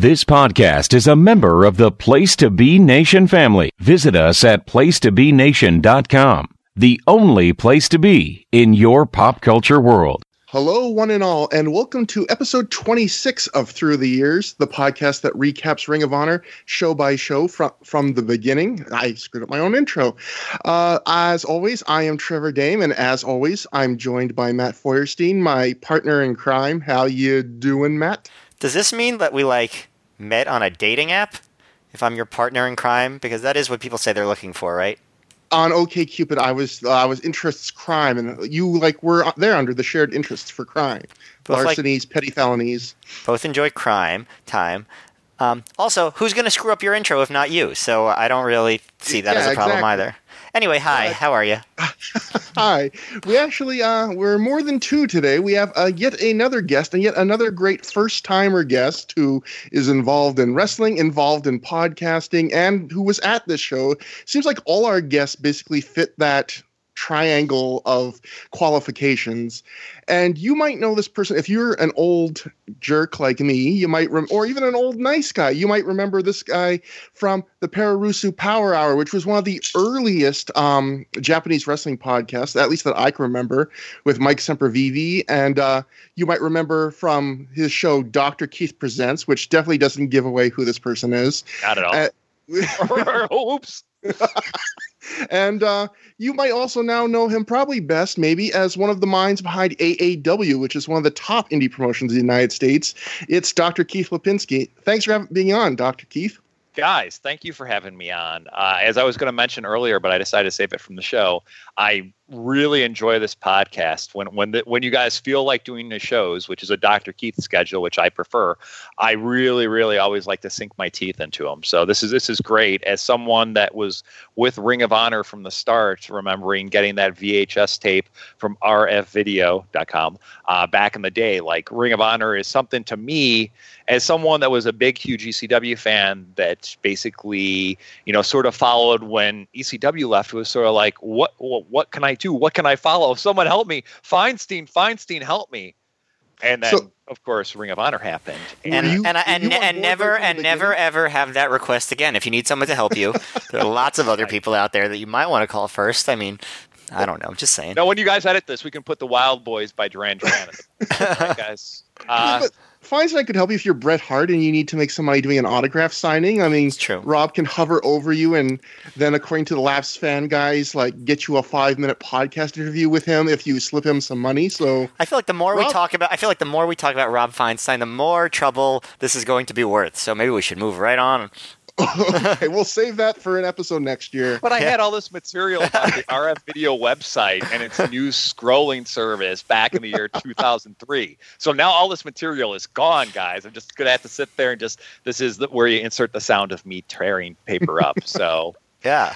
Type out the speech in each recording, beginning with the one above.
This podcast is a member of the Place to Be Nation family. Visit us at placetobenation.com, the only place to be in your pop culture world. Hello, one and all, and welcome to episode 26 of Through the Years, the podcast that recaps Ring of Honor show by show from, from the beginning. I screwed up my own intro. Uh, as always, I am Trevor Dame, and as always, I'm joined by Matt Feuerstein, my partner in crime. How you doing, Matt? Does this mean that we like met on a dating app? If I'm your partner in crime, because that is what people say they're looking for, right? On OKCupid, I was uh, I was interests crime, and you like were there under the shared interests for crime, Both like- larcenies, petty felonies. Both enjoy crime time. Um, also, who's going to screw up your intro if not you? So I don't really see that Yeah, as a problem exactly. either. Anyway, hi, But- how are you? Hi. We actually uh we're more than two today. We have uh, yet another guest and yet another great first timer guest who is involved in wrestling, involved in podcasting, and who was at this show. Seems like all our guests basically fit that triangle of qualifications. And you might know this person if you're an old jerk like me, you might rem- or even an old nice guy, you might remember this guy from the Puroresu Power Hour, which was one of the earliest um, Japanese wrestling podcasts, at least that I can remember, with Mike Sempervive. And uh, you might remember from his show Dr. Keith Presents, which definitely doesn't give away who this person is. Not at all. Uh, Oops. and uh, you might also now know him probably best, maybe, as one of the minds behind AAW, which is one of the top indie promotions in the United States. It's Dr. Keith Lipinski. Thanks for being on, Dr. Keith. Guys, thank you for having me on. Uh, as I was going to mention earlier, but I decided to save it from the show. I really enjoy this podcast. When when the, when you guys feel like doing the shows, which is a Dr. Keith schedule, which I prefer, I really really always like to sink my teeth into them. So this is this is great. As someone that was with Ring of Honor from the start, remembering getting that VHS tape from rfvideo.com uh, back in the day, like Ring of Honor is something to me as someone that was a big huge ECW fan that basically you know sort of followed when ECW left was sort of like what what, what can I do what can I follow someone help me Feinstein Feinstein help me and then So- of course Ring of Honor happened And you- and were and, and never and the never ever have that request again. If you need someone to help you, there are lots of other people out there that you might want to call first. I mean, I don't know. I'm just saying. no when you guys edit this we can put the Wild Boys by Duran Duran at the All right, guys uh, but Feinstein could help you if you're Bret Hart and you need to make somebody doing an autograph signing. I mean. Rob can hover over you and then, according to the Laps fan guys, like get you a five minute podcast interview with him if you slip him some money. So I feel like the more we talk about, I feel like the more we talk about Rob Feinstein, the more trouble this is going to be worth. So maybe we should move right on. Okay, we'll save that for an episode next year. But I had all this material on the RF Video website and its new scrolling service back in the year 2003. So now all this material is gone, guys. I'm just gonna have to sit there and just this is the, where you insert the sound of me tearing paper up. So Yeah.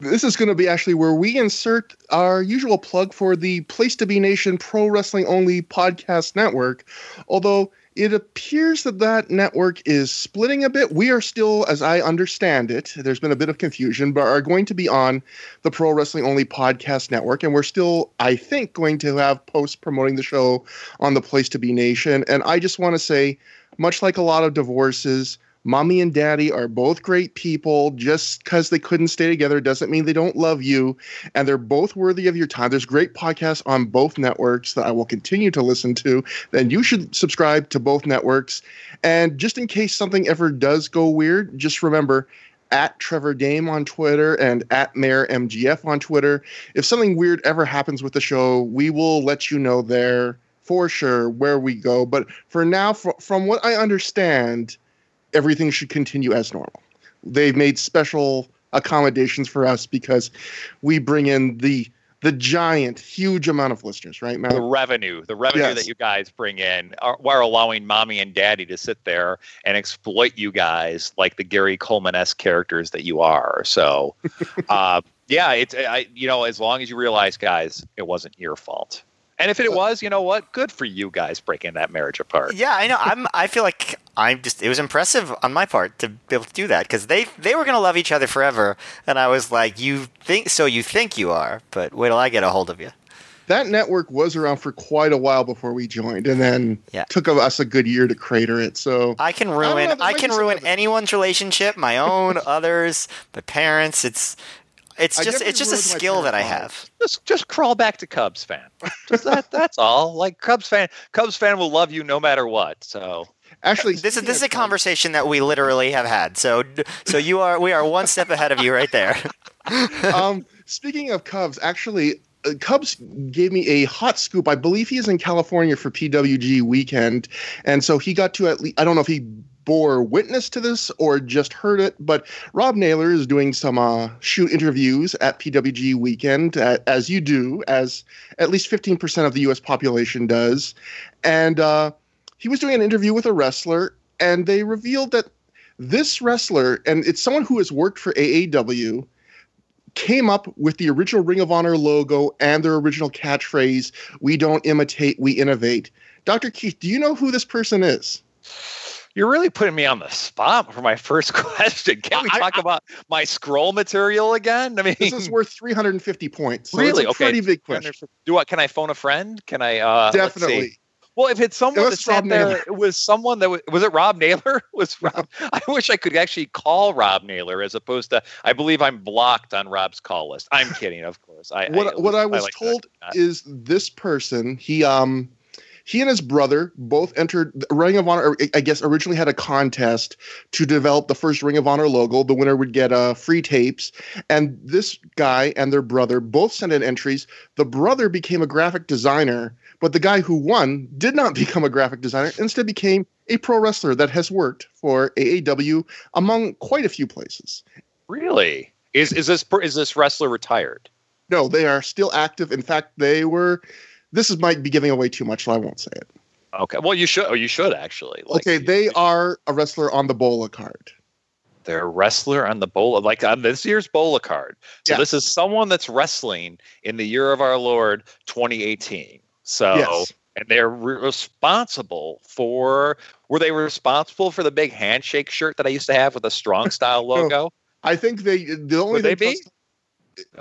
This is going to be actually where we insert our usual plug for the Place to Be Nation Pro Wrestling Only podcast network. Although it appears that that network is splitting a bit. We are still, as I understand it, there's been a bit of confusion, but are going to be on the Pro Wrestling Only podcast network. And we're still, I think, going to have posts promoting the show on the Place to Be Nation. And I just want to say, much like a lot of divorces, mommy and daddy are both great people. Just because they couldn't stay together doesn't mean they don't love you. And they're both worthy of your time. There's great podcasts on both networks that I will continue to listen to. Then you should subscribe to both networks. And just in case something ever does go weird, just remember at Trevor Dame on Twitter and at Mayor MGF on Twitter. If something weird ever happens with the show, we will let you know there for sure where we go. But for now, fr- from what I understand, everything should continue as normal. They've made special accommodations for us because we bring in the the giant, huge amount of listeners, right, Matt? the revenue, the revenue Yes. that you guys bring in, are, while allowing mommy and daddy to sit there and exploit you guys like the Gary Coleman esque characters that you are. So, uh, yeah, it's I, you know, as long as you realize, guys, it wasn't your fault. And if it was, you know what? Good for you guys breaking that marriage apart. Yeah, I know. I'm. I feel like I'm just. It was impressive on my part to be able to do that because they they were gonna love each other forever, and I was like, you think so? You think you are, but wait till I get a hold of you. that network was around for quite a while before we joined, and then Yeah. took us a good year to crater it. So I can don't ruin know, I, can ruin anyone's relationship, my own, others, the parents. It's it's just it's just a skill that I have. Just just crawl back to Cubs fan. Just that that's all. Like Cubs fan Cubs fan will love you no matter what. So actually, This is this is a conversation that we literally have had. So so you are we are one step ahead of you right there. um, speaking of Cubs, actually, uh, Cubs gave me a hot scoop. I believe he is in California for PWG weekend, and so he got to at least. I don't know if he bore witness to this or just heard it, but Rob Naylor is doing some uh, shoot interviews at PWG weekend, uh, as you do, as at least fifteen percent of the U.S. population does, and uh, he was doing an interview with a wrestler, and they revealed that this wrestler, and it's someone who has worked for AAW came up with the original Ring of Honor logo and their original catchphrase, We don't imitate, we innovate. Dr. Keith, do you know who this person is? You're really putting me on the spot for my first question. Can we I- talk about my scroll material again? I mean, This is worth 350 points. So Really? It's a Okay. pretty big question. do what? Can I phone a friend? Can I? Uh, let's see. Definitely. Well, if it's someone It that Rob sat there, Naylor. it was someone that was, was it Rob Naylor? Was Rob? I wish I could actually call Rob Naylor as opposed to. I believe I'm blocked on Rob's call list. I'm kidding, of course. I What, what I was like told that. is this person, he um he and his brother both entered the Ring of Honor. I guess originally had a contest to develop the first Ring of Honor logo. The winner would get uh, free tapes, and this guy and their brother both sent in entries. The brother became a graphic designer, but the guy who won did not become a graphic designer. Instead, became a pro wrestler that has worked for AAW among quite a few places. really is is this is this wrestler retired? No, they are still active. In fact, they were. This is might be giving away too much, so I won't say it. Okay, well you should. Oh, you should actually. Like, okay, they are a wrestler on the Bola card. They're a wrestler on the Bola, like on this year's Bola card. So Yeah. this is someone that's wrestling in the year of our Lord 2018. So Yes. and they're re- responsible for were they responsible for the big handshake shirt that I used to have with a strong style oh, logo? I think they the only Would they thing be? Plus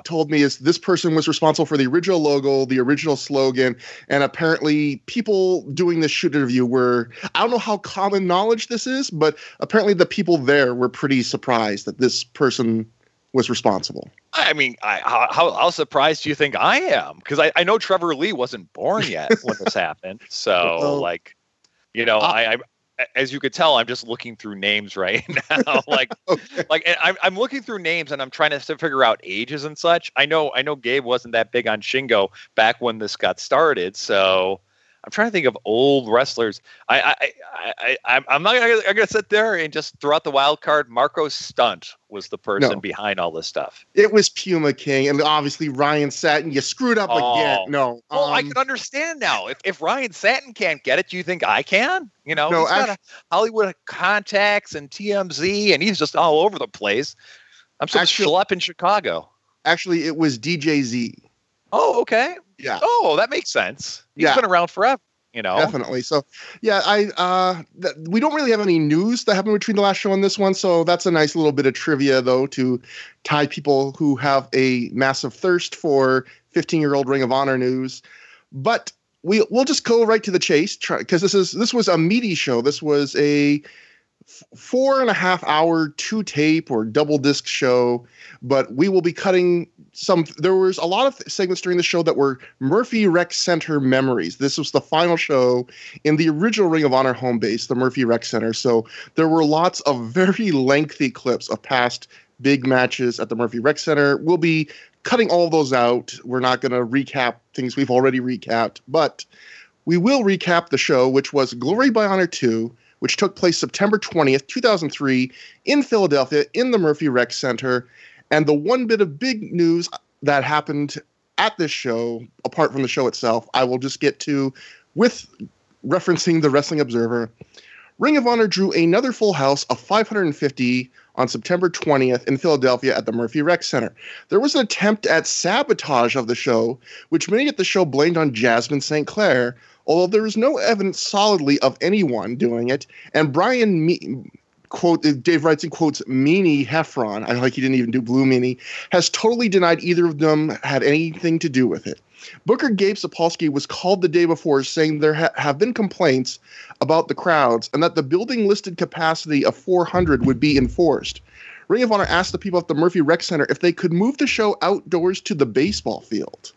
told me is this person was responsible for the original logo, the original slogan, and apparently people doing this shoot interview were I don't know how common knowledge this is, but apparently the people there were pretty surprised that this person was responsible. I mean, I, how, how surprised do you think I am? Because I, I know Trevor Lee wasn't born yet when this happened. So Well, like, you know, uh, I, I as you could tell, I'm just looking through names right now. like Okay. like I'm I'm looking through names and I'm trying to figure out ages and such. I know I know Gabe wasn't that big on Shingo back when this got started, so I'm trying to think of old wrestlers. I I I, I I'm- I'm not gonna, I'm gonna sit there and just throw out the wild card. Marco Stunt was the person No. behind all this stuff. It was Puma King and obviously Ryan Satin. You screwed up Oh. again. No. Well, I um, can understand now. If, if Ryan Satin can't get it, do you think I can? You know, No, he's got a Hollywood contacts and TMZ, and he's just all over the place. I'm Actually- schlep in Chicago. actually it was DJZ. Oh, okay. Yeah. Oh, that makes sense. He's Yeah. been around forever. You know, Definitely. So, yeah, I uh, th- we don't really have any news that happened between the last show and this one, so that's a nice little bit of trivia though to tie people who have a massive thirst for 15-year-old Ring of Honor news. But we we'll just go right to the chase because this is this was a meaty show. This was a f- four and a half hour two tape or double disc show but we will be cutting some there was a lot of segments during the show that were murphy rec center memories. This was the final show in the original ring of honor home base the murphy rec center. So there were lots of very lengthy clips of past big matches at the murphy rec center. We'll be cutting all those out. We're not going to recap things we've already recapped but we will recap the show which was glory by honor 2 which took place September 20th, 2003, in Philadelphia, in the Murphy Rec Center. And the one bit of big news that happened at this show, apart from the show itself, I will just get to with referencing the Wrestling Observer. Ring of Honor drew another full house of 550 on September 20th in Philadelphia at the Murphy Rec Center. There was an attempt at sabotage of the show, which many at the show blamed on Jasmin St. Claire, although there is no evidence solidly of anyone doing it. And Brian quote uh, Dave writes in quotes Meanie Heffron, I like he didn't even do Blue Meanie, has totally denied either of them had anything to do with it. Booker Gabe Sapolsky was called the day before saying there ha- have been complaints about the crowds and that the building listed capacity of 400 would be enforced. Ring of Honor asked the people at the Murphy Rec Center if they could move the show outdoors to the baseball field.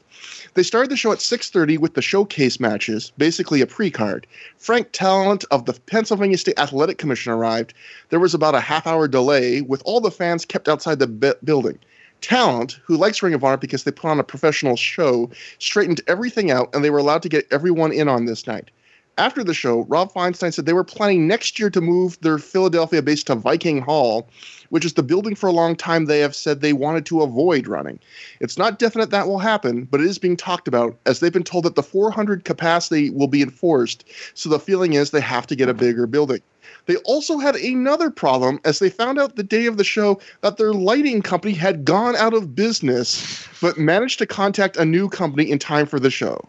They started the show at 6:30 with the showcase matches, basically a pre-card. Frank Talent of the Pennsylvania State Athletic Commission arrived. There was about a half-hour delay, with all the fans kept outside the b- building. Talent, who likes Ring of Honor because they put on a professional show, straightened everything out, and they were allowed to get everyone in on this night. After the show, Rob Feinstein said they were planning next year to move their Philadelphia base to Viking Hall, which is the building for a long time they have said they wanted to avoid running. It's not definite that will happen, but it is being talked about as they've been told that the 400 capacity will be enforced. So the feeling is they have to get a bigger building. They also had another problem as they found out the day of the show that their lighting company had gone out of business, but managed to contact a new company in time for the show.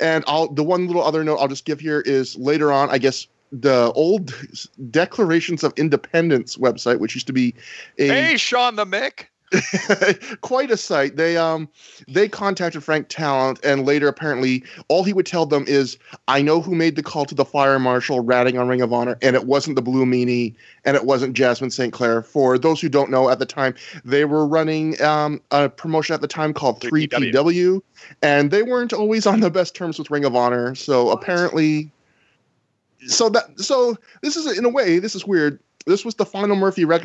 And I'll the one little other note I'll just give here is later on, I guess the old Declarations of Independence website, which used to be a Hey, Sean the Mick. quite a sight. They um they contacted Frank Talent and later apparently all he would tell them is I know who made the call to the fire marshal ratting on Ring of Honor and it wasn't the Blue Meanie and it wasn't Jasmin St. Claire. For those who don't know at the time, they were running um, a promotion at the time called 3PW, 3PW and they weren't always on the best terms with Ring of Honor. So apparently so that so this is in a way this is weird this was the final Murphy Rec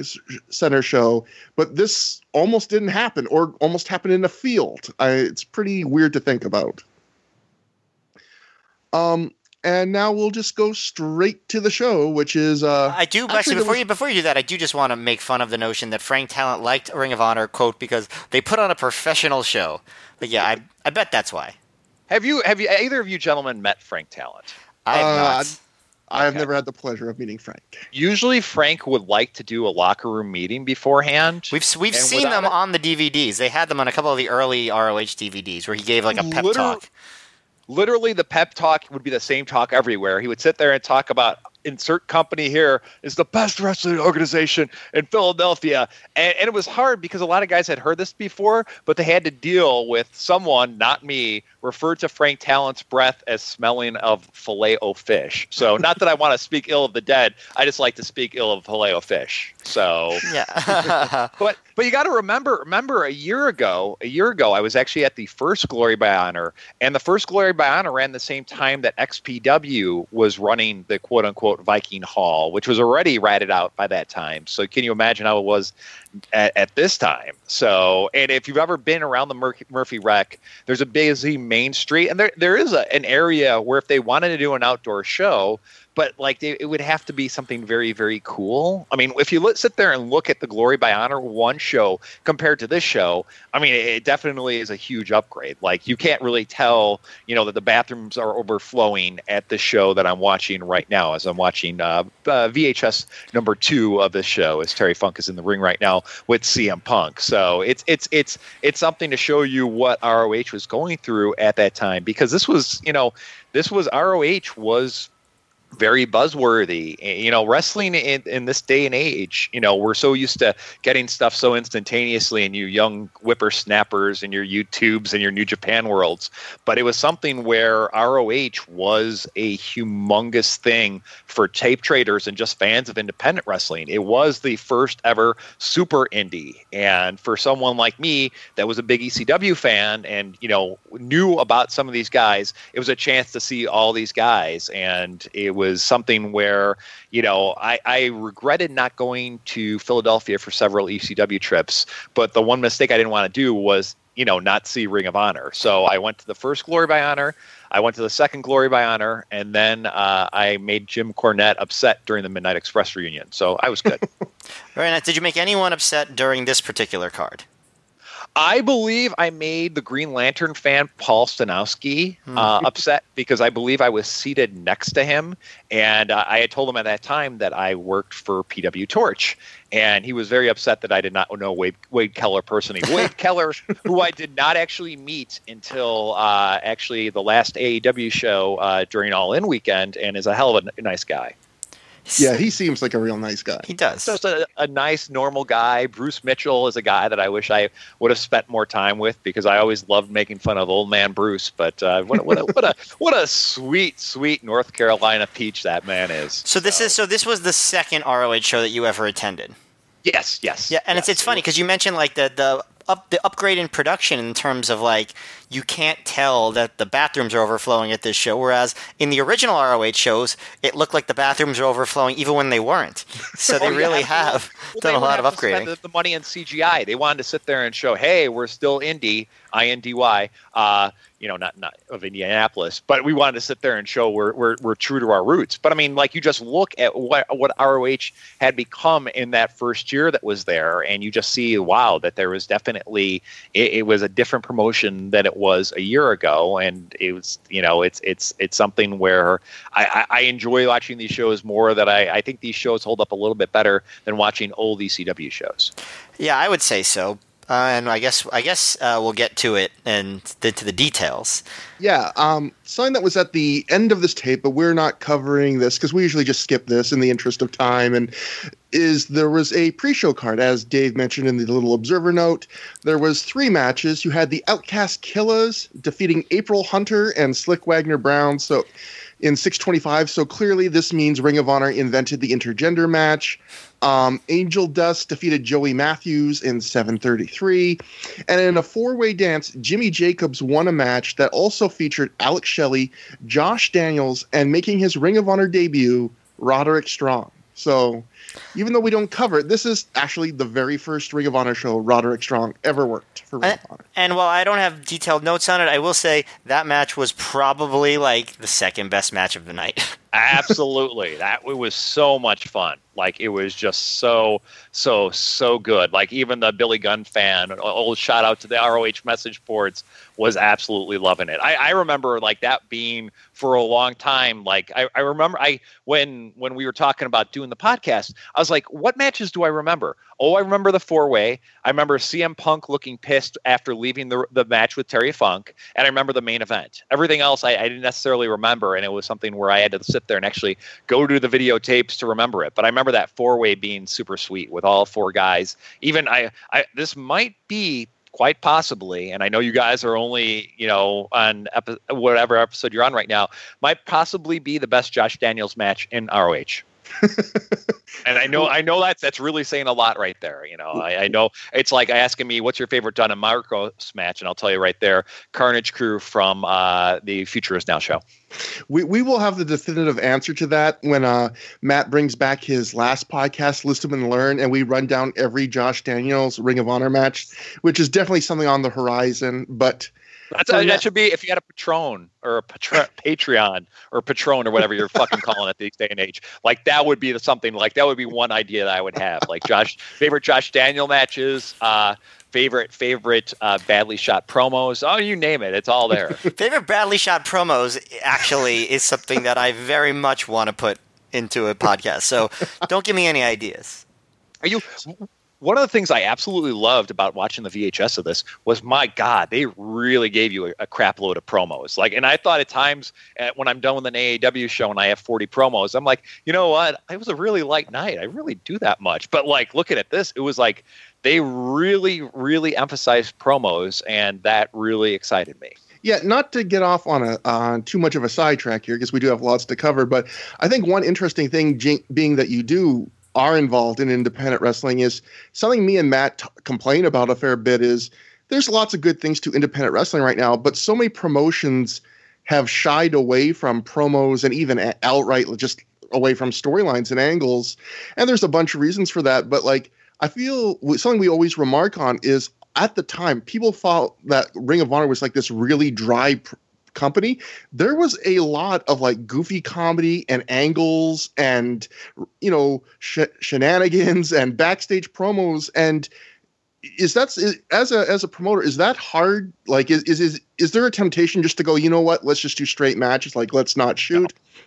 Center show, but this almost didn't happen, or almost happened in a field. I, it's pretty weird to think about. Um, and now we'll just go straight to the show, which is. Uh, I do actually, actually before was, you before you do that, I do just want to make fun of the notion that Frank Talent liked Ring of Honor quote because they put on a professional show. But yeah, I I bet that's why. Have you have you either of you gentlemen met Frank Talent? I have uh, not. I have never had the pleasure of meeting Frank. Usually, Frank would like to do a locker room meeting beforehand. We've we've seen them it, on the DVDs. They had them on a couple of the early ROH DVDs where he gave like a pep talk. Literally, the pep talk would be the same talk everywhere. He would sit there and talk about insert company here is the best wrestling organization in Philadelphia. And, and, it was hard because a lot of guys had heard this before, but they had to deal with someone, not me, referred to Frank Talent's breath as smelling of filet o fish. So, not that I want to speak ill of the dead, I just like to speak ill of filet o fish. So, yeah. but but you got to remember, remember a year ago, a year ago, I was actually at the first Glory by Honor, and the first Glory by Honor ran the same time that XPW was running the quote unquote Viking Hall, which was already ratted out by that time. So can you imagine how it was at, at this time? So, and if you've ever been around the Mur- Murphy Rec, there's a busy main street, and there there is a, an area where if they wanted to do an outdoor show, but like they, it would have to be something very very cool. I mean if you let, sit there and look at the glory by honor one show compared to this show i mean it, it definitely is a huge upgrade. Like you can't really tell you know that the bathrooms are overflowing at the show that i'm watching right now as i'm watching uh, uh, vhs number two of this show as terry funk is in the ring right now with cm punk. So it's it's it's it's something to show you what roh was going through at that time because this was you know this was roh was very buzzworthy. Eh, you know, wrestling in, in this day and age, you know, we're so used to getting stuff so instantaneously and you young whippersnappers and your YouTubes and your New Japan worlds. But it was something where ROH was a humongous thing for tape traders and just fans of independent wrestling. It was the first ever super indie. And for someone like me that was a big ECW fan and, you know, knew about some of these guys, it was a chance to see all these guys. And it was was something where you know I, I regretted not going to Philadelphia for several ECW trips, but the one mistake I didn't want to do was you know not see Ring of Honor. So I went to the first Glory by Honor. I went to the second Glory by Honor, and then uh, I made Jim Cornette upset during the Midnight Express reunion. So I was good. Very nice. Did you make anyone upset during this particular card? I believe I made the Green Lantern fan Paul Stanowski hmm. uh, upset because I believe I was seated next to him, and uh, I had told him at that time that I worked for PW Torch, and he was very upset that I did not know Wade, Wade Keller personally. Wade Keller, who I did not actually meet until uh, actually the last AAW show uh, during All In weekend, and is a hell of a nice guy. Yeah, he seems like a real nice guy. He does. Just a, a nice, normal guy. Bruce Mitchell is a guy that I wish I would have spent more time with because I always loved making fun of old man Bruce. But uh, what, what, a, what a what a sweet, sweet North Carolina peach that man is. So this is so this was the second ROH show that you ever attended. Yes, yes. Yeah, and yes. it's it's funny because you mentioned like the the up the upgrade in production in terms of like you can't tell that the bathrooms are overflowing at this show, whereas in the original ROH shows it looked like the bathrooms were overflowing even when they weren't. So they Oh, yeah, really have well, done a lot of wouldn't have to spend upgrading. The money in CGI. They wanted to sit there and show, hey, we're still indie, I N D Y. Uh, you know, not not of Indianapolis, but we wanted to sit there and show we're, we're we're true to our roots. But I mean, like you just look at what what ROH had become in that first year that was there, and you just see, wow, that there was definitely it, it was a different promotion than it was a year ago, and it was you know it's it's it's something where I, I, enjoy watching these shows more. That I, I think these shows hold up a little bit better than watching old ECW shows. Yeah, I would say so. Uh, and I guess I guess uh, we'll get to it and the, to the details. Yeah, um, something that was at the end of this tape, but we're not covering this because we usually just skip this in the interest of time. And is there was a pre-show card, as Dave mentioned in the little observer note. There was three matches. You had the Outcast Killers defeating April Hunter and Slick Wagner Brown. So in 625. So clearly, this means Ring of Honor invented the intergender match. Um, Angel Dust defeated Joey Matthews in 733. And in a four way dance, Jimmy Jacobs won a match that also featured Alex Shelley, Josh Daniels, and making his Ring of Honor debut, Roderick Strong. So even though we don't cover it, this is actually the very first Ring of Honor show Roderick Strong ever worked for Ring Uh, of Honor. And while I don't have detailed notes on it, I will say that match was probably like the second best match of the night. Absolutely. that it was so much fun. Like it was just so so so good. Like even the Billy Gunn fan, old shout out to the ROH message boards, was absolutely loving it. I, I remember like that being for a long time. Like I, I remember I when when we were talking about doing the podcast, I was like, what matches do I remember? Oh, I remember the four way. I remember CM Punk looking pissed after leaving the the match with Terry Funk, and I remember the main event. Everything else I, I didn't necessarily remember, and it was something where I had to sit there and actually go to the videotapes to remember it. But I remember that four way being super sweet with all four guys. Even I, I this might be quite possibly, and I know you guys are only you know on epi- whatever episode you're on right now, might possibly be the best Josh Daniels match in ROH. and I know I know that's that's really saying a lot right there. You know, I, I know it's like asking me what's your favorite Dunn and Marcos match, and I'll tell you right there, Carnage Crew from uh, the Future Is Now show. We, we will have the definitive answer to that when uh, Matt brings back his last podcast, Listen and Learn, and we run down every Josh Daniels Ring of Honor match, which is definitely something on the horizon. But That's So a, that- that should be if you had a Patron or a Patra- Patreon or Patron or whatever you're fucking calling it these day and age. Like that would be the something like that would be one idea that I would have. Like Josh favorite Josh Daniel matches, uh, favorite favorite uh, badly shot promos. Oh, you name it, it's all there. Favorite badly shot promos actually is something that I very much want to put into a podcast. So don't give me any ideas. Are you? One of the things I absolutely loved about watching the VHS of this was, my God, they really gave you a, a crap load of promos. Like, and I thought at times uh, when I'm done with an AAW show and I have 40 promos, I'm like, you know what? It was a really light night. I really do that much. But like, looking at this, it was like they really, really emphasized promos, and that really excited me. yeah, not to get off on a on too much of a sidetrack here because we do have lots to cover. But I think one interesting thing, being that you do are involved in independent wrestling, is something me and Matt t- complain about a fair bit. Is there's lots of good things to independent wrestling right now, but so many promotions have shied away from promos and even outright just away from storylines and angles. And there's a bunch of reasons for that. But like, I feel something we always remark on is at the time, people thought that Ring of Honor was like this really dry pr- company. There was a lot of like goofy comedy and angles and, you know, sh- shenanigans and backstage promos. And is that is, as a as a promoter is that hard like is, is is is there a temptation just to go you know what let's just do straight matches like let's not shoot No,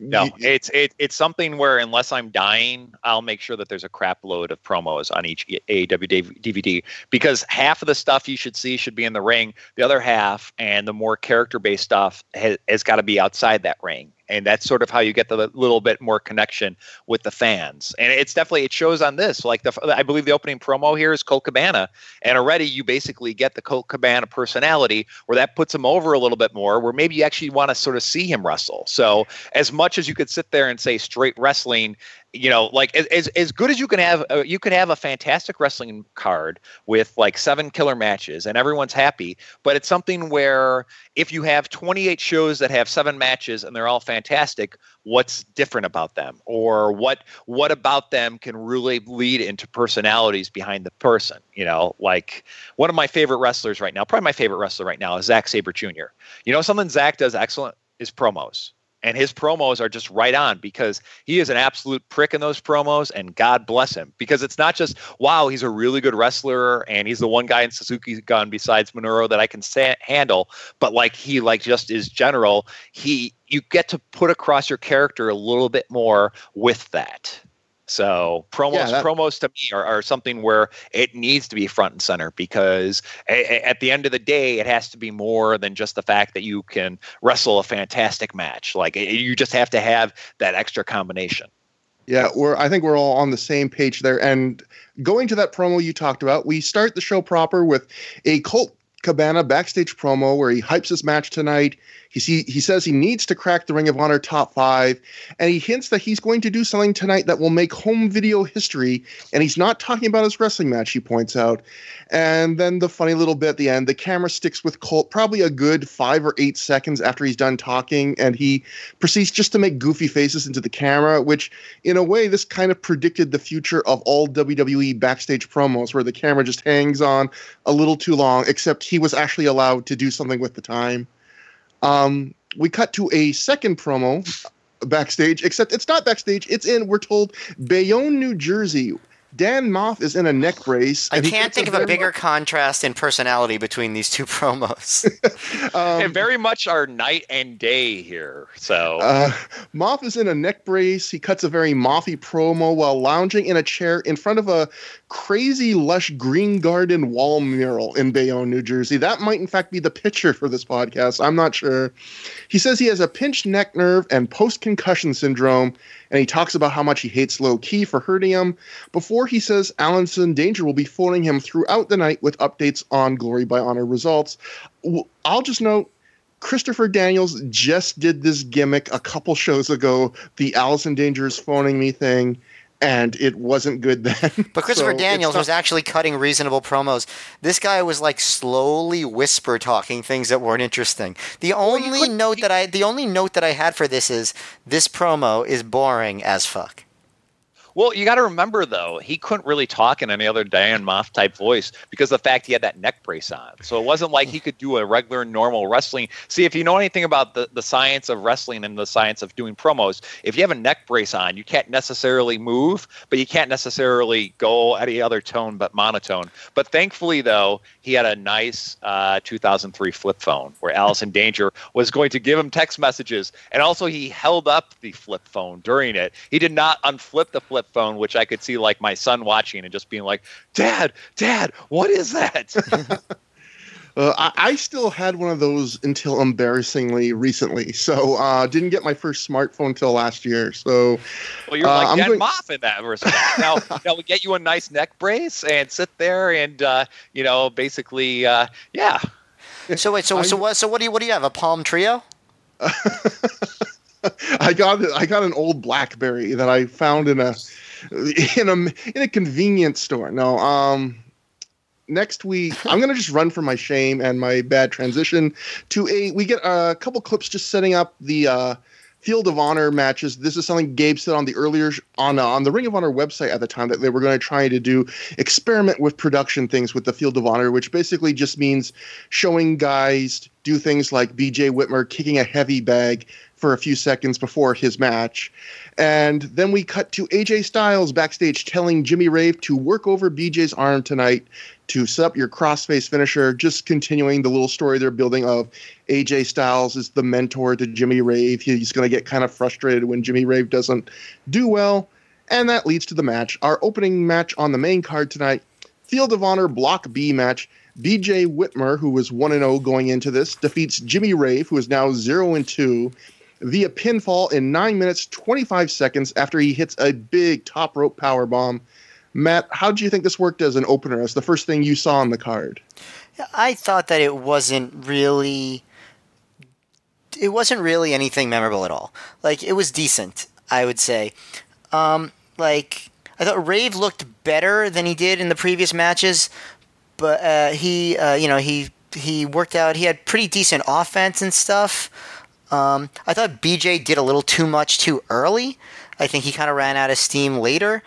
Y- it's it, it's something where unless I'm dying, I'll make sure that there's a crap load of promos on each AAW DVD because half of the stuff you should see should be in the ring. The other half and the more character based stuff has, has got to be outside that ring. And that's sort of how you get the little bit more connection with the fans. And it's definitely it shows on this. Like the I believe the opening promo here is Colt Cabana, and already you basically get the Colt Cabana personality, where that puts him over a little bit more. Where maybe you actually want to sort of see him wrestle. So as much as you could sit there and say straight wrestling you know like as as good as you can have uh, you could have a fantastic wrestling card with like seven killer matches and everyone's happy but it's something where if you have 28 shows that have seven matches and they're all fantastic what's different about them? Or what what about them can really lead into personalities behind the person you know? Like one of my favorite wrestlers right now probably my favorite wrestler right now is Zack Sabre Jr. you know something Zack does excellent is promos and his promos are just right on because he is an absolute prick in those promos and god bless him. Because it's not just wow he's a really good wrestler and he's the one guy in suzuki gun besides minoru that i can sa- handle but like he like just is general. He you get to put across your character a little bit more with that so promos, yeah, that- promos to me are, are, something where it needs to be front and center because a, a, at the end of the day, it has to be more than just the fact that you can wrestle a fantastic match. Like you just have to have that extra combination. Yeah, we're. I think we're all on the same page there. And going to that promo you talked about, we start the show proper with a Colt Cabana backstage promo where he hypes his match tonight. He he says he needs to crack the Ring of Honor top five, and he hints that he's going to do something tonight that will make home video history. And he's not talking about his wrestling match. He points out, and then the funny little bit at the end, the camera sticks with Colt probably a good five or eight seconds after he's done talking, and he proceeds just to make goofy faces into the camera, which in a way this kind of predicted the future of all WWE backstage promos, where the camera just hangs on a little too long. Except he was actually allowed to do something with the time. Um, we cut to a second promo backstage, except it's not backstage. It's in, we're told, Bayonne, New Jersey, Dan Maff is in a neck brace. I can't think of a bigger contrast in personality between these two promos. um, and very much our night and day here. So uh, Maff is in a neck brace. He cuts a very mothy promo while lounging in a chair in front of a crazy lush green garden wall mural in Bayonne, New Jersey. That might in fact be the picture for this podcast. I'm not sure. He says he has a pinched neck nerve and post concussion syndrome and he talks about how much he hates Low Ki for hurting him before he says Allison Danger will be phoning him throughout the night with updates on Glory by Honor results. I'll just note Christopher Daniels just did this gimmick a couple shows ago, the Allison Danger's phoning me thing and it wasn't good then. But Christopher so Daniels was actually cutting reasonable promos. This guy was like slowly whisper talking things that weren't interesting. The only well, note that I the only note that I had for this is this promo is boring as fuck. Well, you got to remember though, he couldn't really talk in any other Dan Maff type voice because of the fact he had that neck brace on. So it wasn't like he could do a regular, normal wrestling. See, if you know anything about the, the science of wrestling and the science of doing promos, if you have a neck brace on, you can't necessarily move, but you can't necessarily go any other tone but monotone. But thankfully, though, he had a nice uh, 2003 flip phone where Allison Danger was going to give him text messages, and also he held up the flip phone during it. He did not unflip the flip flip phone, which I could see like my son watching and just being like, "Dad, Dad, what is that?" uh, I, I, still had one of those until embarrassingly recently. So uh, didn't get my first smartphone until last year. So well, you're like uh, Dan going... Maff in that respect. now, now we get you a nice neck brace and sit there and uh, you know basically uh, yeah. So wait, so so what? So what do you what do you have? A Palm Treo? I got I got an old BlackBerry that I found in a in a in a convenience store. No, um, next week I'm gonna just run for my shame and my bad transition to a. We get a couple clips just setting up the uh, Field of Honor matches. This is something Gabe said on the earlier on uh, on the Ring of Honor website at the time that they were going to try to do experiment with production things with the Field of Honor, which basically just means showing guys do things like B.J. Whitmer kicking a heavy bag for a few seconds before his match. And then we cut to AJ Styles backstage telling Jimmy Rave to work over BJ's arm tonight to set up your crossface finisher, just continuing the little story they're building of AJ Styles is the mentor to Jimmy Rave. He's going to get kind of frustrated when Jimmy Rave doesn't do well. And that leads to the match. Our opening match on the main card tonight Field of Honor Block B match. BJ Whitmer, who was 1 0 going into this, defeats Jimmy Rave, who is now 0 2 via pinfall in 9 minutes 25 seconds after he hits a big top rope power bomb. Matt, how do you think this worked as an opener, as the first thing you saw on the card? I thought that it wasn't really it wasn't really anything memorable at all. Like it was decent, I would say. Um, like I thought Rave looked better than he did in the previous matches, but uh, he, uh, you know, he he worked out. He had pretty decent offense and stuff. Um, I thought BJ did a little too much too early. I think he kind of ran out of steam later.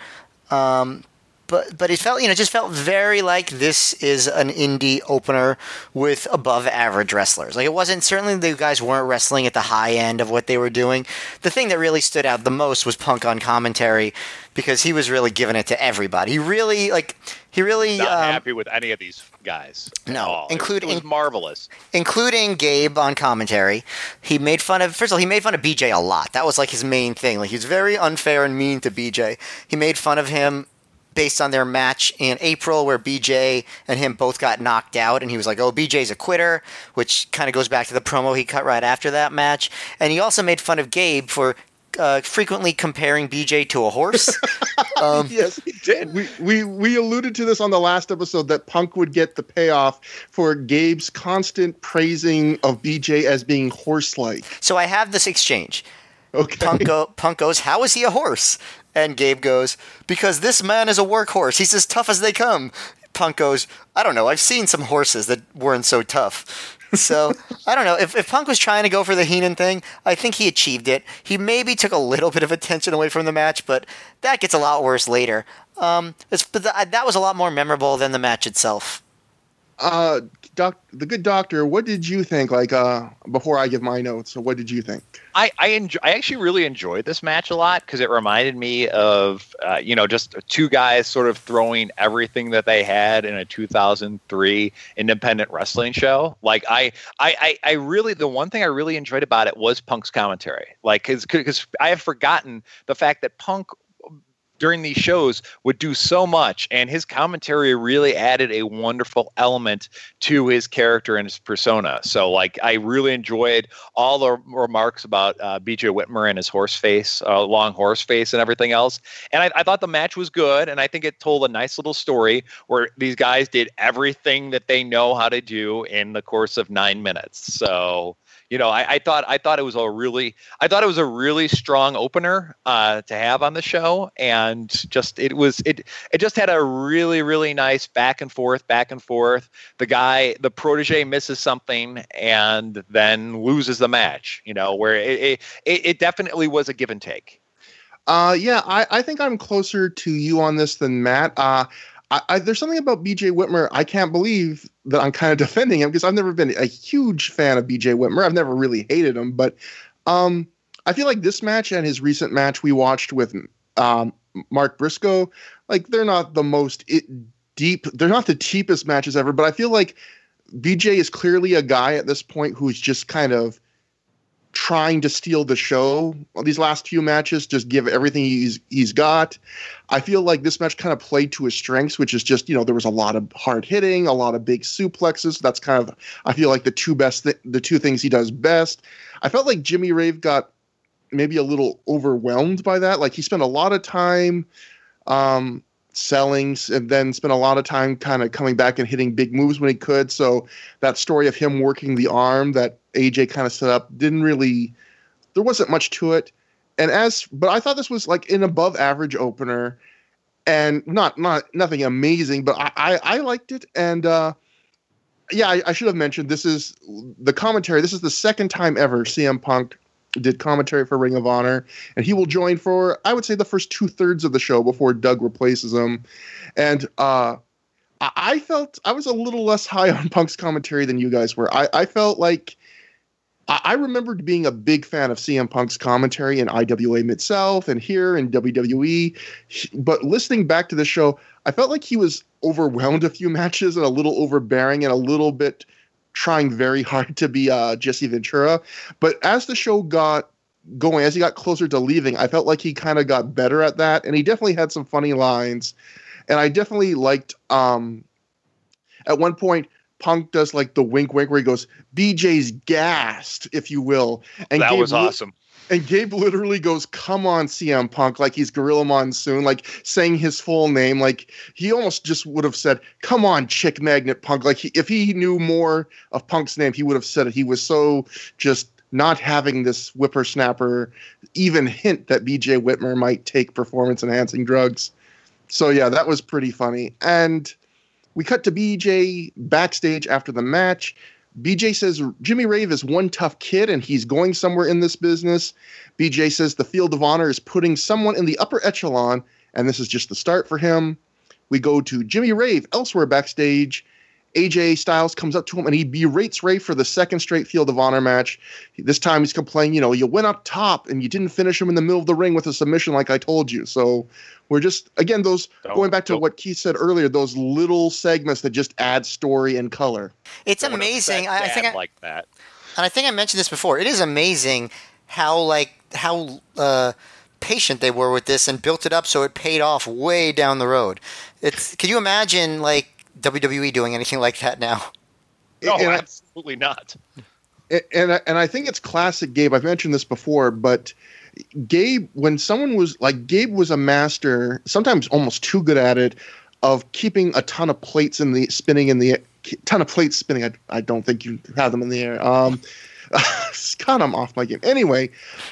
Um, but but it felt you know just felt very like this is an indie opener with above average wrestlers. Like it wasn't certainly the guys weren't wrestling at the high end of what they were doing. The thing that really stood out the most was Punk on commentary because he was really giving it to everybody. He really like he really Not um, happy with any of these guys. No, all. It was- including- it was marvelous. including Gabe on commentary. He made fun of first of all, he made fun of BJ a lot. That was like his main thing. Like he was very unfair and mean to BJ. He made fun of him based on their match in April where BJ and him both got knocked out and he was like, "Oh, BJ's a quitter," which kind of goes back to the promo he cut right after that match. And he also made fun of Gabe for uh, frequently comparing BJ to a horse. um, yes, he did. We, we we alluded to this on the last episode that Punk would get the payoff for Gabe's constant praising of BJ as being horse-like. so I have this exchange. Okay. Punk, go, Punk goes, How is he a horse? And Gabe goes, Because this man is a workhorse. He's as tough as they come. Punk goes, I don't know. I've seen some horses that weren't so tough. So, I don't know. If, if Punk was trying to go for the Heenan thing, I think he achieved it. He maybe took a little bit of attention away from the match, but that gets a lot worse later. Um, but th- that was a lot more memorable than the match itself. Uh, doc, the good doctor. What did you think? Like, uh, before I give my notes, what did you think? I I, enjoy, I actually really enjoyed this match a lot because it reminded me of uh, you know just two guys sort of throwing everything that they had in a 2003 independent wrestling show. Like I I I, I really the one thing I really enjoyed about it was Punk's commentary. Like because I have forgotten the fact that Punk during these shows would do so much and his commentary really added a wonderful element to his character and his persona. So like i really enjoyed all the remarks about uh, bj whitmer and his horse face uh, long horse face and everything else. And I, I thought the match was good and i think it told a nice little story where these guys did everything that they know how to do in the course of nine minutes. So you know, I, I thought I thought it was a really I thought it was a really strong opener uh, to have on the show, and just it was it it just had a really really nice back and forth back and forth. The guy the protege misses something and then loses the match. You know, where it it, it definitely was a give and take. Uh, yeah, I, I think I'm closer to you on this than Matt. Uh, I, I, there's something about BJ Whitmer I can't believe that I'm kind of defending him because I've never been a huge fan of BJ Whitmer. I've never really hated him, but um, I feel like this match and his recent match we watched with um, Mark Briscoe, like they're not the most it, deep, they're not the cheapest matches ever, but I feel like BJ is clearly a guy at this point who's just kind of trying to steal the show. These last few matches just give everything he's he's got. I feel like this match kind of played to his strengths which is just you know there was a lot of hard hitting a lot of big suplexes. That's kind of i feel like the two best th- the two things he does best. I felt like jimmy rave got maybe a little overwhelmed by that. Like he spent a lot of time um selling and then spent a lot of time kind of coming back and hitting big moves when he could so that story of him working the arm that AJ kind of set up didn't really there wasn't much to it. And as but I thought this was like an above average opener and not not nothing amazing, but I I, I liked it and uh yeah, I, I should have mentioned this is the commentary. This is the second time ever CM Punk did commentary for Ring of Honor, and he will join for I would say the first two thirds of the show before Doug replaces him. And uh I- felt I was a little less high on Punk's commentary than you guys were. I, I felt like I I remembered being a big fan of CM Punk's commentary in IWA Mid South and here in WWE. But listening back to the show, I felt like he was overwhelmed a few matches and a little overbearing and a little bit trying very hard to be uh, Jesse Ventura. But as the show got going, as he got closer to leaving, I felt like he kind of got better at that. And he definitely had some funny lines. And I definitely liked um, at one point Punk does like the wink wink where he goes, BJ's gassed, if you will. And that was awesome. And Gabe literally goes, "Come on, CM Punk!" Like he's Gorilla Monsoon, like saying his full name. Like he almost just would have said, "Come on, Chick Magnet Punk!" Like he, if he knew more of Punk's name, he would have said it. He was so just not having this whippersnapper even hint that BJ Whitmer might take performance enhancing drugs. So yeah, that was pretty funny. And we cut to BJ backstage after the match. BJ says Jimmy Rave is one tough kid and he's going somewhere in this business. BJ says the Field of Honor is putting someone in the upper echelon, and this is just the start for him. We go to Jimmy Rave elsewhere backstage. AJ Styles comes up to him and he berates Ray for the second straight Field of Honor match. This time he's complaining, you know, you went up top and you didn't finish him in the middle of the ring with a submission like I told you. So we're just again those Don't- going back to don't- what Keith said earlier, those little segments that just add story and color. It's Don't amazing. I, I think, I, like that. and I think I mentioned this before. It is amazing how like how uh, patient they were with this and built it up so it paid off way down the road. It's can you imagine like WWE doing anything like that now? No, And I- absolutely not. and I- and I think it's classic Gabe. I've mentioned this before, but Gabe, when someone was like Gabe was a master, sometimes almost too good at it, of keeping a ton of plates in the spinning in the ton of plates spinning. I, I don't think you have them in the air. Um, God, I'm off my game. Anyway,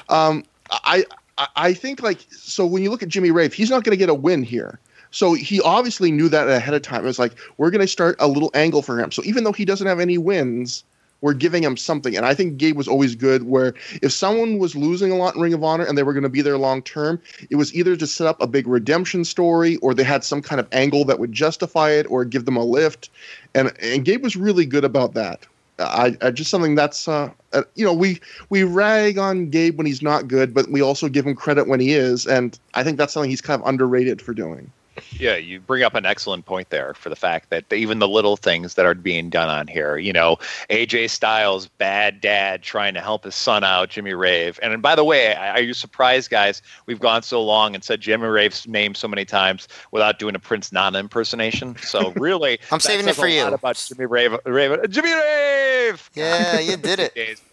um, I I- I think like so when you look at Jimmy Rave, he's not going to get a win here. So he obviously knew that ahead of time. It was like we're going to start a little angle for him. So even though he doesn't have any wins, we're giving him something. And I think Gabe was always good where if someone was losing a lot in Ring of Honor and they were going to be there long term, it was either to set up a big redemption story or they had some kind of angle that would justify it or give them a lift. And and Gabe was really good about that. I, I just something that's uh, uh you know we we rag on Gabe when he's not good, but we also give him credit when he is, and I think that's something he's kind of underrated for doing. Yeah, you bring up an excellent point there for the fact that even the little things that are being done on here, you know, AJ Styles, bad dad trying to help his son out, Jimmy Rave. And by the way, are you surprised, guys? We've gone so long and said Jimmy Rave's name so many times without doing a Prince Nana impersonation. So really, I'm saving it for you. About Jimmy Rave, Rave, Jimmy Rave. Yeah, you did it.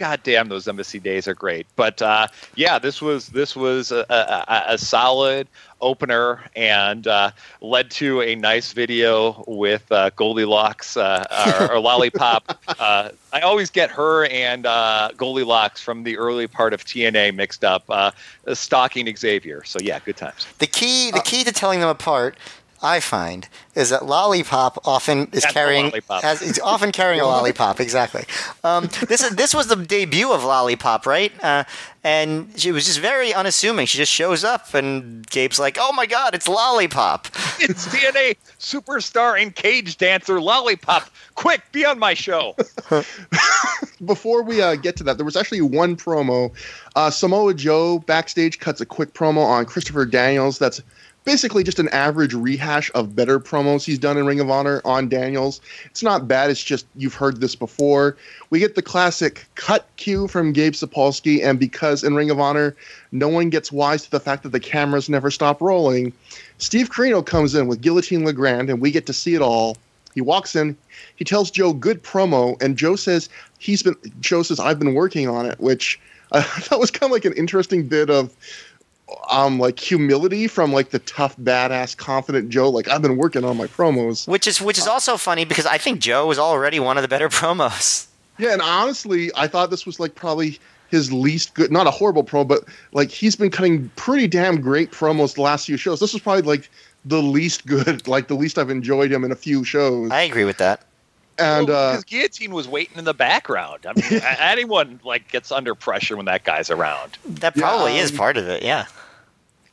God damn, those embassy days are great. But uh, yeah, this was this was a, a, a solid opener and uh, led to a nice video with uh, Goldilocks uh, or, or Lollipop. Uh, I always get her and uh, Goldilocks from the early part of TNA mixed up, uh, stalking Xavier. So yeah, good times. The key, the key to telling them apart, I find, is that Lollipop often is Has a carrying has is often carrying a lollipop. Exactly. Um, this is this was the debut of Lollipop, right? Uh, and she was just very unassuming. She just shows up, and Gabe's like, "Oh my God, it's Lollipop!" It's TNA superstar and cage dancer Lollipop. Quick, be on my show. before we uh, get to that, there was actually one promo. Uh, Samoa Joe backstage cuts a quick promo on Christopher Daniels. That's basically just an average rehash of better promos he's done in Ring of Honor on Daniels. It's not bad. It's just you've heard this before. We get the classic cut cue from Gabe Sapolsky, and because in Ring of Honor, no one gets wise to the fact that the cameras never stop rolling. Steve Corino comes in with Guillotine LeGrande, and we get to see it all. He walks in, he tells Joe good promo, and Joe says he's been. Joe says I've been working on it, which I thought was kind of like an interesting bit of um like humility from like the tough, badass, confident Joe. Like I've been working on my promos. Which is which is also funny because I think Joe was already one of the better promos. Yeah, and honestly, I thought this was like probably his least good. Not a horrible pro, but like he's been cutting pretty damn great promos the last few shows. This was probably like the least good, like the least I've enjoyed him in a few shows. I agree with that. and Well, uh, because guillotine was waiting in the background. I mean, anyone like gets under pressure when that guy's around. That Yeah, probably is um, part of it. Yeah.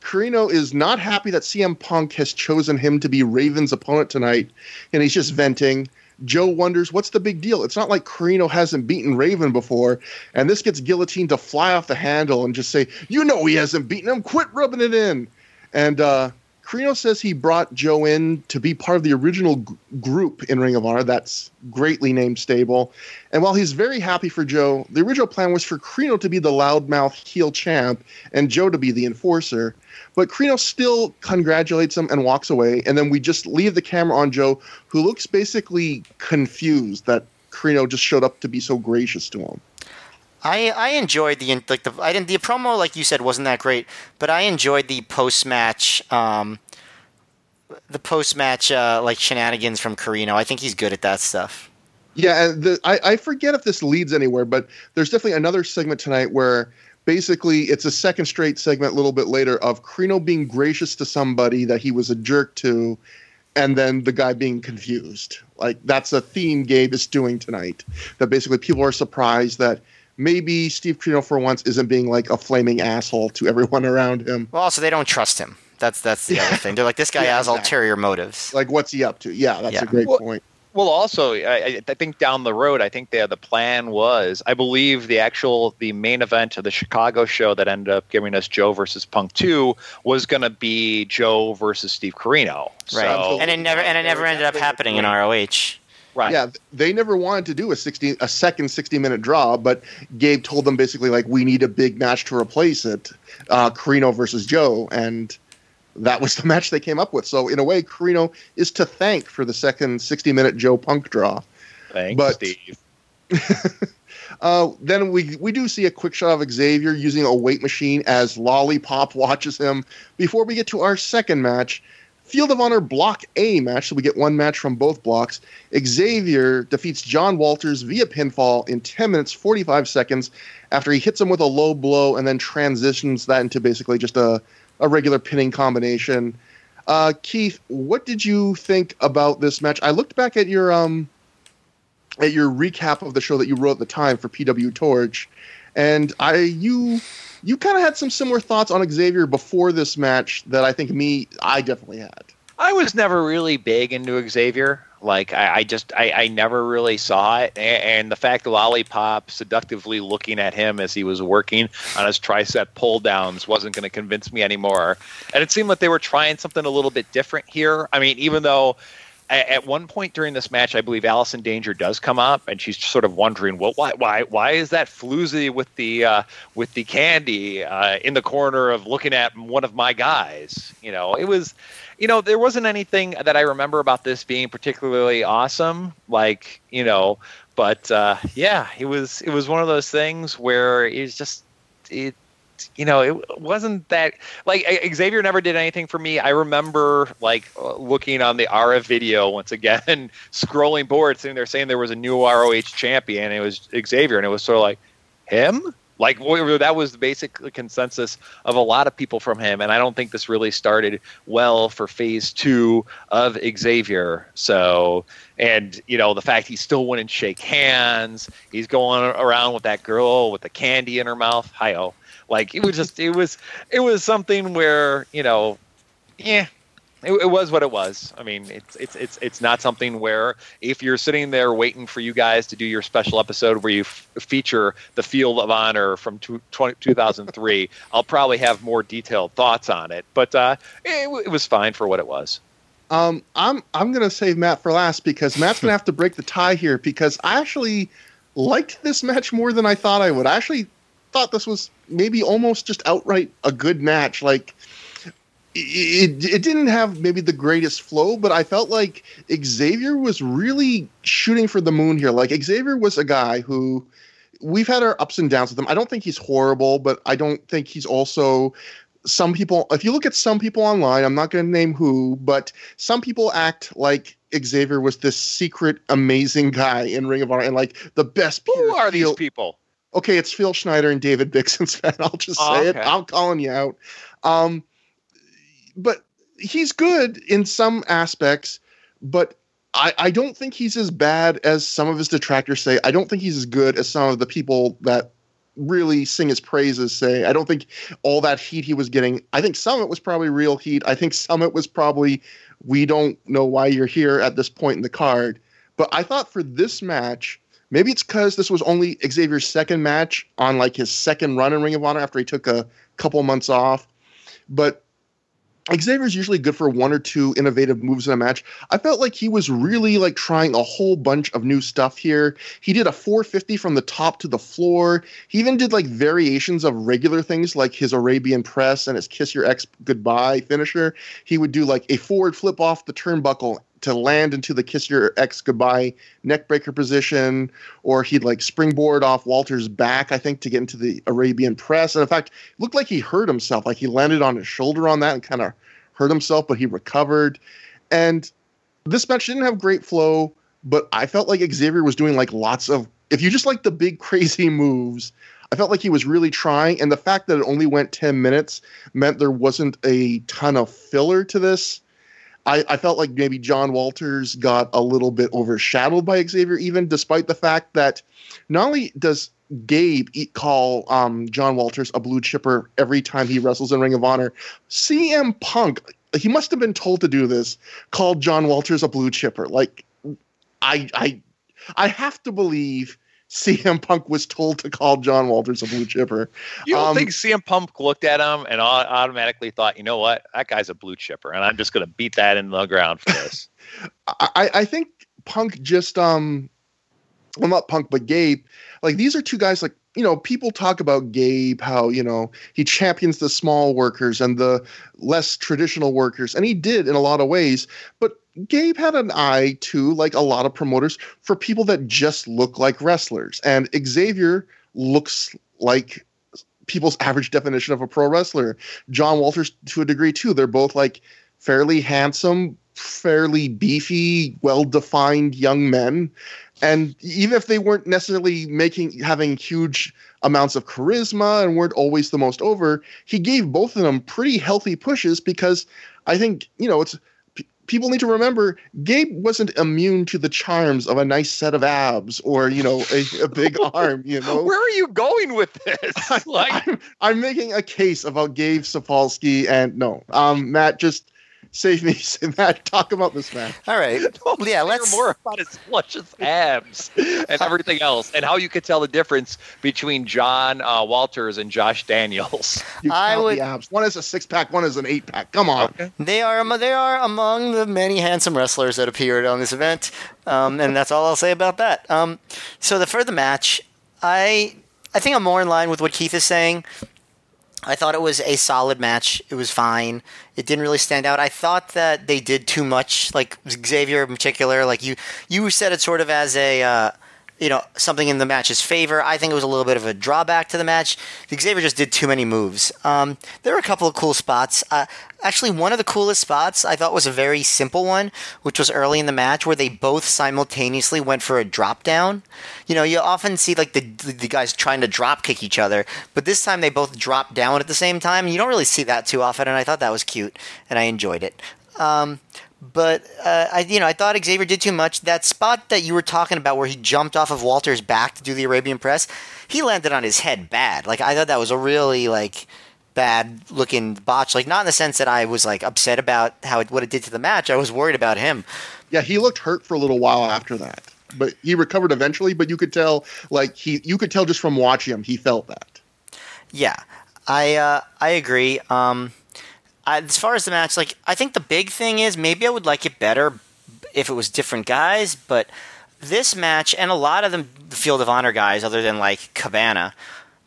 Corino is not happy that CM Punk has chosen him to be Raven's opponent tonight, and he's just venting. Joe wonders what's the big deal. It's not like Corino hasn't beaten Raven before, and this gets Guillotine to fly off the handle and just say, "You know he hasn't beaten him. Quit rubbing it in." And uh, Corino says he brought Joe in to be part of the original g- group in Ring of Honor. That's greatly named stable. And while he's very happy for Joe, the original plan was for Corino to be the loudmouth heel champ and Joe to be the enforcer. But Corino still congratulates him and walks away. And then we just leave the camera on Joe, who looks basically confused that Corino just showed up to be so gracious to him. I I enjoyed the like the I didn't the promo like you said wasn't that great, but I enjoyed the post match um, the post match uh, like shenanigans from Corino. I think he's good at that stuff. Yeah, the, I I forget if this leads anywhere, but there's definitely another segment tonight where basically it's a second straight segment a little bit later of Corino being gracious to somebody that he was a jerk to, and then the guy being confused. Like that's a theme Gabe is doing tonight. That basically people are surprised that maybe Steve Corino for once isn't being like a flaming asshole to everyone around him. Well, also they don't trust him. That's that's the other thing. They're like this guy Yeah, has exactly. ulterior motives. Like what's he up to? Yeah, that's Yeah. a great Well- point. Well, also, I, I think down the road, I think the the plan was, I believe the actual the main event of the Chicago show that ended up giving us Joe versus Punk two was going to be Joe versus Steve Corino. Right. So, and it never and it never ended up happening in ROH. right. Yeah, they never wanted to do a sixty a second sixty minute draw, but Gabe told them basically like we need a big match to replace it, uh, Corino versus Joe, and that was the match they came up with. So in a way, Corino is to thank for the second sixty minute Joe Punk draw. Thanks, but- Steve. Uh, then we we do see a quick shot of Xavier using a weight machine as Lollipop watches him. Before we get to our second match, Field of Honor Block A match, so we get one match from both blocks. Xavier defeats John Walters via pinfall in 10 minutes 45 seconds after he hits him with a low blow and then transitions that into basically just a, a regular pinning combination. Uh, Keith, what did you think about this match? I looked back at your um at your recap of the show that you wrote at the time for PW Torch, and I you you kind of had some similar thoughts on Xavier before this match that I think me I definitely had. I was never really big into Xavier. Like I, I just I, I never really saw it, and, and the fact Lollipop seductively looking at him as he was working on his tricep pull downs wasn't going to convince me anymore. And it seemed like they were trying something a little bit different here. I mean, even though at one point during this match, I believe Allison Danger does come up, and she's sort of wondering, well, why, why, why is that floozy with the uh, with the candy uh, in the corner of looking at one of my guys? You know, it was, you know, there wasn't anything that I remember about this being particularly awesome, like you know, but uh, yeah, it was it was one of those things where it's just it you know, it wasn't that like Xavier never did anything for me. I remember like looking on the RF video once again, scrolling board, sitting there saying there was a new ROH champion. It was Xavier, and it was sort of like him. Like that was the basic consensus of a lot of people from him, and I don't think this really started well for Phase Two of Xavier. So, and you know the fact he still wouldn't shake hands, he's going around with that girl with the candy in her mouth. Hi oh, like it was just it was it was something where you know, yeah, it, it was what it was. I mean, it's it's it's it's not something where if you're sitting there waiting for you guys to do your special episode where you f- feature the Field of Honor from two, 20, 2003, I'll probably have more detailed thoughts on it. But uh, it, it was fine for what it was. Um, I'm I'm gonna save Matt for last because Matt's gonna have to break the tie here because I actually liked this match more than I thought I would. I actually thought this was maybe almost just outright a good match. Like it, it didn't have maybe the greatest flow, but I felt like Xavier was really shooting for the moon here. Like Xavier was a guy who we've had our ups and downs with him. I don't think he's horrible, but I don't think he's also some people if you look at some people online, I'm not going to name who, but some people act like Xavier was this secret amazing guy in Ring of Honor and like the best Who are these people? Okay, it's Phil Schneider and David Bixen's fan. I'll just Oh, say okay. it. I'm calling you out. Um, but he's good in some aspects, but I, I don't think he's as bad as some of his detractors say. I don't think he's as good as some of the people that really sing his praises say. I don't think all that heat he was getting. I think some of it was probably real heat. I think some of it was probably we don't know why you're here at this point in the card. But I thought for this match, maybe it's because this was only Xavier's second match on like his second run in Ring of Honor after he took a couple months off. But Xavier's usually good for one or two innovative moves in a match. I felt like he was really like trying a whole bunch of new stuff here. He did a 450 from the top to the floor. He even did like variations of regular things like his Arabian press and his kiss your ex goodbye finisher. He would do like a forward flip off the turnbuckle, to land into the kiss your ex goodbye neckbreaker position, or he'd like springboard off Walter's back, I think, to get into the Arabian press. And in fact, it looked like he hurt himself, like he landed on his shoulder on that and kind of hurt himself, but he recovered. And this match didn't have great flow, but I felt like Xavier was doing like lots of if you just like the big crazy moves, I felt like he was really trying, and the fact that it only went 10 minutes meant there wasn't a ton of filler to this. I, I, felt like maybe John Walters got a little bit overshadowed by Xavier, even despite the fact that not only does Gabe call um, John Walters a blue chipper every time he wrestles in Ring of Honor, CM Punk, he must have been told to do this, called John Walters a blue chipper. Like, I, I, I have to believe CM Punk was told to call John Walters a blue chipper. You don't um, think CM Punk looked at him and automatically thought, you know what, that guy's a blue chipper, and I'm just going to beat that in the ground for this. I, I think Punk just um, well not Punk but Gabe, like these are two guys like you know people talk about Gabe how you know he champions the small workers and the less traditional workers, and he did in a lot of ways, but Gabe had an eye too, like a lot of promoters, for people that just look like wrestlers. And Xavier looks like people's average definition of a pro wrestler. John Walters, to a degree, too. They're both like fairly handsome, fairly beefy, well defined young men. And even if they weren't necessarily making having huge amounts of charisma and weren't always the most over, he gave both of them pretty healthy pushes because I think, you know, it's people need to remember Gabe wasn't immune to the charms of a nice set of abs or you know a, a big arm. You know, where are you going with this? like, I'm, I'm, making a case about Gabe Sapolsky, and no, um, Matt just save me, Matt. Talk about this man. All right. yeah, let's hear more about his luscious abs and everything else, and how you could tell the difference between John uh, Walters and Josh Daniels. You I would. abs. One is a six pack. One is an eight pack. Come on. Okay. They are. They are among the many handsome wrestlers that appeared on this event, um, and that's all I'll say about that. Um, so the for the match, I I think I'm more in line with what Keith is saying. I thought it was a solid match. It was fine. It didn't really stand out. I thought that they did too much, like Xavier in particular. Like you, you said it sort of as a, uh, you know, something in the match's favor. I think it was a little bit of a drawback to the match. Xavier just did too many moves. Um, there were a couple of cool spots. Uh, actually, one of the coolest spots I thought was a very simple one, which was early in the match where they both simultaneously went for a drop down. You know, you often see like the the guys trying to drop kick each other, but this time they both dropped down at the same time. You don't really see that too often, and I thought that was cute, and I enjoyed it. Um, but uh, I, you know, I thought Xavier did too much. That spot that you were talking about, where he jumped off of Walter's back to do the Arabian press, he landed on his head bad. Like I thought that was a really like bad looking botch. Like not in the sense that I was like upset about how it what it did to the match. I was worried about him. Yeah, he looked hurt for a little while after that, but he recovered eventually. But you could tell, like he, you could tell just from watching him, he felt that. Yeah, I uh, I agree. Um, as far as the match, like I think the big thing is maybe I would like it better if it was different guys, but this match and a lot of them, the Field of Honor guys, other than like Cabana,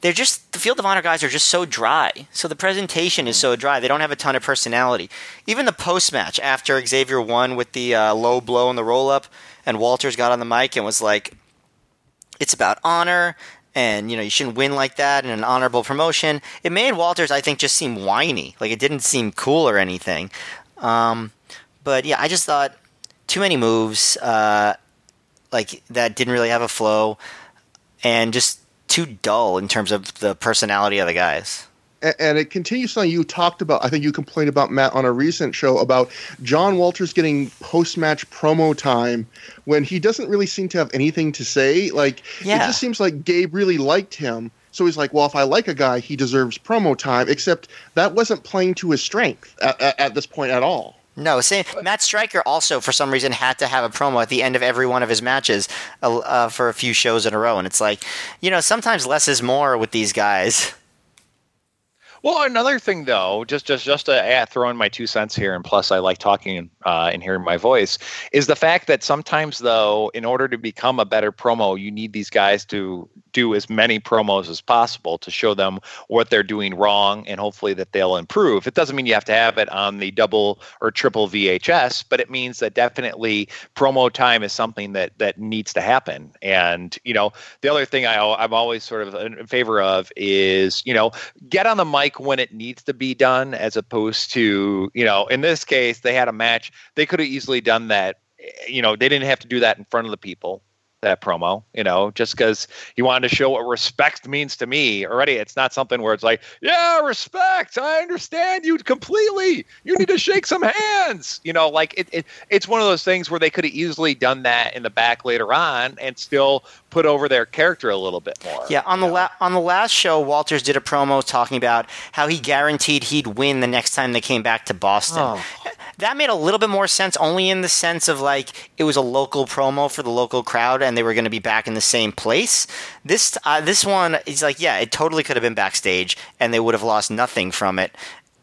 they're just the Field of Honor guys are just so dry. So the presentation is so dry. They don't have a ton of personality. Even the post match after Xavier won with the uh, low blow and the roll up, and Walters got on the mic and was like, "It's about honor." And you know you shouldn't win like that in an honorable promotion. It made Walters, I think, just seem whiny. Like it didn't seem cool or anything. Um, but yeah, I just thought too many moves, uh, like that didn't really have a flow, and just too dull in terms of the personality of the guys and it continues something you talked about. I think you complained about Matt on a recent show about John Walters getting post match promo time when he doesn't really seem to have anything to say. Like yeah. it just seems like Gabe really liked him. So he's like, well, if I like a guy, he deserves promo time. Except that wasn't playing to his strength at, at, at this point at all. No, same. Matt Striker also, for some reason, had to have a promo at the end of every one of his matches uh, uh, for a few shows in a row, and it's like, you know, sometimes less is more with these guys. Well, another thing though, just just just to add, throw in my two cents here, and plus I like talking uh, and hearing my voice, is the fact that sometimes though, in order to become a better promo, you need these guys to do as many promos as possible to show them what they're doing wrong and hopefully that they'll improve. It doesn't mean you have to have it on the double or triple VHS, but it means that definitely promo time is something that that needs to happen. And you know, the other thing I I'm always sort of in favor of is you know get on the mic when it needs to be done, as opposed to you know in this case they had a match they could have easily done that. Eh, you know, they didn't have to do that in front of the people that promo, you know, just because he wanted to show what respect means to me already. It's not something where it's like, yeah, respect. I understand you completely. You need to shake some hands. You know, like it, it it's one of those things where they could have easily done that in the back later on and still put over their character a little bit more. Yeah, on the la- on the last show, Walters did a promo talking about how he guaranteed he'd win the next time they came back to Boston. Oh. That made a little bit more sense, only in the sense of like it was a local promo for the local crowd, and they were going to be back in the same place. This uh, this one is like, yeah, it totally could have been backstage, and they would have lost nothing from it,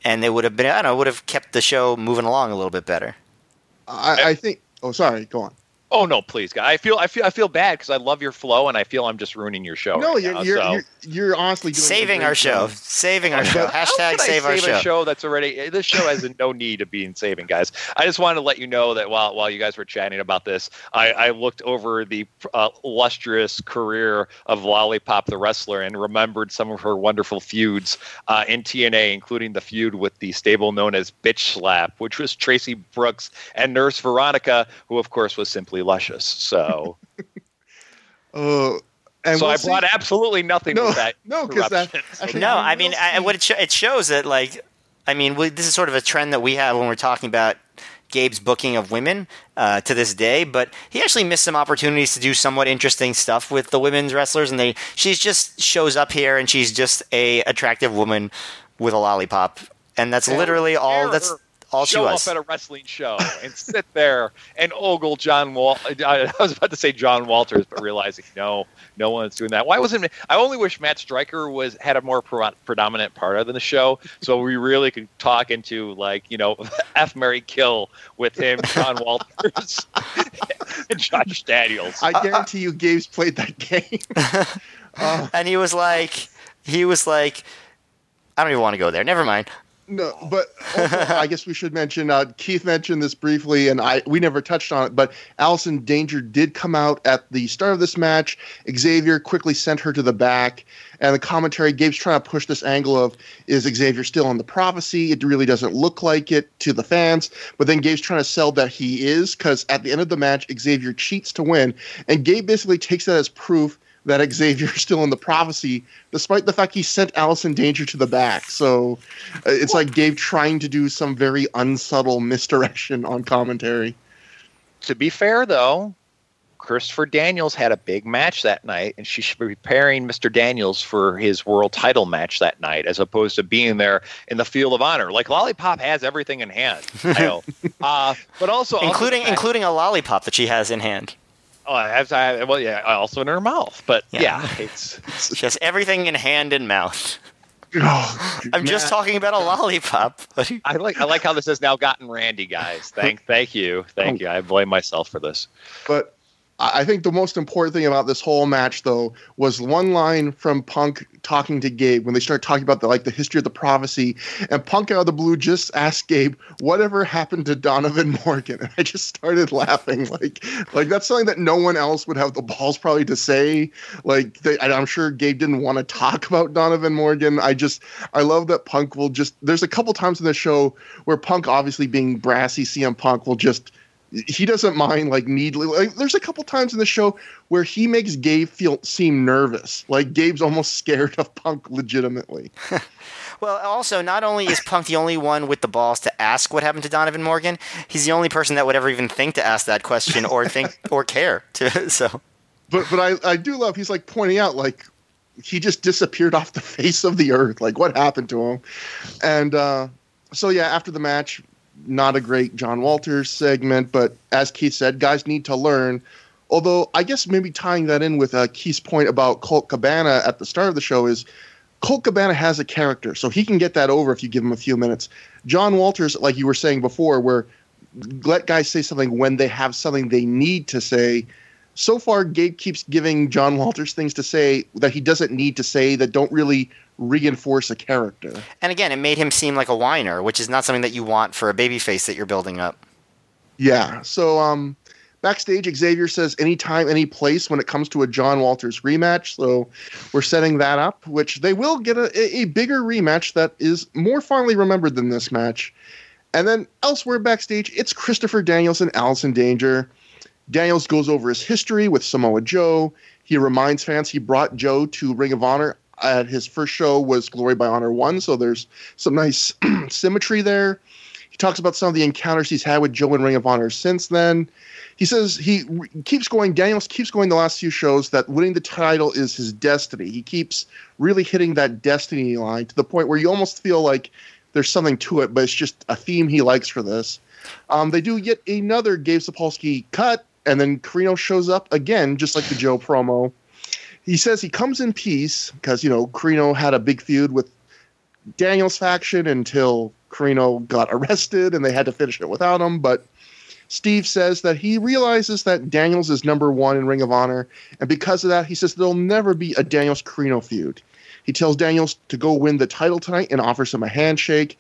and they would have been, I don't know, would have kept the show moving along a little bit better. I, I think. Oh, sorry. Go on. Oh no, please, guy. I feel I feel I feel bad because I love your flow and I feel I'm just ruining your show. No, right you're, now, you're, so. you're, you're honestly saving our show. Job. Saving our show. Hashtag save, our show. show. That's already this show has no need of being saving, guys. I just wanted to let you know that while while you guys were chatting about this, I, I looked over the uh, illustrious career of Lollipop the wrestler and remembered some of her wonderful feuds uh, in TNA, including the feud with the stable known as Bitch Slap, which was Traci Brooks and Nurse Veronica, who of course was simply luscious. So. So. uh, and so we'll I brought see. absolutely nothing No, with that. no, 'cause that- interruption. actually- No, I mean, I, what it, sh- it shows that like, I mean, we, this is sort of a trend that we have when we're talking about Gabe's booking of women uh, to this day. But he actually missed some opportunities to do somewhat interesting stuff with the women's wrestlers, and they she's just shows up here and she's just a attractive woman with a lollipop, and that's literally all. That's all she show was. up at a wrestling show and sit there and ogle John Wal. I was about to say John Walters, but realizing no, no one's doing that. Why wasn't? I only wish Matt Striker was had a more pro- predominant part of the show, so we really could talk into like you know F Mary Kill with him, John Walters, and Josh Daniels. I guarantee you, Gabe's played that game. Uh, and he was like, he was like, I don't even want to go there. Never mind. No, but also, I guess we should mention. Uh, Keith mentioned this briefly, and I we never touched on it. But Allison Danger did come out at the start of this match. Xavier quickly sent her to the back, and the commentary Gabe's trying to push this angle of is Xavier still on the prophecy? It really doesn't look like it to the fans. But then Gabe's trying to sell that he is because at the end of the match, Xavier cheats to win, and Gabe basically takes that as proof that Xavier's still in the prophecy, despite the fact he sent Allison Danger to the back. So uh, it's like Gabe trying to do some very unsubtle misdirection on commentary. to be fair, though, Christopher Daniels had a big match that night, and she should be preparing Mr. Daniels for his world title match that night, as opposed to being there in the field of honor. Like Lollipop has everything in hand, I know. uh, but also including also, including a lollipop that she has in hand. Oh, as I, well, yeah, also in her mouth. But Yeah. yeah, it's She has everything in hand and mouth. Oh, I'm just talking about a lollipop. I like I like how this has now gotten Randy, guys. Thank thank you, thank oh. you. I blame myself for this. But I think the most important thing about this whole match, though, was one line from Punk talking to Gabe when they start talking about the like the history of the prophecy, and Punk out of the blue just asked Gabe, "Whatever happened to Donovan Morgan?" And I just started laughing, like like that's something that no one else would have the balls probably to say. Like they, I'm sure Gabe didn't want to talk about Donovan Morgan. I just I love that Punk will just. There's a couple times in the show where Punk, obviously being brassy, CM Punk will just he doesn't mind like needly like there's a couple times in the show where he makes Gabe feel seem nervous. Like Gabe's almost scared of Punk legitimately. Well, also, not only is Punk the only one with the balls to ask what happened to Donovan Morgan, he's the only person that would ever even think to ask that question or think or care to. So, But but I, I do love he's like pointing out like he just disappeared off the face of the earth. Like what happened to him? And uh so yeah, after the match, not a great John Walters segment, but as Keith said, guys need to learn. Although I guess maybe tying that in with uh, Keith's point about Colt Cabana at the start of the show is Colt Cabana has a character, so he can get that over if you give him a few minutes. John Walters, like you were saying before, where let guys say something when they have something they need to say. So far Gabe keeps giving John Walters things to say that he doesn't need to say that don't really reinforce a character. And again, it made him seem like a whiner, which is not something that you want for a babyface that you're building up. Yeah. So um backstage Xavier says anytime any place when it comes to a John Walters rematch. So we're setting that up, which they will get a, a bigger rematch that is more fondly remembered than this match. And then elsewhere backstage, it's Christopher Daniels and Allison Danger. Daniels goes over his history with Samoa Joe. He reminds fans he brought Joe to Ring of Honor at his first show was Glory by Honor 1, so there's some nice symmetry there. He talks about some of the encounters he's had with Joe in Ring of Honor since then. He says he re- keeps going, Daniels keeps going the last few shows that winning the title is his destiny. He keeps really hitting that destiny line to the point where you almost feel like there's something to it, but it's just a theme he likes for this. Um, they do yet another Gabe Sapolsky cut and then Corino shows up again, just like the Joe promo. He says he comes in peace because you know Corino had a big feud with Daniel's faction until Corino got arrested and they had to finish it without him. But Steve says that he realizes that Daniels is number one in Ring of Honor, and because of that, he says there'll never be a Daniels Corino feud. He tells Daniels to go win the title tonight and offers him a handshake.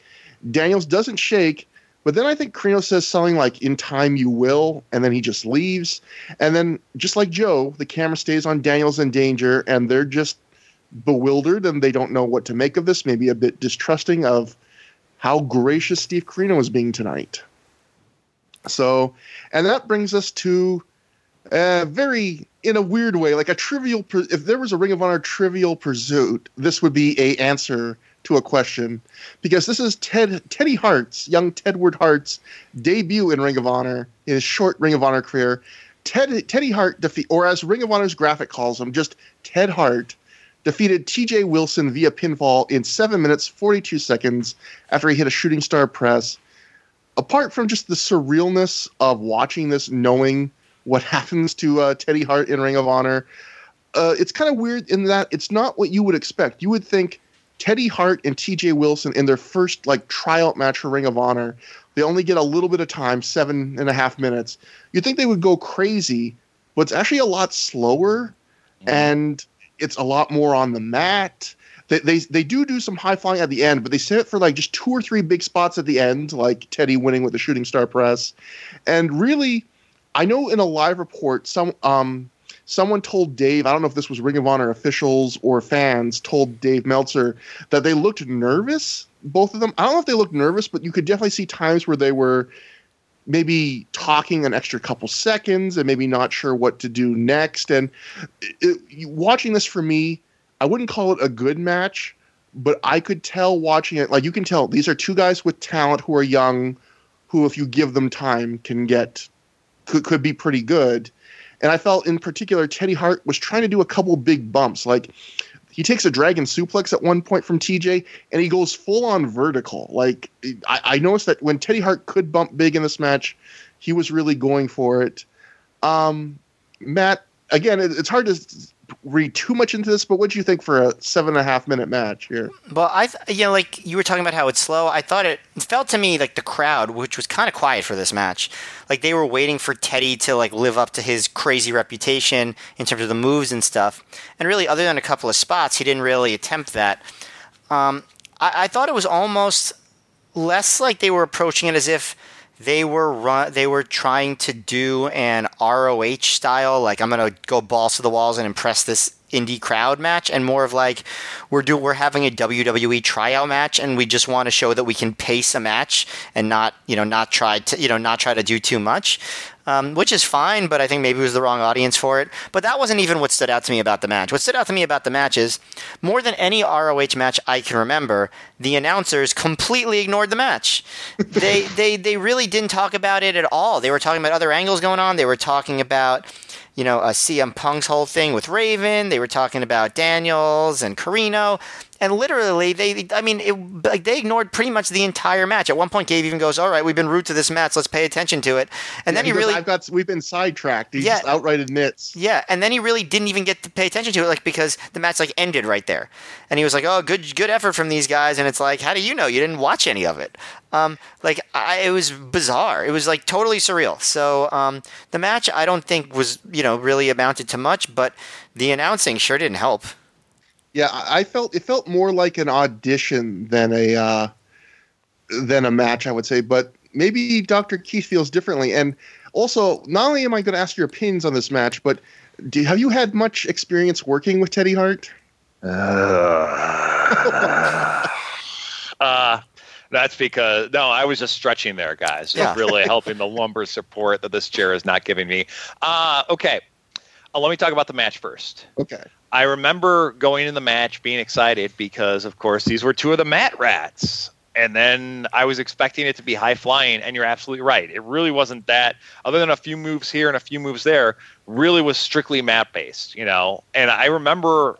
Daniels doesn't shake, but then I think Corino says something like "In time you will," and then he just leaves. And then, just like Joe, the camera stays on Daniels in Danger, and they're just bewildered and they don't know what to make of this. Maybe a bit distrusting of how gracious Steve Corino is being tonight. So, and that brings us to a very, in a weird way, like a trivial. If there was a Ring of Honor trivial pursuit, this would be a answer to a question because this is Ted Teddy Hart's young Tedward Hart's debut in Ring of Honor in his short Ring of Honor career. Ted Teddy Hart defeat, or as Ring of Honor's graphic calls him, just Ted Hart defeated T.J. Wilson via pinfall in seven minutes forty two seconds after he hit a shooting star press. Apart from just the surrealness of watching this, knowing what happens to uh, Teddy Hart in Ring of Honor, uh, it's kind of weird in that it's not what you would expect. You would think Teddy Hart and TJ Wilson in their first like tryout match for Ring of Honor, they only get a little bit of time, seven and a half minutes. You'd think they would go crazy, but it's actually a lot slower mm-hmm. and it's a lot more on the mat. They, they, they do do some high flying at the end, but they set it for like just two or three big spots at the end, like Teddy winning with the shooting star press. And really, I know in a live report, some um, someone told Dave, I don't know if this was Ring of Honor officials or fans, told Dave Meltzer that they looked nervous, both of them. I don't know if they looked nervous, but you could definitely see times where they were maybe talking an extra couple seconds and maybe not sure what to do next. And it, watching this for me, I wouldn't call it a good match, but I could tell watching it, like you can tell these are two guys with talent who are young, who, if you give them time, can get could, could be pretty good and I felt in particular Teddy Hart was trying to do a couple big bumps. Like he takes a dragon suplex at one point from TJ and he goes full on vertical. Like I, I noticed that when Teddy Hart could bump big in this match, he was really going for it. Um, Matt, again, it, it's hard to read too much into this, but what do you think for a seven and a half minute match here? Well, I, th- you know, like you were talking about how it's slow. I thought it, felt to me like the crowd, which was kind of quiet for this match, like they were waiting for Teddy to like live up to his crazy reputation in terms of the moves and stuff. And really, other than a couple of spots, he didn't really attempt that. Um, I, I thought it was almost less like they were approaching it as if they were run, they were trying to do an ROH style like I'm to go balls to the walls and impress this indie crowd match and more of like we're do we're having a WWE tryout match and we just want to show that we can pace a match and not you know not try to you know not try to do too much um, which is fine, but I think maybe it was the wrong audience for it. But that wasn't even what stood out to me about the match. What stood out to me about the match is more than any ROH match I can remember, the announcers completely ignored the match. they they they really didn't talk about it at all. They were talking about other angles going on. They were talking about you know, uh, CM Punk's whole thing with Raven. They were talking about Daniels and Corino. And literally they I mean it, like they ignored pretty much the entire match. At one point, Gabe even goes, "All right, we've been rude to this match. Let's pay attention to it." And Yeah, then he, goes, really I've got we've been sidetracked. He Yeah. just outright admits. yeah, and then he really didn't even get to pay attention to it, like because the match like ended right there, and he was like, "Oh, good, good effort from these guys," and it's like, how do you know you didn't watch any of it? Um, like I, it was bizarre. It was like totally surreal. So um, the match, I don't think was you know really amounted to much, but the announcing sure didn't help. Yeah, I I felt it felt more like an audition than a uh, than a match, I would say. But maybe Dr. Keith feels differently. And also, not only am I going to ask your opinions on this match, but do, have you had much experience working with Teddy Hart? Uh, that's because no, I was just stretching there, guys. Yeah. Really helping the lumbar support that this chair is not giving me. Uh, okay, uh, let me talk about the match first. Okay. I remember going in the match being excited because, of course, these were two of the mat rats. And then I was expecting it to be high flying, and you're absolutely right. It really wasn't that. Other than a few moves here and a few moves there, really was strictly mat based, you know. And I remember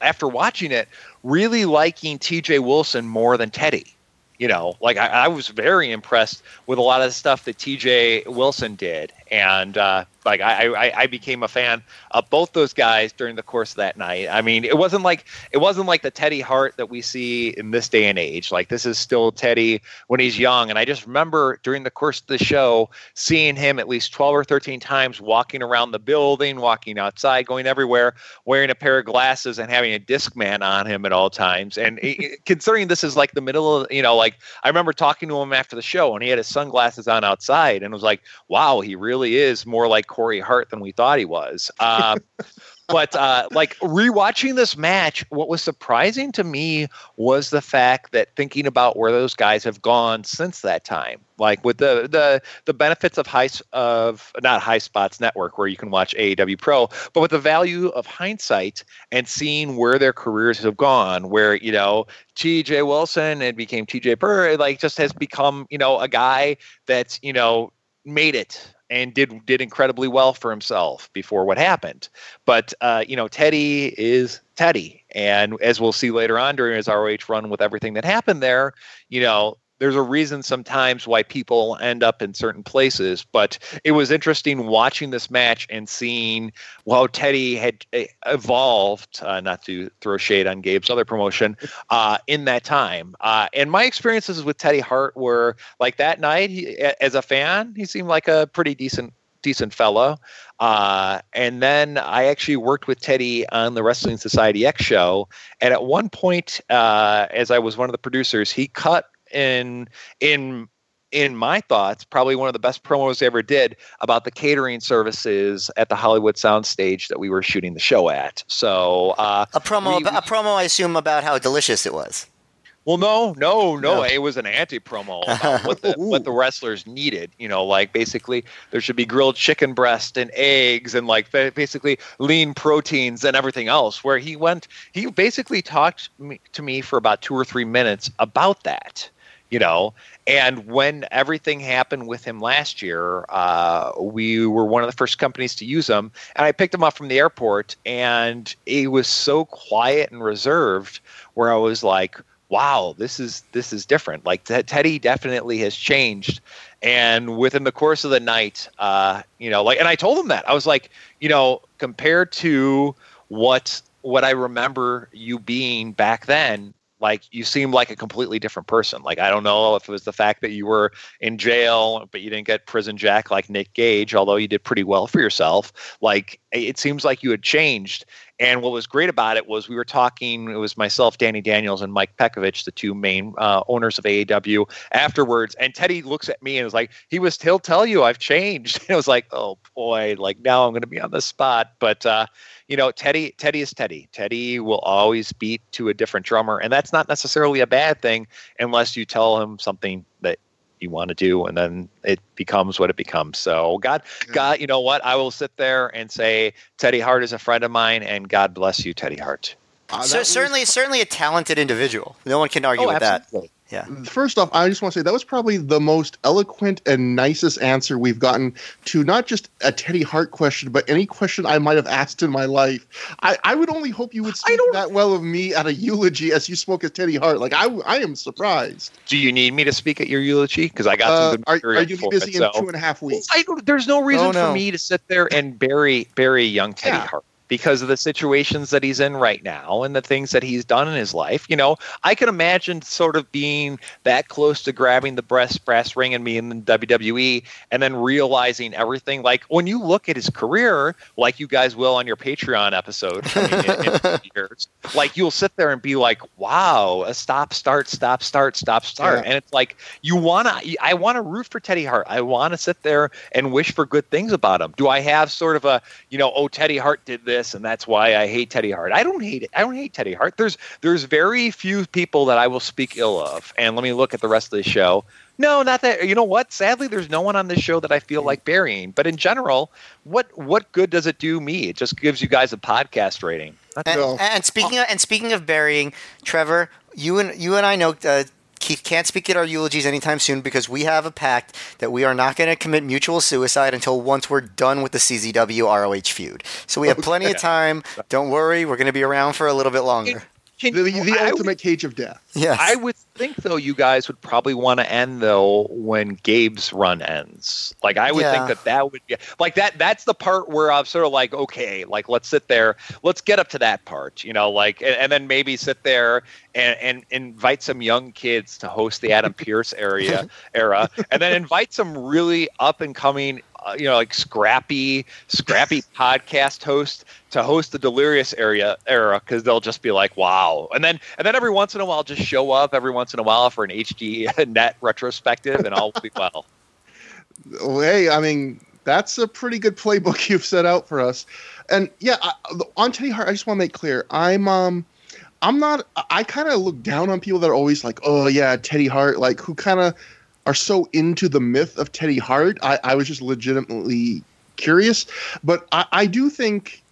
after watching it, really liking T.J. Wilson more than Teddy. You know, like I, I was very impressed with a lot of the stuff that T.J. Wilson did, and uh, like I, I, I became a fan of both those guys during the course of that night. I mean, it wasn't like it wasn't like the Teddy Hart that we see in this day and age. Like this is still Teddy when he's young, and I just remember during the course of the show seeing him at least twelve or thirteen times walking around the building, walking outside, going everywhere, wearing a pair of glasses and having a disc man on him at all times. And considering this is like the middle of you know, like I remember talking to him after the show, and he had his sunglasses on outside, and was like, "Wow, he really is more like Corey Hart than we thought he was." Uh, but uh, like rewatching this match, what was surprising to me was the fact that thinking about where those guys have gone since that time, like with the the the benefits of high of not high spots network where you can watch AEW Pro, but with the value of hindsight and seeing where their careers have gone, where you know T.J. Wilson and became T.J. Burr, like just has become you know a guy that's you know made it and did did incredibly well for himself before what happened. But uh, you know, Teddy is Teddy, and as we'll see later on during his ROH run with everything that happened there, you know. There's a reason sometimes why people end up in certain places, but it was interesting watching this match and seeing how Teddy had uh, evolved. Uh, not to throw shade on Gabe's other promotion, uh, in that time. Uh, and my experiences with Teddy Hart were like that night. He, as a fan, he seemed like a pretty decent decent fellow. Uh, and then I actually worked with Teddy on the Wrestling Society X show. And at one point, uh, as I was one of the producers, he cut in in in my thoughts, probably one of the best promos they ever did about the catering services at the Hollywood Soundstage that we were shooting the show at. So uh, A promo, We- a promo, I assume about how delicious it was. Well, no, no, no. No. It was an anti-promo about what the what the wrestlers needed. You know, like basically there should be grilled chicken breast and eggs and like basically lean proteins and everything else. Where he went, he basically talked to me for about two or three minutes about that. You know, and when everything happened with him last year, uh, we were one of the first companies to use him, and I picked him up from the airport, and he was so quiet and reserved, where I was like, wow this is this is different. Like Ted- teddy definitely has changed and within the course of the night uh you know like and i told him that. I was like you know compared to what what i remember you being back then like you seem like a completely different person. Like i don't know if it was the fact that you were in jail but you didn't get prison jack like nick gage although you did pretty well for yourself. Like it seems like you had changed and what was great about it was we were talking, it was myself, Danny Daniels, and Mike Pekovich, the two main uh, owners of AAW, afterwards. And Teddy looks at me and was like, he was, he'll tell you I've changed. And I was like, oh boy, like now I'm going to be on the spot. But, uh, you know, Teddy, Teddy is Teddy. Teddy will always beat to a different drummer. And that's not necessarily a bad thing unless you tell him something that you want to do and then it becomes what it becomes. So god god you know what? I will sit there and say teddy hart is a friend of mine and god bless you teddy hart. Uh, so that was- certainly, certainly a talented individual. No one can argue oh with that. Absolutely Yeah. First off, I just want to say that was probably the most eloquent and nicest answer we've gotten to not just a Teddy Hart question, but any question I might have asked in my life. I, I would only hope you would speak that well of me at a eulogy as you spoke at Teddy Hart. Like I, I am surprised. Do you need me to speak at your eulogy? Because I got Uh, some good are, material are you for busy it, in so- two and a half weeks? I don't, there's no reason Oh, no. for me to sit there and bury bury young Teddy Yeah. Hart because of the situations that he's in right now and the things that he's done in his life. You know, I can imagine sort of being that close to grabbing the breast brass ring and me in the WWE and then realizing everything. Like when you look at his career, like you guys will on your Patreon episode in, in years, like you'll sit there and be like, wow, a stop, start, stop, start, stop, start. Yeah. And it's like you wanna I wanna root for Teddy Hart. I wanna sit there and wish for good things about him. Do I have sort of a, you know, oh Teddy Hart did this and that's why I hate Teddy Hart. I don't hate it. I don't hate Teddy Hart. There's there's very few people that I will speak ill of. And let me look at the rest of the show. No, not that. You know what? Sadly, there's no one on this show that I feel like burying. But in general, what what good does it do me? It just gives you guys a podcast rating. And, and speaking of, and speaking of burying, Trevor, you and you and I know uh, Keith can't speak at our eulogies anytime soon because we have a pact that we are not going to commit mutual suicide until once we're done with the CZW ROH feud. So we have plenty of time. Don't worry, we're going to be around for a little bit longer. Can- The, the I would- ultimate cage of death. Yes. I would think though you guys would probably want to end though when Gabe's run ends. Like I would Yeah. think that that would be like that. That's the part where I'm sort of like, okay, like let's sit there, let's get up to that part, you know, like and, and then maybe sit there and, and invite some young kids to host the Adam Pearce area era, and then invite some really up and coming. Uh, you know, like scrappy, scrappy podcast host to host the Delirious area era because they'll just be like, "Wow!" And then, and then every once in a while, just show up every once in a while for an HD net retrospective, and all will be well. Well, hey, I mean, that's a pretty good playbook you've set out for us. And yeah, I, on Teddy Hart, I just want to make clear, I'm um, I'm not. I kind of look down on people that are always like, oh yeah, Teddy Hart, like who kind of are so into the myth of Teddy Hart. I, I was just legitimately curious, but I, I do think,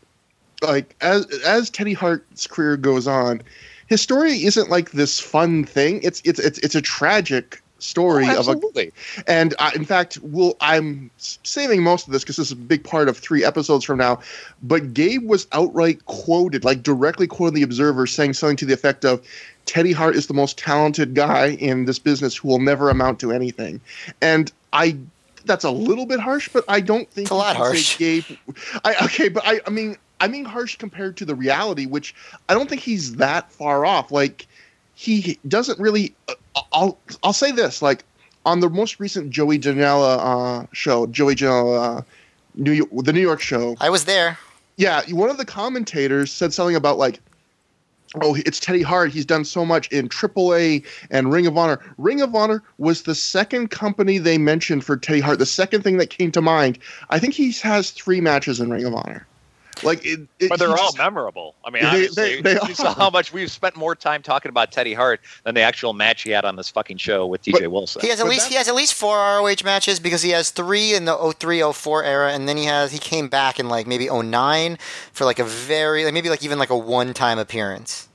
like as as Teddy Hart's career goes on, his story isn't like this fun thing. It's it's it's it's a tragic story Oh, of a and uh, in fact, we'll, I'm saving most of this because this is a big part of three episodes from now. But Gabe was outright quoted, like directly quoted the Observer, saying something to the effect of, "Teddy Hart is the most talented guy in this business who will never amount to anything." And I, that's a little bit harsh, but I don't think It's a lot harsh. Gabe, I okay, but I, I mean, I mean harsh compared to the reality, which I don't think he's that far off. Like he doesn't really. Uh, I'll I'll say this like on the most recent Joey Janela uh, show, Joey Janela, uh, New York, the New York show. I was there. Yeah, one of the commentators said something about like, oh, it's Teddy Hart. He's done so much in AAA and Ring of Honor. Ring of Honor was the second company they mentioned for Teddy Hart. The second thing that came to mind. I think he has three matches in Ring of Honor. Like, it, it, But they're all memorable. I mean, They- honestly, they- they you saw how much we've spent more time talking about Teddy Hart than the actual match he had on this fucking show with TJ But- Wilson. He has at But least that- he has at least four ROH matches because he has three in the 03 04 era and then he has he came back in like maybe 09 for like a very like maybe like even like a one time appearance.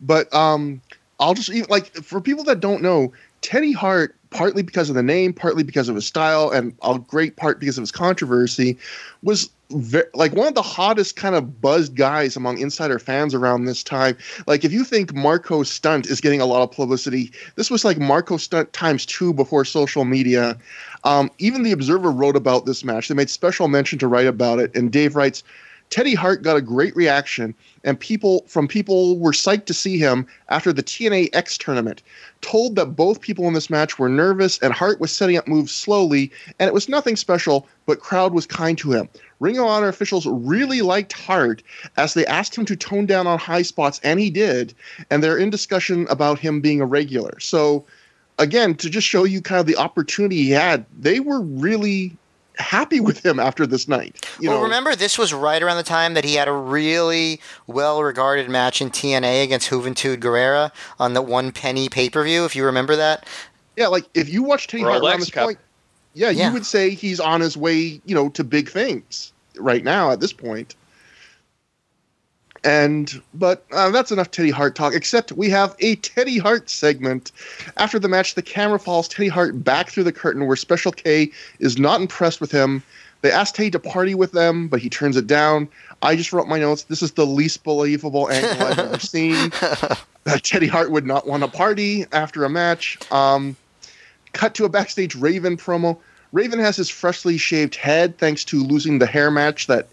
But um, I'll just even like for people that don't know, Teddy Hart, partly because of the name, partly because of his style, and a great part because of his controversy, was ve- like one of the hottest kind of buzzed guys among insider fans around this time. Like if you think Marco Stunt is getting a lot of publicity, this was like Marco Stunt times two before social media. Um, even the Observer wrote about this match. They made special mention to write about it, and Dave writes. Teddy Hart got a great reaction, and people from people were psyched to see him after the TNA X tournament. Told that both people in this match were nervous, and Hart was setting up moves slowly, and it was nothing special, but crowd was kind to him. Ring of Honor officials really liked Hart as they asked him to tone down on high spots, and he did. And they're in discussion about him being a regular. So, again, to just show you kind of the opportunity he had, they were really happy with him after this night. You well, know, remember this was right around the time that he had a really well regarded match in TNA against Juventud Guerrera on the one penny pay per view. If you remember that, Yeah, like if you watch Teddy Hart around this Cup. point, yeah, Yeah. you would say he's on his way, you know, to big things right now at this point. And but uh, that's enough Teddy Hart talk. Except we have a Teddy Hart segment. After the match, the camera follows Teddy Hart back through the curtain, where Special K is not impressed with him. They ask Teddy to party with them, but he turns it down. I just wrote my notes. This is the least believable angle I've ever seen. Uh, Teddy Hart would not want to party after a match. Um, cut to a backstage Raven promo. Raven has his freshly shaved head thanks to losing the hair match that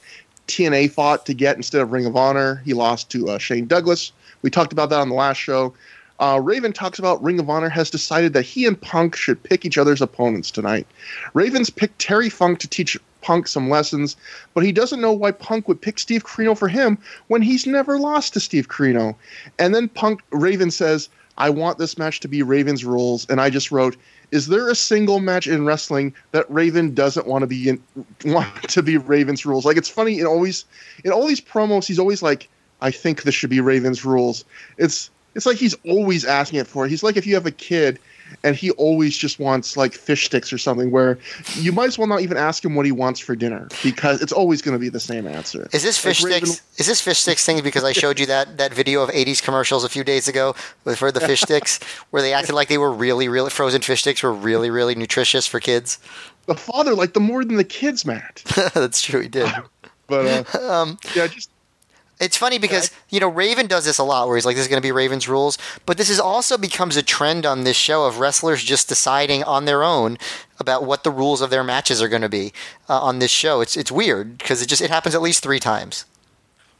TNA fought to get instead of Ring of Honor. He lost to uh, Shane Douglas. We talked about that on the last show. Uh, Raven talks about Ring of Honor has decided that he and Punk should pick each other's opponents tonight. Raven's picked Terry Funk to teach Punk some lessons, but he doesn't know why Punk would pick Steve Corino for him when he's never lost to Steve Corino. And then Punk Raven says, "I want this match to be Raven's rules," and I just wrote, "Is there a single match in wrestling that Raven doesn't want to be in, want to be Raven's rules?" Like it's funny, it always in all these promos, he's always like, "I think this should be Raven's rules." It's it's like he's always asking it for it. He's like if you have a kid and he always just wants like fish sticks or something where you might as well not even ask him what he wants for dinner because it's always going to be the same answer. Is this fish Like Raven- sticks? Is this fish sticks thing because I showed you that that video of '80s commercials a few days ago with for the fish sticks where they acted like they were really, really frozen fish sticks were really, really nutritious for kids. The father like the more than the kids, Matt. That's true, he did. But uh, Um, yeah, just It's funny because you know Raven does this a lot, where he's like, "This is going to be Raven's rules," but this is also becomes a trend on this show of wrestlers just deciding on their own about what the rules of their matches are going to be uh, on this show. It's it's weird because it just it happens at least three times.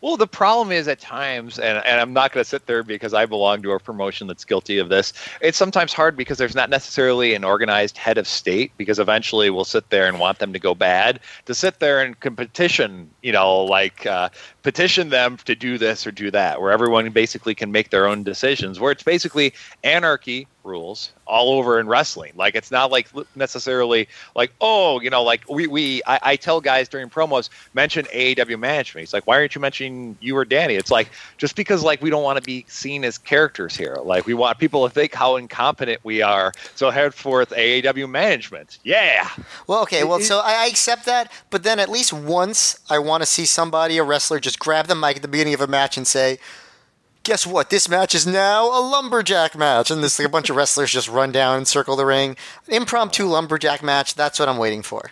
Well, the problem is at times, and, and I'm not going to sit there because I belong to a promotion that's guilty of this. It's sometimes hard because there's not necessarily an organized head of state because eventually we'll sit there and want them to go bad. To sit there and can petition, you know, like uh, petition them to do this or do that, where everyone basically can make their own decisions, where it's basically anarchy rules all over in wrestling. Like it's not like necessarily like oh you know like we we I, I tell guys during promos mention AAW management. It's like why aren't you mentioning you or Danny? It's like just because like we don't want to be seen as characters here. Like we want people to think how incompetent we are. So henceforth AAW management. Yeah. Well, okay, well, so I, I accept that, but then at least once I want to see somebody, a wrestler, just grab the mic at the beginning of a match and say, "Guess what? This match is now a lumberjack match," and this like a bunch of wrestlers just run down and circle the ring, An impromptu lumberjack match. That's what I'm waiting for.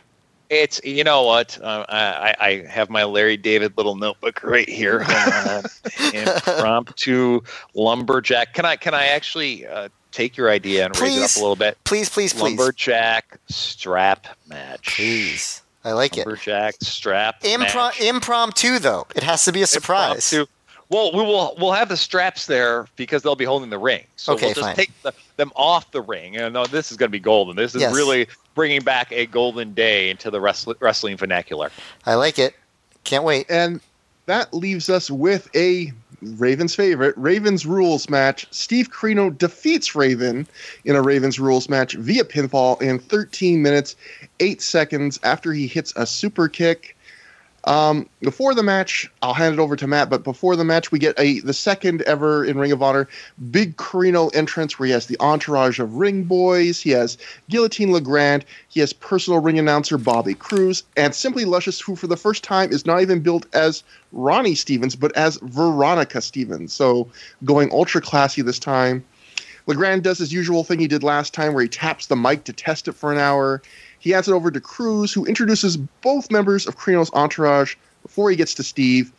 It's you know what uh, I, I have my Larry David little notebook right here. Impromptu lumberjack. Can I can I actually uh, take your idea and raise it up a little bit? Please, please, please, Lumberjack strap match. please. I like it. Lumberjack strap Impro- match. impromptu though. It has to be a surprise. Impromptu. Well, we will we'll have the straps there because they'll be holding the ring. So Okay, we'll just fine. take the, them off the ring. And no, this is going to be golden. This is Yes. really bringing back a golden day into the wrestling, wrestling vernacular. I like it. Can't wait. and that leaves us with a Ravens favorite, Ravens rules match. Steve Corino defeats Raven in a Ravens rules match via pinfall in 13 minutes, 8 seconds after he hits a super kick. Um, before the match, I'll hand it over to Matt, but before the match, we get a the second ever in Ring of Honor big Corino entrance where he has the entourage of ring boys, he has Guillotine LeGrande, he has personal ring announcer Bobby Cruz, and Simply Luscious, who for the first time is not even built as Ronnie Stevens, but as Veronica Stevens. So going ultra classy this time. LeGrande does his usual thing he did last time where he taps the mic to test it for an hour. He hands it over to Cruz, who introduces both members of Corino's entourage before he gets to Steve.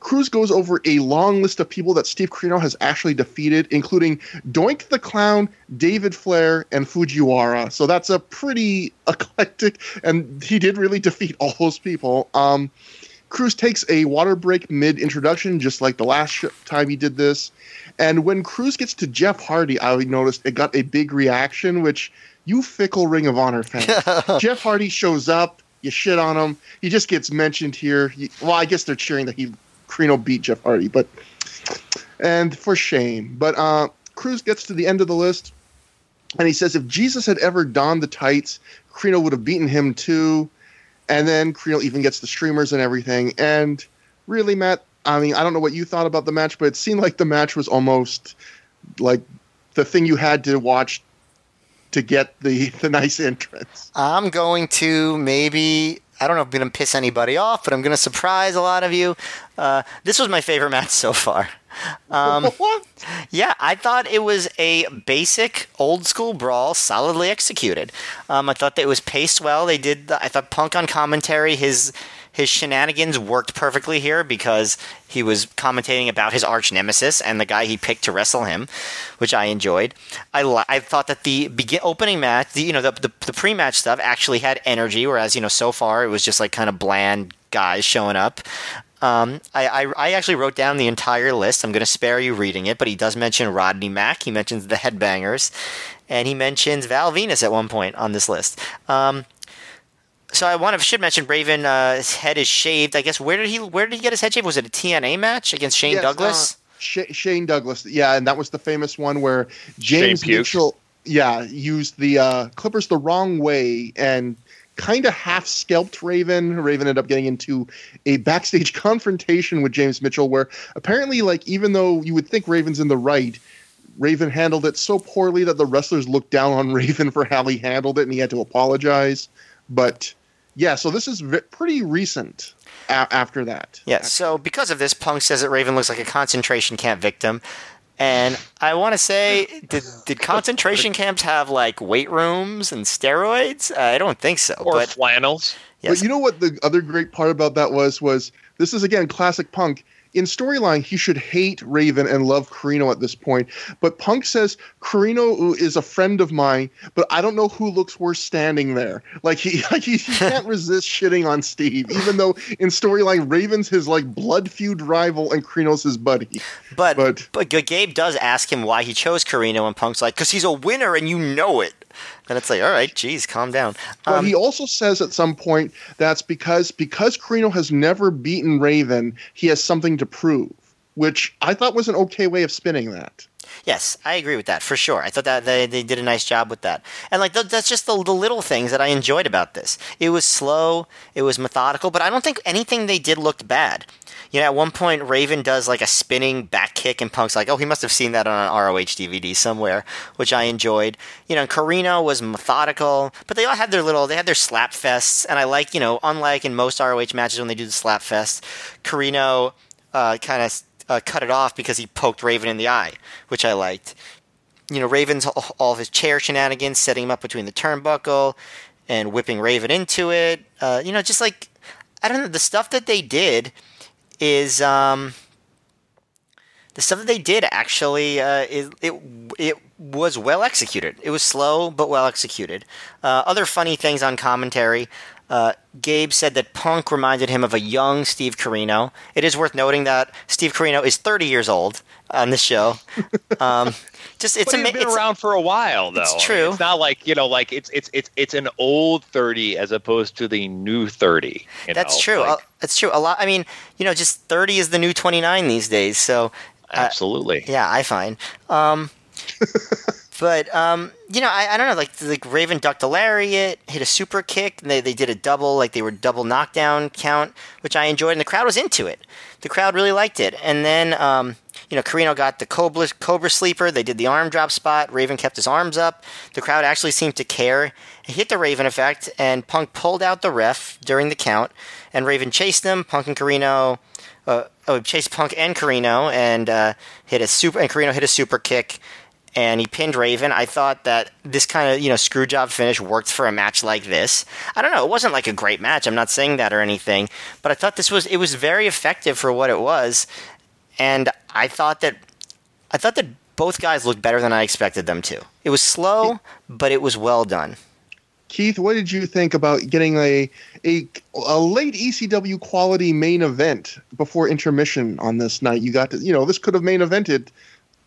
Cruz goes over a long list of people that Steve Corino has actually defeated, including Doink the Clown, David Flair, and Fujiwara. So that's a pretty eclectic, and he did really defeat all those people. Um, Cruz takes a water break mid introduction, just like the last sh- time he did this. And when Cruz gets to Jeff Hardy, I noticed it got a big reaction, which you fickle Ring of Honor fan. Jeff Hardy shows up, you shit on him. He just gets mentioned here. You- well, I guess they're cheering that he Corino beat Jeff Hardy, but and for shame. But uh, Cruz gets to the end of the list, and he says if Jesus had ever donned the tights, Corino would have beaten him too. And then Corino even gets the streamers and everything. And really, Matt, I mean, I don't know what you thought about the match, but it seemed like the match was almost like the thing you had to watch to get the the nice entrance. I'm going to maybe I don't know if I'm going to piss anybody off, but I'm going to surprise a lot of you. Uh, this was my favorite match so far. Um, yeah, I thought it was a basic old school brawl, solidly executed. Um, I thought that it was paced well. They did. The, I thought Punk on commentary, his his shenanigans worked perfectly here because he was commentating about his arch nemesis and the guy he picked to wrestle him, which I enjoyed. I, I thought that the begin- opening match, the, you know, the, the, the pre match stuff actually had energy, whereas, you know, so far it was just like kind of bland guys showing up. Um, I, I, I, actually wrote down the entire list. I'm going to spare you reading it, but he does mention Rodney Mack. He mentions the Headbangers, and he mentions Val Venis at one point on this list. Um, so I want to should mention Raven. Uh, his head is shaved. I guess where did he where did he get his head shaved? Was it a TNA match against Shane yes, Douglas? Uh, Sh- Shane Douglas, yeah, and that was the famous one where James Mitchell, yeah, used the uh, clippers the wrong way and kind of half scalped Raven. Raven ended up getting into a backstage confrontation with James Mitchell, where apparently, like, even though you would think Raven's in the right, Raven handled it so poorly that the wrestlers looked down on Raven for how he handled it, and he had to apologize. But yeah, so this is v- pretty recent a- after that. Yeah, so because of this, Punk says that Raven looks like a concentration camp victim. And I want to say, did, did concentration camps have like weight rooms and steroids? Uh, I don't think so. Or but, flannels. Yes. But you know what the other great part about that was was this is again classic punk in storyline, he should hate Raven and love Corino at this point. But Punk says Corino is a friend of mine, but I don't know who looks worse standing there. Like he, like he, he can't resist shitting on Steve, even though in storyline Raven's his like blood feud rival and Corino's his buddy. But but, but Gabe does ask him why he chose Corino, and Punk's like, because he's a winner and you know it. And it's like, all right, geez, calm down. Um, but he also says at some point that's because because Corino has never beaten Raven, he has something to prove, which I thought was an okay way of spinning that. Yes, I agree with that for sure. I thought that they, they did a nice job with that. And like that's just the, the little things that I enjoyed about this. It was slow, it was methodical, but I don't think anything they did looked bad. You know, at one point Raven does like a spinning back kick, and Punk's like, "Oh, he must have seen that on an ROH DVD somewhere," which I enjoyed. You know, Corino was methodical, but they all had their little, they had their slap fests, and I like, you know, unlike in most ROH matches when they do the slap fest, Corino uh, kind of uh, cut it off because he poked Raven in the eye, which I liked. You know, Raven's all of his chair shenanigans, setting him up between the turnbuckle and whipping Raven into it. Uh, you know, just like I don't know the stuff that they did is um, the stuff that they did actually uh, it, it it was well executed. It was slow but well executed. Uh, other funny things on commentary. Uh, Gabe said that Punk reminded him of a young Steve Corino. It is worth noting that Steve Corino is 30 years old on this show. Um, just it's, but he's ama- been around for a while though. It's true. I mean, it's not like you know, like it's it's it's it's an old thirty as opposed to the new thirty. That's know? true. Like, uh, that's true. A lot. I mean, you know, just thirty is the new twenty nine these days. So uh, absolutely. Yeah, I find. Um, but um, you know, I, I don't know. Like like Raven ducked a lariat, hit a super kick. And they they did a double, like they were double knockdown count, which I enjoyed, and the crowd was into it. The crowd really liked it. And then um, you know, Corino got the Cobra, Cobra Sleeper. They did the arm drop spot. Raven kept his arms up. The crowd actually seemed to care. He hit the Raven effect, and Punk pulled out the ref during the count, and Raven chased him. Punk and Corino, uh, oh, chased Punk and Corino, and uh, hit a super. And Corino hit a super kick, and he pinned Raven. I thought that this kind of you know screw job finish worked for a match like this. I don't know. It wasn't like a great match. I'm not saying that or anything, but I thought this was it was very effective for what it was, and I thought that I thought that both guys looked better than I expected them to. It was slow, but it was well done. Keith, what did you think about getting a a, a late ECW quality main event before intermission on this night? You got to, you know, this could have main evented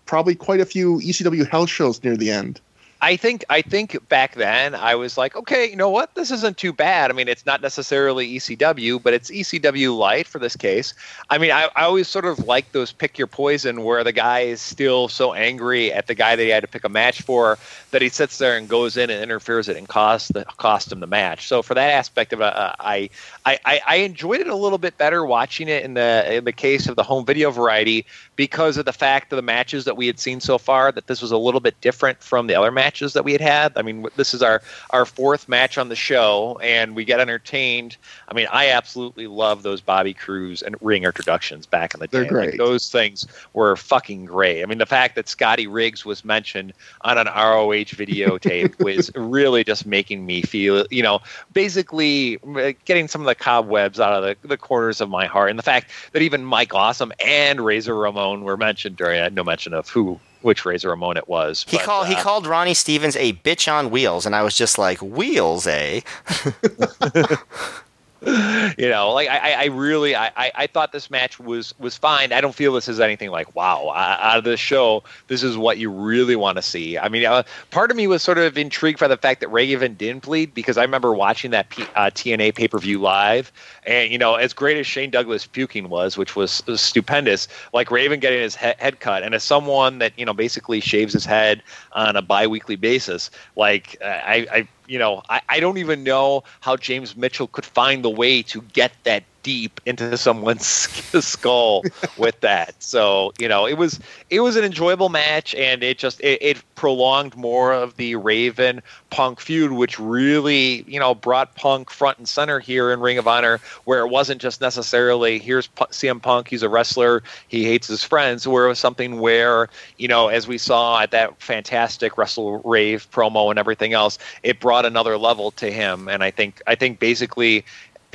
probably quite a few ECW house shows near the end. I think I think back then I was like, okay, you know what? This isn't too bad. I mean, it's not necessarily ECW, but it's ECW light for this case. I mean, I, I always sort of like those pick your poison where the guy is still so angry at the guy that he had to pick a match for that he sits there and goes in and interferes it and cost the cost him the match. So for that aspect of it, uh, I, I I enjoyed it a little bit better watching it in the in the case of the home video variety because of the fact of the matches that we had seen so far that this was a little bit different from the other matches matches that we had had. I mean, this is our our fourth match on the show, and we get entertained. I mean, I absolutely love those Bobby Cruz and ring introductions back in the day. They're great. Like, those things were fucking great. I mean, the fact that Scotty Riggs was mentioned on an ROH videotape was really just making me feel, you know, basically uh, getting some of the cobwebs out of the, the corners of my heart. And the fact that even Mike Awesome and Razor Ramon were mentioned during it, no mention of who which Razor Ramon it was. He but, called uh, he called Ronnie Stevens a bitch on wheels, and I was just like, wheels, eh? you know, like I, I really, I, I thought this match was was fine. I don't feel this is anything like wow out of this show. This is what you really want to see. I mean, uh, part of me was sort of intrigued by the fact that Raven didn't bleed because I remember watching that P, uh, TNA pay per view live, and you know, as great as Shane Douglas puking was, which was, was stupendous, like Raven getting his he- head cut, and as someone that you know basically shaves his head on a biweekly basis, like I, I you know, I, I don't even know how James Mitchell could find the way to get that deep into someone's skull with that. So you know, it was it was an enjoyable match, and it just it, it prolonged more of the Raven Punk feud, which really you know brought Punk front and center here in Ring of Honor, where it wasn't just necessarily here's P- CM Punk, he's a wrestler, he hates his friends, where it was something where you know as we saw at that fantastic Wrestle Rave promo and everything else, it brought another level to him, and I think I think basically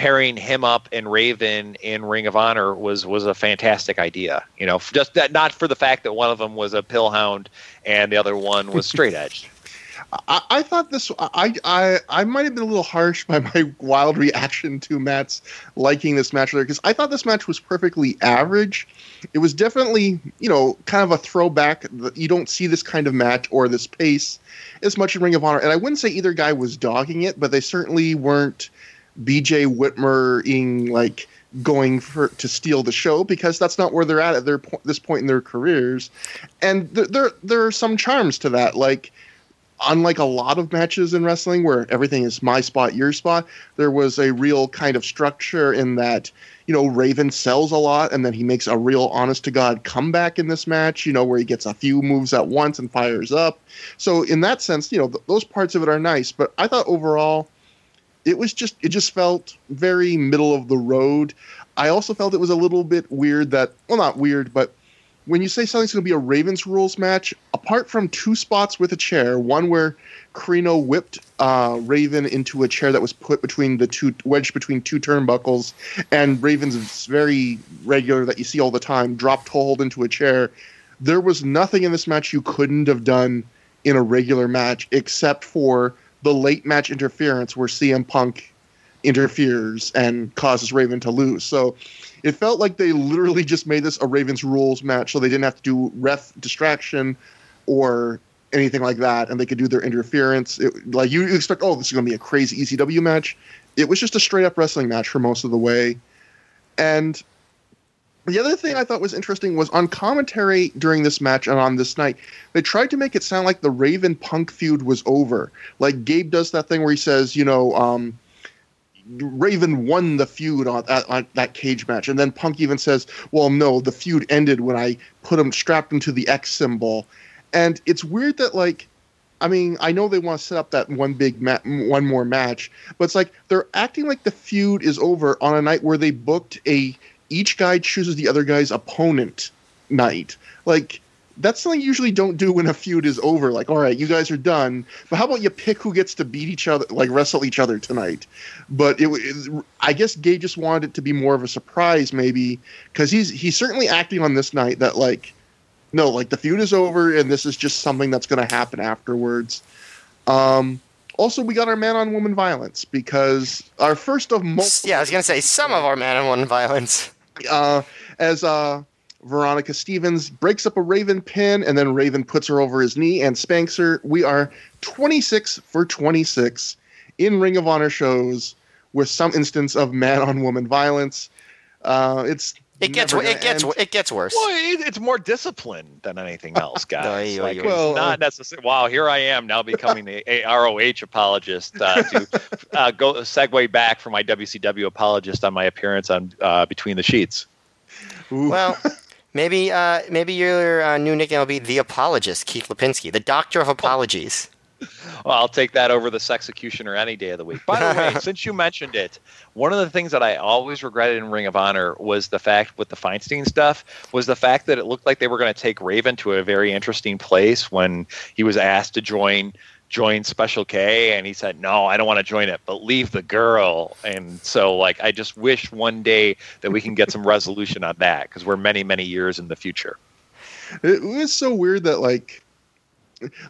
pairing him up and Raven in Ring of Honor was was a fantastic idea. You know, just that not for the fact that one of them was a pill hound and the other one was straight edge. I, I thought this. I I I might have been a little harsh by my wild reaction to Matt's liking this match there because I thought this match was perfectly average. It was definitely you know kind of a throwback. You don't see this kind of match or this pace as much in Ring of Honor, and I wouldn't say either guy was dogging it, but they certainly weren't BJ Whitmer in like going for to steal the show because that's not where they're at at their po- this point in their careers, and th- there there are some charms to that. Like unlike a lot of matches in wrestling where everything is my spot, your spot, there was a real kind of structure in that. You know, Raven sells a lot, and then he makes a real honest to God comeback in this match. You know, where he gets a few moves at once and fires up. So in that sense, you know, th- those parts of it are nice. But I thought overall it was just it just felt very middle of the road. I also felt it was a little bit weird that well not weird, but when you say something's going to be a Ravens rules match, apart from two spots with a chair, one where Corino whipped uh, Raven into a chair that was put between the two wedged between two turnbuckles, and Raven's very regular that you see all the time dropped hold into a chair. There was nothing in this match you couldn't have done in a regular match except for the late match interference where CM Punk interferes and causes Raven to lose. So it felt like they literally just made this a Ravens rules match so they didn't have to do ref distraction or anything like that and they could do their interference. It, like you expect, oh, this is going to be a crazy ECW match. It was just a straight up wrestling match for most of the way. And the other thing I thought was interesting was on commentary during this match and on this night, they tried to make it sound like the Raven Punk feud was over. Like Gabe does that thing where he says, you know, um, Raven won the feud on, on, that cage match, and then Punk even says, "Well, no, the feud ended when I put him strapped into the X symbol." And it's weird that like, I mean, I know they want to set up that one big ma- one more match, but it's like they're acting like the feud is over on a night where they booked a each guy chooses the other guy's opponent night. Like that's something you usually don't do when a feud is over. Like, all right, you guys are done, but how about you pick who gets to beat each other, like wrestle each other tonight? But it, it I guess Gabe just wanted it to be more of a surprise, maybe, because he's he's certainly acting on this night that like, no, like the feud is over and this is just something that's going to happen afterwards. Um, also, we got our man on woman violence because our first of multiple. Yeah, I was gonna say some of our man on woman violence. Uh, as uh, Veronica Stevens breaks up a Raven pin, and then Raven puts her over his knee and spanks her. We are 26 for 26 in Ring of Honor shows with some instance of man on woman violence. Uh, it's it gets it gets end. it gets worse. Well, it, it's more discipline than anything else, guys. no, like, well, not necessarily. Wow, here I am now becoming a, a ROH apologist uh, to uh, go segue back from my WCW apologist on my appearance on uh, Between the Sheets. Ooh. Well, maybe uh, maybe your uh, new nickname will be the apologist, Keith Lipinski, the doctor of apologies. Well, I'll take that over the Sexecutioner any day of the week. By the way, since you mentioned it, one of the things that I always regretted in Ring of Honor was the fact with the Feinstein stuff was the fact that it looked like they were going to take Raven to a very interesting place when he was asked to join join Special K, and he said, "No, I don't want to join it, but leave the girl." And so, like, I just wish one day that we can get some resolution on that because we're many, many years in the future. It was so weird that like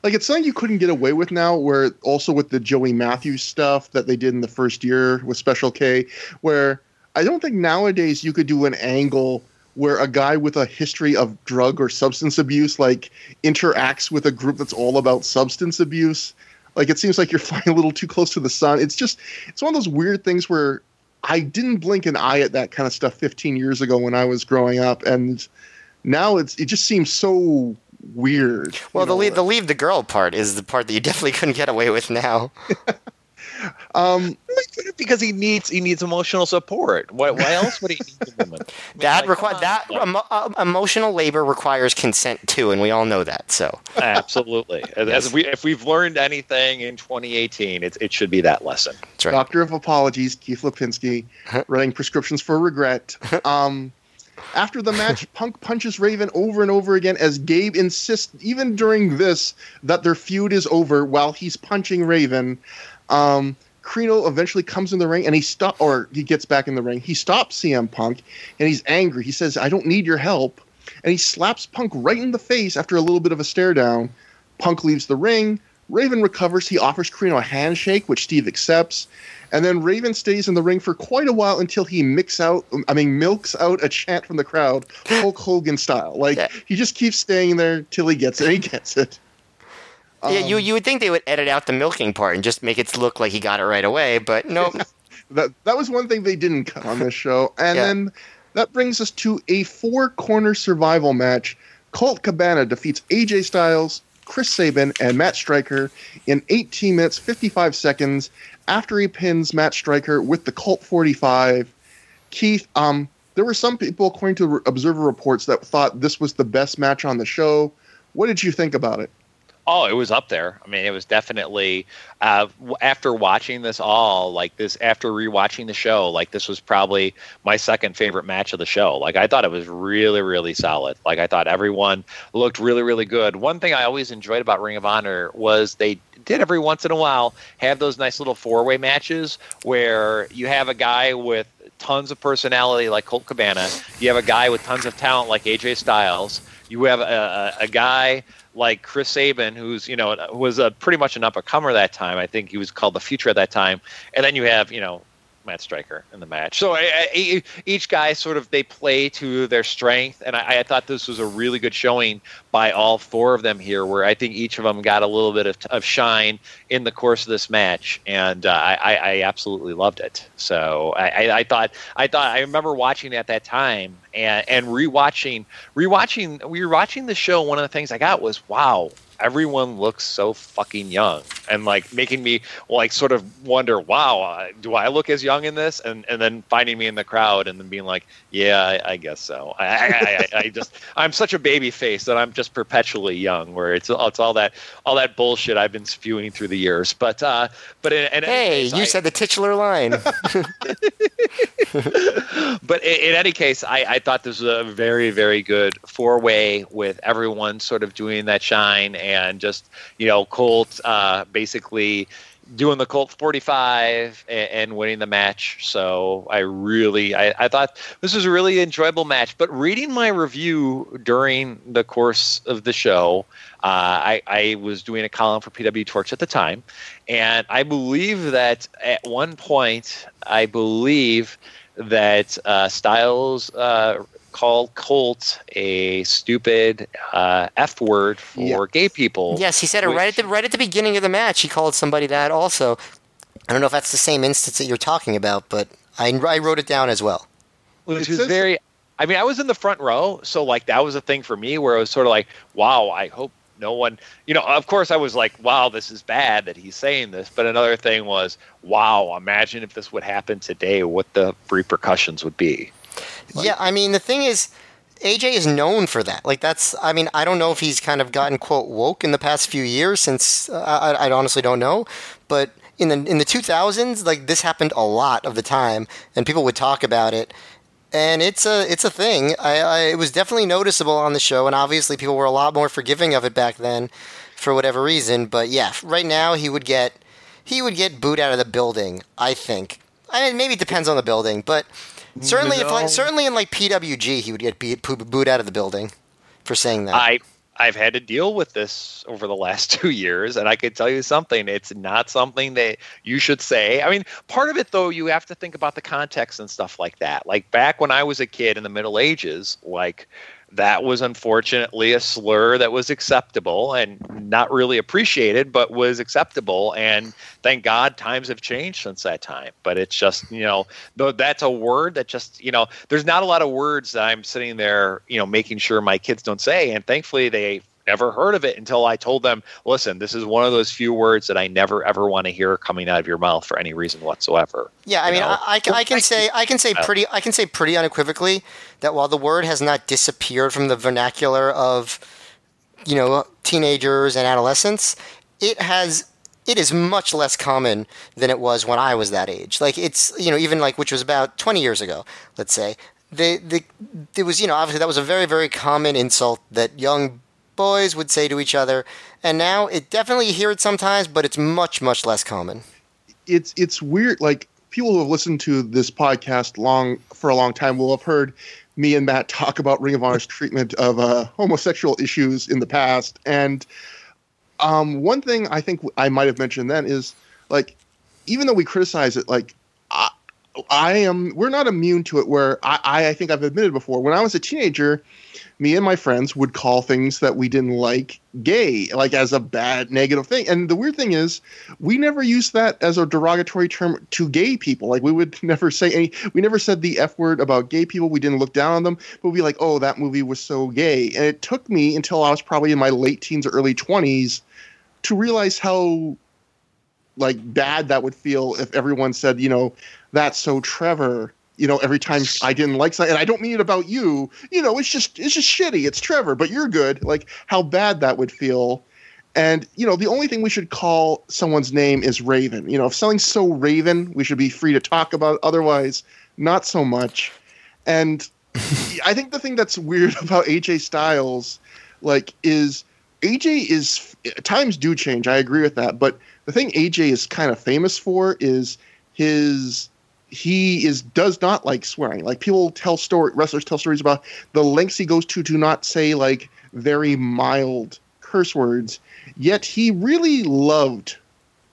like it's something you couldn't get away with now where also with the Joey Matthews stuff that they did in the first year with Special K where I don't think nowadays you could do an angle where a guy with a history of drug or substance abuse like interacts with a group that's all about substance abuse. Like it seems like you're flying a little too close to the sun. It's just it's one of those weird things where I didn't blink an eye at that kind of stuff 15 years ago when I was growing up and now it's it just seems so weird. Well, the leave, the leave the girl part is the part that you definitely couldn't get away with now. um, because he needs he needs emotional support. Why, why else would he need a woman? I mean, that like, require that emo- uh, emotional labor requires consent too, and we all know that. So absolutely. As Yes. we if we've learned anything in 2018, it it should be that lesson. that's right. Doctor of Apologies, Keith Lipinski, writing prescriptions for regret. Um, after the match, Punk punches Raven over and over again as Gabe insists, even during this, that their feud is over while he's punching Raven. Um, Corino eventually comes in the ring and he stop or he gets back in the ring. He stops CM Punk and he's angry. He says, "I don't need your help," and he slaps Punk right in the face after a little bit of a stare down. Punk leaves the ring. Raven recovers. He offers Corino a handshake, which Steve accepts. And then Raven stays in the ring for quite a while until he mix out, I mean, milks out a chant from the crowd, Hulk Hogan style. Like Yeah. he just keeps staying there till he gets it. He gets it. yeah, you Um, you would think they would edit out the milking part and just make it look like he got it right away, but nope. that that was one thing they didn't cut on this show. And Yeah. then that brings us to a four corner survival match. Colt Cabana defeats AJ Styles, Chris Sabin, and Matt Striker in 18 minutes 55 seconds after he pins Matt Striker with the Colt 45. Keith, um, there were some people, according to Observer reports, that thought this was the best match on the show. What did you think about it? Oh, it was up there. I mean, it was definitely uh, after watching this all, like this, after rewatching the show, like this was probably my second favorite match of the show. Like I thought it was really, really solid. Like I thought everyone looked really, really good. One thing I always enjoyed about Ring of Honor was they did every once in a while have those nice little four way matches where you have a guy with tons of personality like Colt Cabana, you have a guy with tons of talent like AJ Styles, you have a, a, a guy like Chris Sabin, who's you know was a pretty much an up and comer that time. I think he was called the future at that time. And then you have you know Matt Striker in the match. So I, I, each guy sort of they play to their strength, and I, I thought this was a really good showing by all four of them here, where I think each of them got a little bit of, of shine in the course of this match, and uh, I, absolutely loved it. So I, thought I thought I remember watching at that time and and rewatching rewatching we were watching the show. One of the things I got was wow. Everyone looks so fucking young, and like making me like sort of wonder, wow, uh, do I look as young in this? And and then finding me in the crowd, and then being like, yeah, I, I guess so. I, I, I, I just I'm such a baby face that I'm just perpetually young. Where it's it's all that all that bullshit I've been spewing through the years. But uh, but in, in hey, case, you said the titular line. but in, in any case, I, I thought this was a very, very good four way with everyone sort of doing that shine and just, you know, Colt uh, basically doing the Colt 45 and, and winning the match. So I really, I, I thought this was a really enjoyable match. But reading my review during the course of the show, uh, I, I was doing a column for PW Torch at the time, and I believe that at one point, I believe that uh, Styles uh, called Colt a stupid uh, F word for Yeah. gay people. yes, he said it right at the right at the beginning of the match. He called somebody that also. I don't know if that's the same instance that you're talking about, but I, I wrote it down as well. which It was very. I mean, I was in the front row, so like that was a thing for me where I was sort of like, "Wow, I hope no one." You know, of course, I was like, "Wow, this is bad that he's saying this." But another thing was, "Wow, imagine if this would happen today, what the repercussions would be." Yeah, I mean the thing is, AJ is known for that. Like that's, I mean, I don't know if he's kind of gotten quote woke in the past few years. Since uh, I, I honestly don't know, but in the in the 2000s, like this happened a lot of the time, and people would talk about it. And it's a it's a thing. I, I it was definitely noticeable on the show, and obviously people were a lot more forgiving of it back then, for whatever reason. But yeah, right now he would get he would get booed out of the building. I think. I mean, maybe it depends on the building, but certainly if like certainly in like PWG he would get beat, booed out of the building for saying that. I I've had to deal with this over the last two years, and I can tell you something. It's not something that you should say. I mean, part of it, though, you have to think about the context and stuff like that. Like back when I was a kid in the Middle Ages, like that was unfortunately a slur that was acceptable and not really appreciated, but was acceptable. And thank God times have changed since that time. But it's just, you know, that's a word that just, you know, there's not a lot of words that I'm sitting there, you know, making sure my kids don't say. And thankfully they never heard of it until I told them, listen, this is one of those few words that I never ever want to hear coming out of your mouth for any reason whatsoever. Yeah, I mean, I, I, I, can say I can say pretty I can say pretty unequivocally that while the word has not disappeared from the vernacular of you know teenagers and adolescents, it has it is much less common than it was when I was that age. Like it's you know even like which was about 20 years ago, let's say. The, the, it was you know obviously that was a very very common insult that young boys would say to each other. And now it definitely you hear it sometimes, but it's much much less common. It's it's weird. Like people who have listened to this podcast long for a long time will have heard me and Matt talk about Ring of Honor's treatment of uh, homosexual issues in the past. And um, one thing I think I might have mentioned then is like, even though we criticize it, like I, I am, we're not immune to it. Where I, I think I've admitted before, when I was a teenager, me and my friends would call things that we didn't like gay, like as a bad negative thing. And the weird thing is, we never used that as a derogatory term to gay people. Like we would never say any, we never said the F word about gay people. We didn't look down on them, but we'd be like, oh, that movie was so gay. And it took me until I was probably in my late teens or early 20s to realize how like bad that would feel if everyone said, you know, that's so Trevor you know, every time I didn't like something, and I don't mean it about you. You know, it's just it's just shitty. It's Trevor, but you're good. Like how bad that would feel. And you know, the only thing we should call someone's name is Raven. You know, if something's so Raven, we should be free to talk about. It. Otherwise, not so much. And I think the thing that's weird about AJ Styles, like, is AJ is times do change. I agree with that, but the thing AJ is kind of famous for is his he is does not like swearing. Like people tell story wrestlers tell stories about the lengths he goes to to not say like very mild curse words. Yet he really loved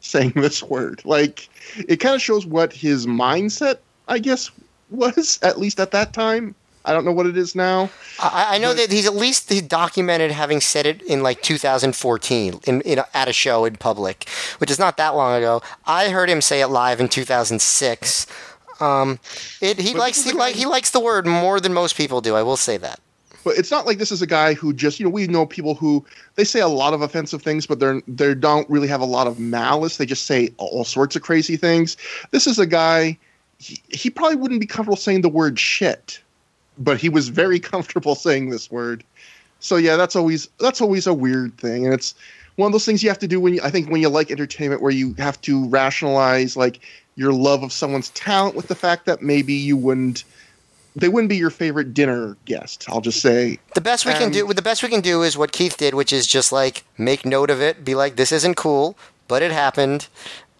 saying this word. Like it kind of shows what his mindset, I guess, was at least at that time. I don't know what it is now. I, I know but, that he's at least he documented having said it in like 2014 in, in at a show in public, which is not that long ago. I heard him say it live in 2006. Um, it, he but likes he like he likes the word more than most people do. I will say that. But it's not like this is a guy who just you know we know people who they say a lot of offensive things, but they're they don't really have a lot of malice. They just say all sorts of crazy things. This is a guy. He, he probably wouldn't be comfortable saying the word shit, but he was very comfortable saying this word. So yeah, that's always that's always a weird thing, and it's one of those things you have to do when you I think when you like entertainment where you have to rationalize like your love of someone's talent with the fact that maybe you wouldn't they wouldn't be your favorite dinner guest. I'll just say the best we can do. The best we can do is what Keith did, which is just like make note of it, be like, "This isn't cool, but it happened,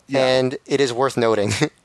yeah. and it is worth noting."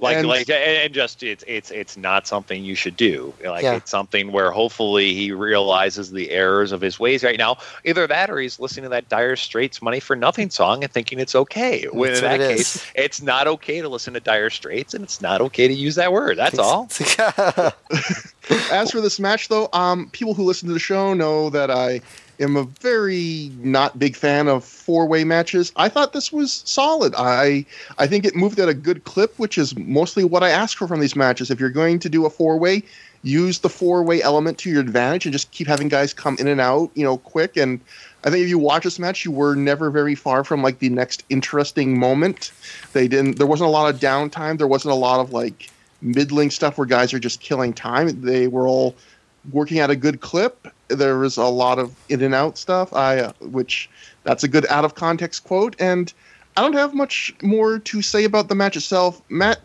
like and, like and just it's it's it's not something you should do. Like yeah. it's something where hopefully he realizes the errors of his ways right now. Either that or he's listening to that dire straits money for nothing song and thinking it's okay. When in that case is. it's not okay to listen to dire straits and it's not okay to use that word. That's all. As for this match though um people who listen to the show know that i am a very not big fan of four way matches. I thought this was solid. I I think it moved at a good clip, which is mostly what I ask for from these matches. If you're going to do a four way, use the four way element to your advantage and just keep having guys come in and out, you know, quick. And I think if you watch this match, you were never very far from like the next interesting moment. They didn't. There wasn't a lot of downtime. There wasn't a lot of like middling stuff where guys are just killing time. They were all working at a good clip. There was a lot of in and out stuff. I, uh, which that's a good out of context quote, and I don't have much more to say about the match itself. Matt,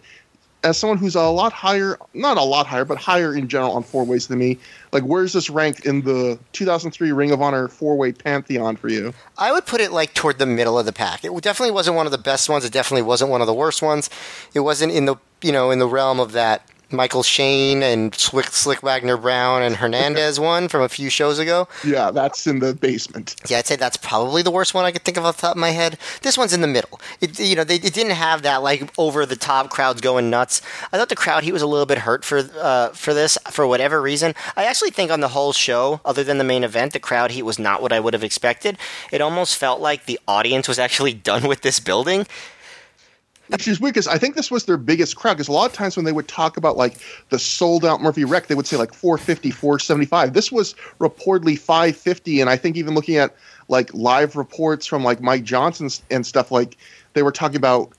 as someone who's a lot higher, not a lot higher, but higher in general on four ways than me, like where's this ranked in the 2003 Ring of Honor four way pantheon for you? I would put it like toward the middle of the pack. It definitely wasn't one of the best ones. It definitely wasn't one of the worst ones. It wasn't in the you know in the realm of that Michael Shane and Slick, Slick Wagner Brown and Hernandez one from a few shows ago. Yeah, that's in the basement. Yeah, I'd say that's probably the worst one I could think of off the top of my head. This one's in the middle. It you know they, it didn't have that like over the top crowds going nuts. I thought the crowd heat was a little bit hurt for uh, for this for whatever reason. I actually think on the whole show, other than the main event, the crowd heat was not what I would have expected. It almost felt like the audience was actually done with this building which is weird because I think this was their biggest crowd. Because a lot of times when they would talk about like the sold out Murphy Rec, they would say like 450, 475. This was reportedly 550, and I think even looking at like live reports from like Mike Johnson and stuff, like they were talking about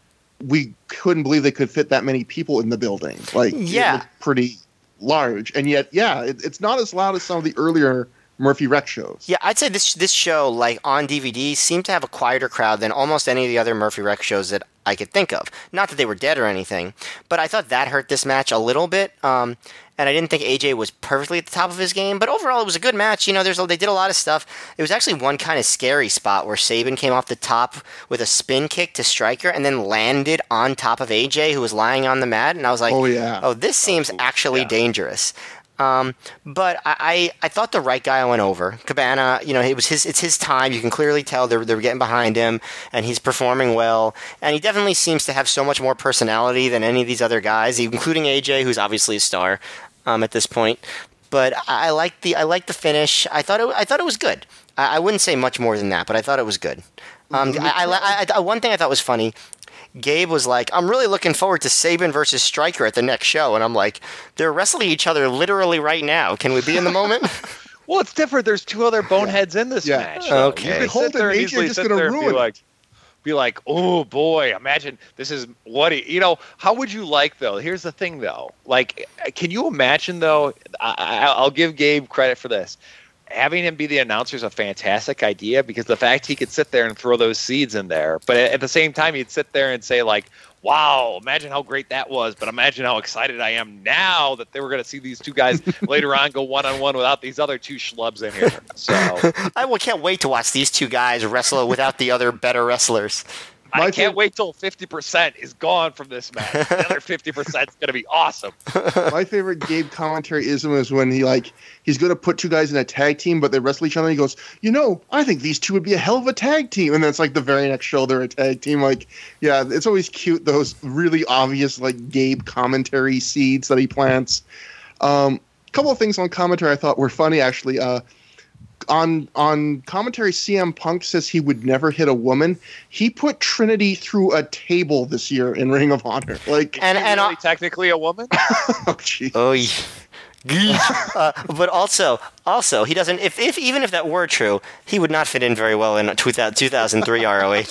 we couldn't believe they could fit that many people in the building. Like yeah, pretty large, and yet yeah, it, it's not as loud as some of the earlier Murphy Rec shows. Yeah, I'd say this this show, like on DVD, seemed to have a quieter crowd than almost any of the other Murphy Rec shows that I could think of. Not that they were dead or anything, but I thought that hurt this match a little bit. Um, and I didn't think AJ was perfectly at the top of his game, but overall it was a good match. You know, there's they did a lot of stuff. It was actually one kind of scary spot where Sabin came off the top with a spin kick to Striker and then landed on top of AJ who was lying on the mat, and I was like, "Oh yeah, oh this seems actually yeah. dangerous." Um, but I, I, I, thought the right guy went over. Cabana, you know, it was his it's his time. You can clearly tell they're they're getting behind him, and he's performing well. And he definitely seems to have so much more personality than any of these other guys, including AJ, who's obviously a star um, at this point. But I, I like the I like the finish. I thought it I thought it was good. I, I wouldn't say much more than that, but I thought it was good. Um, mm-hmm. I, I, I, one thing I thought was funny Gabe was like, I'm really looking forward to Sabin versus Striker at the next show. And I'm like, they're wrestling each other literally right now. Can we be in the moment? well, it's different. There's two other boneheads yeah. in this yeah. match. Okay. You could sit there and easily sit there and be like, be like, oh boy, imagine this is what he, you know. How would you like though? Here's the thing though, like, can you imagine though? I, I, I'll give Gabe credit for this having him be the announcer is a fantastic idea because the fact he could sit there and throw those seeds in there, but at the same time he'd sit there and say like, "Wow, imagine how great that was!" But imagine how excited I am now that they were going to see these two guys later on go one on one without these other two schlubs in here. So I can't wait to watch these two guys wrestle without the other better wrestlers. I can't wait till 50% is gone from this match. The other 50% is going to be awesome. My favorite Gabe commentary ism is when he like he's going to put two guys in a tag team, but they wrestle each other. And he goes, "You know, I think these two would be a hell of a tag team." And then it's like the very next show they're a tag team. Like, yeah, it's always cute those really obvious like Gabe commentary seeds that he plants. Um, couple of things on commentary I thought were funny actually. Uh, on on commentary CM Punk says he would never hit a woman. He put Trinity through a table this year in Ring of Honor. Like and and really uh, technically a woman? oh jeez. Oh yeah. uh, but also, also, he doesn't. If, if even if that were true, he would not fit in very well in 2003 ROH. I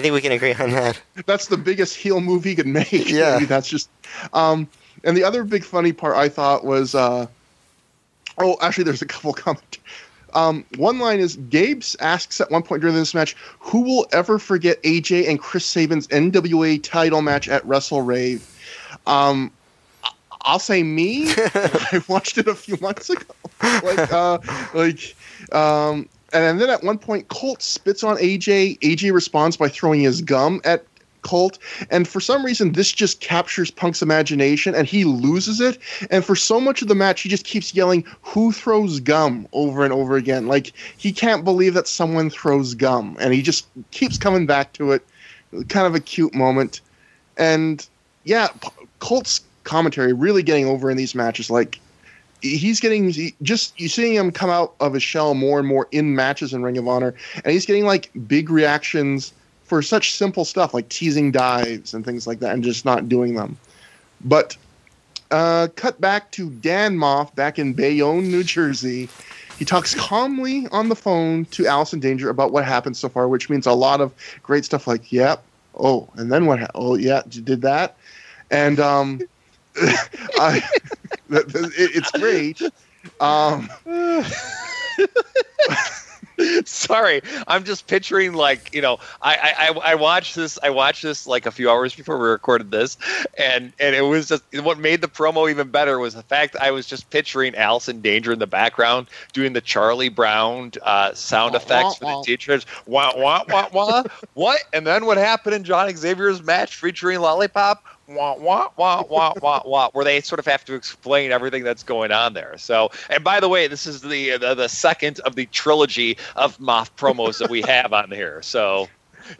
think we can agree on that. That's the biggest heel move he could make. Yeah, that's just. Um, and the other big funny part I thought was. Uh, oh, actually, there's a couple comments. Um, one line is Gabe asks at one point during this match, "Who will ever forget AJ and Chris Sabin's NWA title match at Wrestle Rave?" Um, I'll say me. I watched it a few months ago. like, uh, like, um, and then at one point, Colt spits on AJ. AJ responds by throwing his gum at Colt. And for some reason, this just captures Punk's imagination and he loses it. And for so much of the match, he just keeps yelling, Who throws gum over and over again? Like he can't believe that someone throws gum. And he just keeps coming back to it. Kind of a cute moment. And yeah, Colt's commentary really getting over in these matches. Like he's getting just you seeing him come out of his shell more and more in matches in Ring of Honor, and he's getting like big reactions for such simple stuff like teasing dives and things like that and just not doing them. But uh, cut back to Dan Maff back in Bayonne, New Jersey. He talks calmly on the phone to Allison Danger about what happened so far, which means a lot of great stuff like, yep, oh, and then what? Ha- oh, yeah, you did that. And um, I, it's great. Um, Sorry, I'm just picturing like you know I, I I watched this I watched this like a few hours before we recorded this, and and it was just what made the promo even better was the fact I was just picturing Allison Danger in the background doing the Charlie Brown uh, sound effects for the teachers. Wah wah wah wah. what? And then what happened in John Xavier's match featuring Lollipop? Wah wah wah wah wah wah, where they sort of have to explain everything that's going on there. So, and by the way, this is the the, the second of the trilogy of Maff promos that we have on here. So,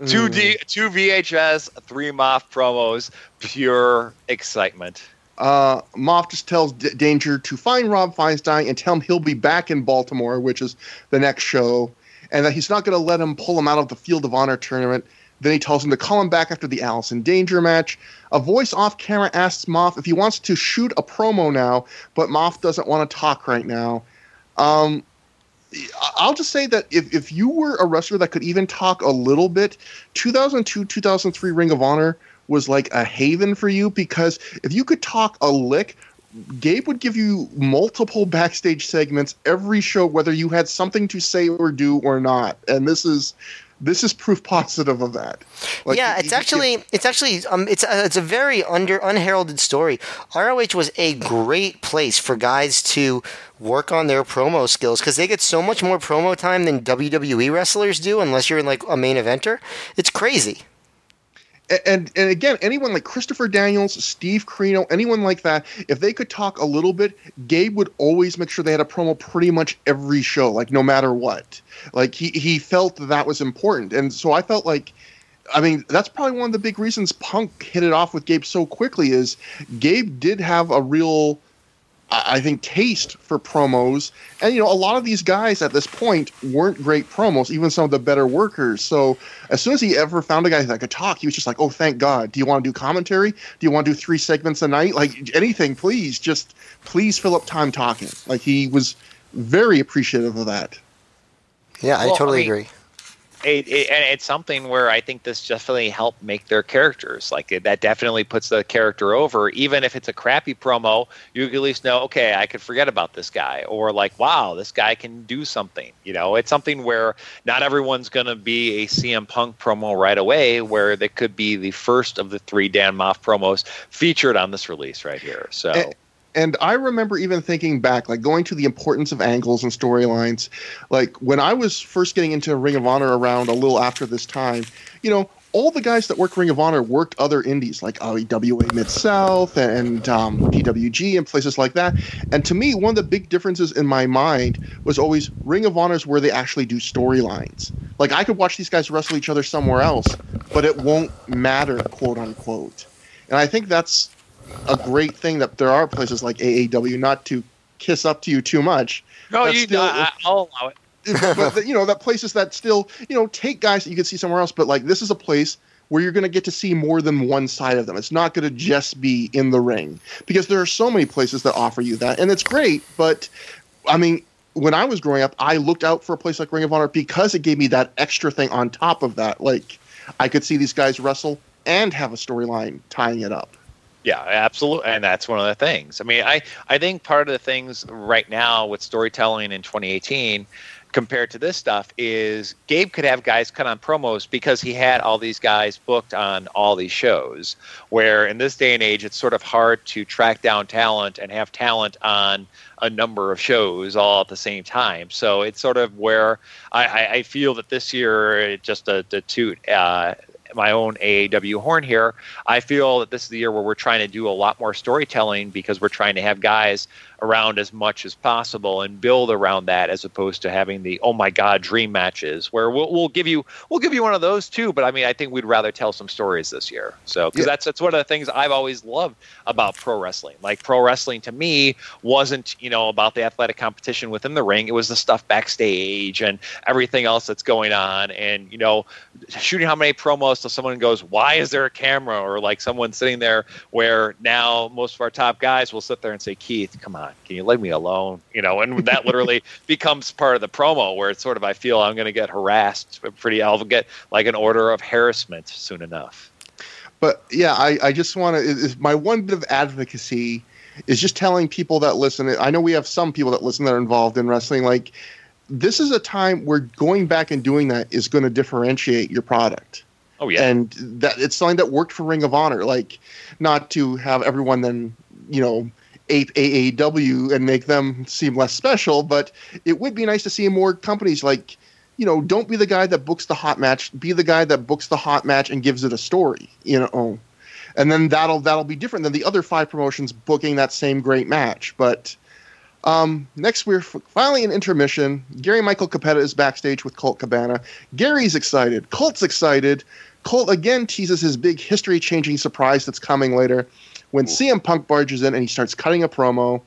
two D, mm. two VHS, three Maff promos, pure excitement. Uh, Maff just tells D- Danger to find Rob Feinstein and tell him he'll be back in Baltimore, which is the next show, and that he's not going to let him pull him out of the Field of Honor tournament then he tells him to call him back after the Allison Danger match. A voice off camera asks Maff if he wants to shoot a promo now, but Maff doesn't want to talk right now. Um, I'll just say that if, if you were a wrestler that could even talk a little bit, 2002 2003 Ring of Honor was like a haven for you because if you could talk a lick, Gabe would give you multiple backstage segments every show, whether you had something to say or do or not. And this is this is proof positive of that. Like, yeah, it's actually it's actually um, it's a, it's a very under unheralded story. ROH was a great place for guys to work on their promo skills because they get so much more promo time than WWE wrestlers do, unless you're in like a main eventer. It's crazy and and again, anyone like Christopher Daniels, Steve Corino, anyone like that, if they could talk a little bit, Gabe would always make sure they had a promo pretty much every show, like no matter what. Like he he felt that, that was important, and so I felt like. I mean, that's probably one of the big reasons Punk hit it off with Gabe so quickly is Gabe did have a real I think taste for promos, and you know a lot of these guys at this point weren't great promos, even some of the better workers. So as soon as he ever found a guy that could talk, he was just like, "Oh, thank God! Do you want to do commentary? Do you want to do three segments a night? Like anything, please, just please fill up time talking." Like he was very appreciative of that. Yeah, I totally I mean, agree it, it, and it's something where I think this definitely helped make their characters. Like it, that definitely puts the character over. Even if it's a crappy promo, you at least know, okay, I could forget about this guy, or like, wow, this guy can do something. You know, it's something where not everyone's going to be a CM Punk promo right away. Where they could be the first of the three Dan Maff promos featured on this release right here. So. And- and I remember even thinking back, like going to the importance of angles and storylines. Like when I was first getting into Ring of Honor around a little after this time, you know, all the guys that worked Ring of Honor worked other indies like IWA Mid South and um, PWG and places like that. And to me, one of the big differences in my mind was always Ring of Honor is where they actually do storylines. Like I could watch these guys wrestle each other somewhere else, but it won't matter, quote unquote. And I think that's a great thing that there are places like AAW not to kiss up to you too much. No, you still, I, I'll allow it. but you know that places that still you know take guys that you can see somewhere else, but like this is a place where you're going to get to see more than one side of them. It's not going to just be in the ring because there are so many places that offer you that, and it's great. But I mean, when I was growing up, I looked out for a place like Ring of Honor because it gave me that extra thing on top of that. Like I could see these guys wrestle and have a storyline tying it up. Yeah, absolutely, and that's one of the things. I mean, I I think part of the things right now with storytelling in 2018 compared to this stuff is Gabe could have guys cut on promos because he had all these guys booked on all these shows. Where in this day and age, it's sort of hard to track down talent and have talent on a number of shows all at the same time. So it's sort of where I, I, feel that this year, just a, a toot uh, my own AAW horn here, I feel that this is the year where we're trying to do a lot more storytelling because we're trying to have guys around as much as possible and build around that as opposed to having the oh my god dream matches where we'll, we'll give you we'll give you one of those too. But i mean i think we'd rather tell some stories this year. So because yeah. that's that's one of the things i've always loved about pro wrestling. Like pro wrestling to me wasn't you know about the athletic competition within the ring. It was the stuff backstage and everything else that's going on. And you know shooting how many promos till someone goes why is there a camera or like someone sitting there where now most of our top guys will sit there and say keith come on can you leave me alone? You know, and that literally becomes part of the promo where it's sort of I feel I'm going to get harassed pretty. I'll get like an order of harassment soon enough. But yeah, I, I just want to. My one bit of advocacy is just telling people that listen. I know we have some people that listen that are involved in wrestling. Like, this is a time where going back and doing that is going to differentiate your product. Oh yeah, and that it's something that worked for Ring of Honor. Like, not to have everyone then you know ape AAW and make them seem less special, but it would be nice to see more companies like you know, don't be the guy that books the hot match. Be the guy that books the hot match and gives it a story. You know, and then that'll that'll be different than the other five promotions booking that same great match. But um, next, we're finally in intermission. Gary Michael Cappetta is backstage with Colt Cabana. Gary's excited. Colt's excited. Colt again teases his big history-changing surprise that's coming later when CM Punk barges in and he starts cutting a promo.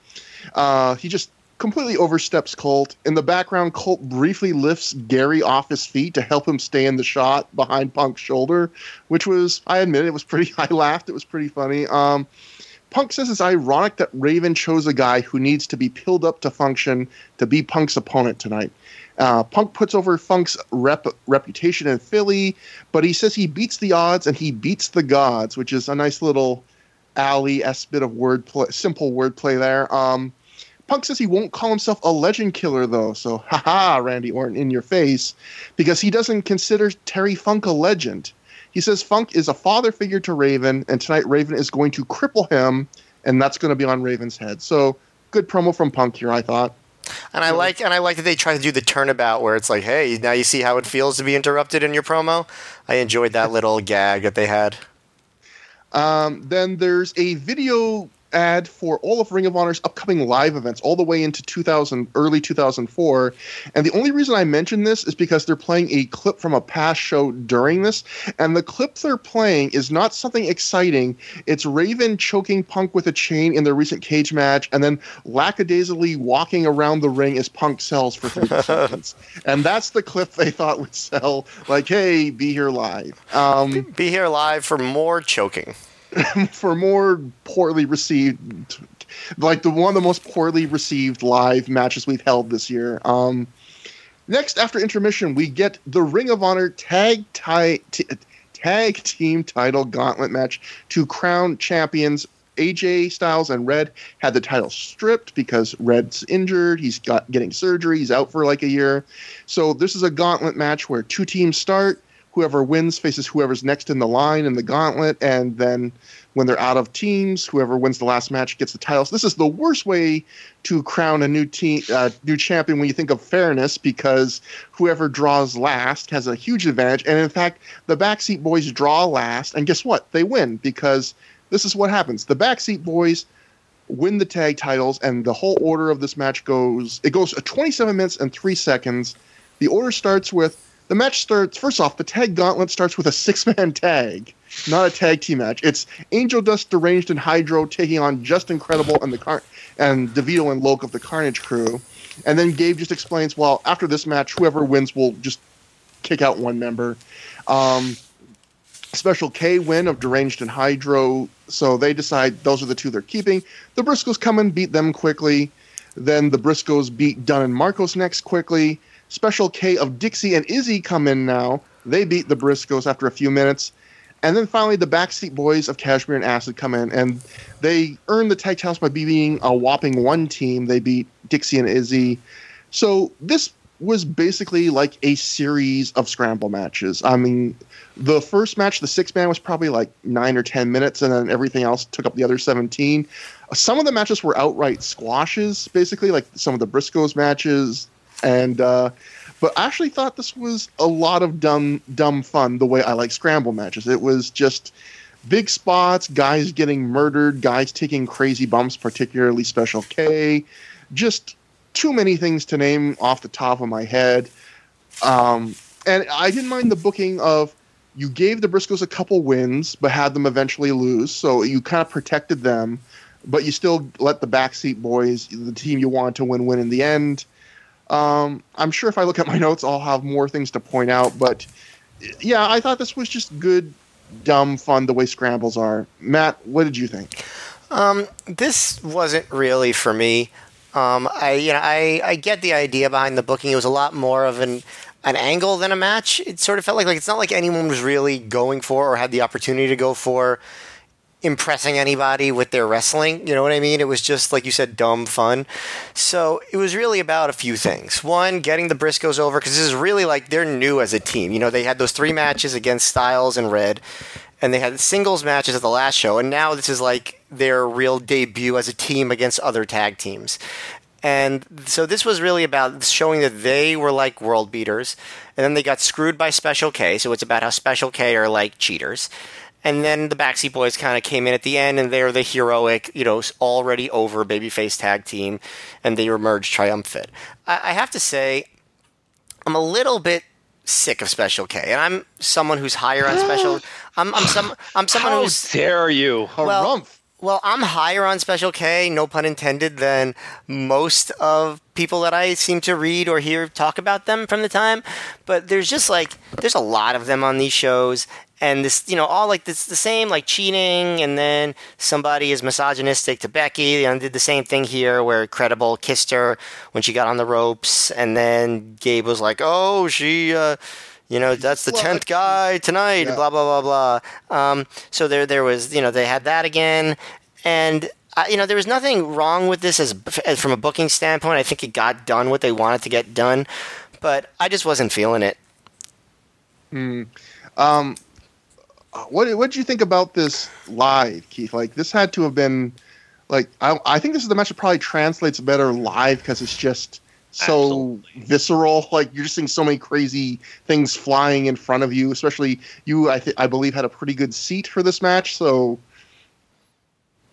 Uh, he just completely oversteps Colt. In the background, Colt briefly lifts Gary off his feet to help him stay in the shot behind Punk's shoulder, which was, I admit, it was pretty. I laughed. It was pretty funny. Um, Punk says it's ironic that Raven chose a guy who needs to be pilled up to function to be Punk's opponent tonight. Uh, Punk puts over Funk's rep, reputation in Philly, but he says he beats the odds and he beats the gods, which is a nice little alley s bit of wordplay, simple wordplay there. Um, Punk says he won't call himself a legend killer, though. So, haha, Randy Orton in your face, because he doesn't consider Terry Funk a legend. He says Funk is a father figure to Raven, and tonight Raven is going to cripple him, and that's going to be on Raven's head. So, good promo from Punk here, I thought. And I like and I like that they try to do the turnabout where it's like, hey, now you see how it feels to be interrupted in your promo. I enjoyed that little gag that they had. Um, then there's a video ad for all of Ring of Honor's upcoming live events all the way into 2000 early 2004 and the only reason I mention this is because they're playing a clip from a past show during this. And the clip they're playing is not something exciting. It's Raven choking Punk with a chain in their recent cage match and then lackadaisically walking around the ring as Punk sells for 30 seconds. And that's the clip they thought would sell. Like hey be here live. Um, be here live for more choking for more poorly received, like the one of the most poorly received live matches we've held this year. Um, next, after intermission, we get the Ring of Honor tag tie, t- tag team title gauntlet match to crown champions. AJ Styles and Red had the title stripped because Red's injured. He's got getting surgery. He's out for like a year. So this is a gauntlet match where two teams start whoever wins faces whoever's next in the line in the gauntlet, and then when they're out of teams, whoever wins the last match gets the titles. This is the worst way to crown a new team, uh, new champion when you think of fairness, because whoever draws last has a huge advantage. And in fact, the backseat boys draw last, and guess what? They win because this is what happens. The backseat boys win the tag titles, and the whole order of this match goes. It goes 27 minutes and three seconds. The order starts with the match starts first off the tag gauntlet starts with a six man tag not a tag team match. It's angel dust deranged and hydro taking on Justin Credible and the car and devito and loc of the carnage crew. And then gabe just explains well after this match whoever wins will just kick out one member. Um, special k win of deranged and hydro so they decide those are the two they're keeping. The briscoes come and beat them quickly. Then the briscoes beat dunn and marcos next quickly Special K of Dixie and Izzy come in now. They beat the Briscoes after a few minutes. And then finally, the Backseat Boys of Kashmere and Acid come in, and they earn the tag titles by beating a whopping one team. They beat Dixie and Izzy. So this was basically like a series of scramble matches. I mean, the first match, the six man, was probably like nine or ten minutes, and then everything else took up the other seventeen. Some of the matches were outright squashes, basically, like some of the Briscoes matches and uh, but I actually thought this was a lot of dumb dumb fun the way I like scramble matches. It was just big spots, guys getting murdered, guys taking crazy bumps, particularly Special K. Just too many things to name off the top of my head. Um, and I didn't mind the booking of you gave the Briscoes a couple wins, but had them eventually lose, so you kind of protected them, but you still let the backseat boys, the team you wanted to win, win in the end. Um, I'm sure if I look at my notes, I'll have more things to point out. But yeah, I thought this was just good, dumb fun the way scrambles are. Matt, what did you think? Um, this wasn't really for me. Um, I you know I, I get the idea behind the booking. It was a lot more of an an angle than a match. It sort of felt like like it's not like anyone was really going for or had the opportunity to go for impressing anybody with their wrestling. You know what I mean? It was just, like you said, dumb fun. So it was really about a few things. One, getting the Briscoes over, because this is really like they're new as a team. You know, they had those three matches against Styles and Red, and they had singles matches at the last show, and now this is like their real debut as a team against other tag teams. And so this was really about showing that they were like world beaters. And then they got screwed by Special K. So it's about how Special K are like cheaters. And then the Backseat Boys kind of came in at the end, and they're the heroic, you know, already over babyface tag team, and they emerged triumphant. I, I have to say, I'm a little bit sick of Special K, and I'm someone who's higher on Special. I'm, I'm some. I'm someone How who's. dare you? Well, well, I'm higher on Special K, no pun intended, than most of people that I seem to read or hear talk about them from the time. But there's just like there's a lot of them on these shows, and this you know all like it's the same like cheating, and then somebody is misogynistic to Becky, and did the same thing here where Credible kissed her when she got on the ropes, and then Gabe was like, oh she. Uh, you know that's the tenth guy tonight. Yeah. Blah blah blah blah. Um, so there there was you know they had that again, and uh, you know there was nothing wrong with this as, as from a booking standpoint. I think it got done what they wanted to get done, but I just wasn't feeling it. Um, what what did you think about this live, Keith? Like this had to have been like I I think this is the match that probably translates better live because it's just so Absolutely. visceral. Like you're just seeing so many crazy things flying in front of you. Especially you, I th- I believe had a pretty good seat for this match. So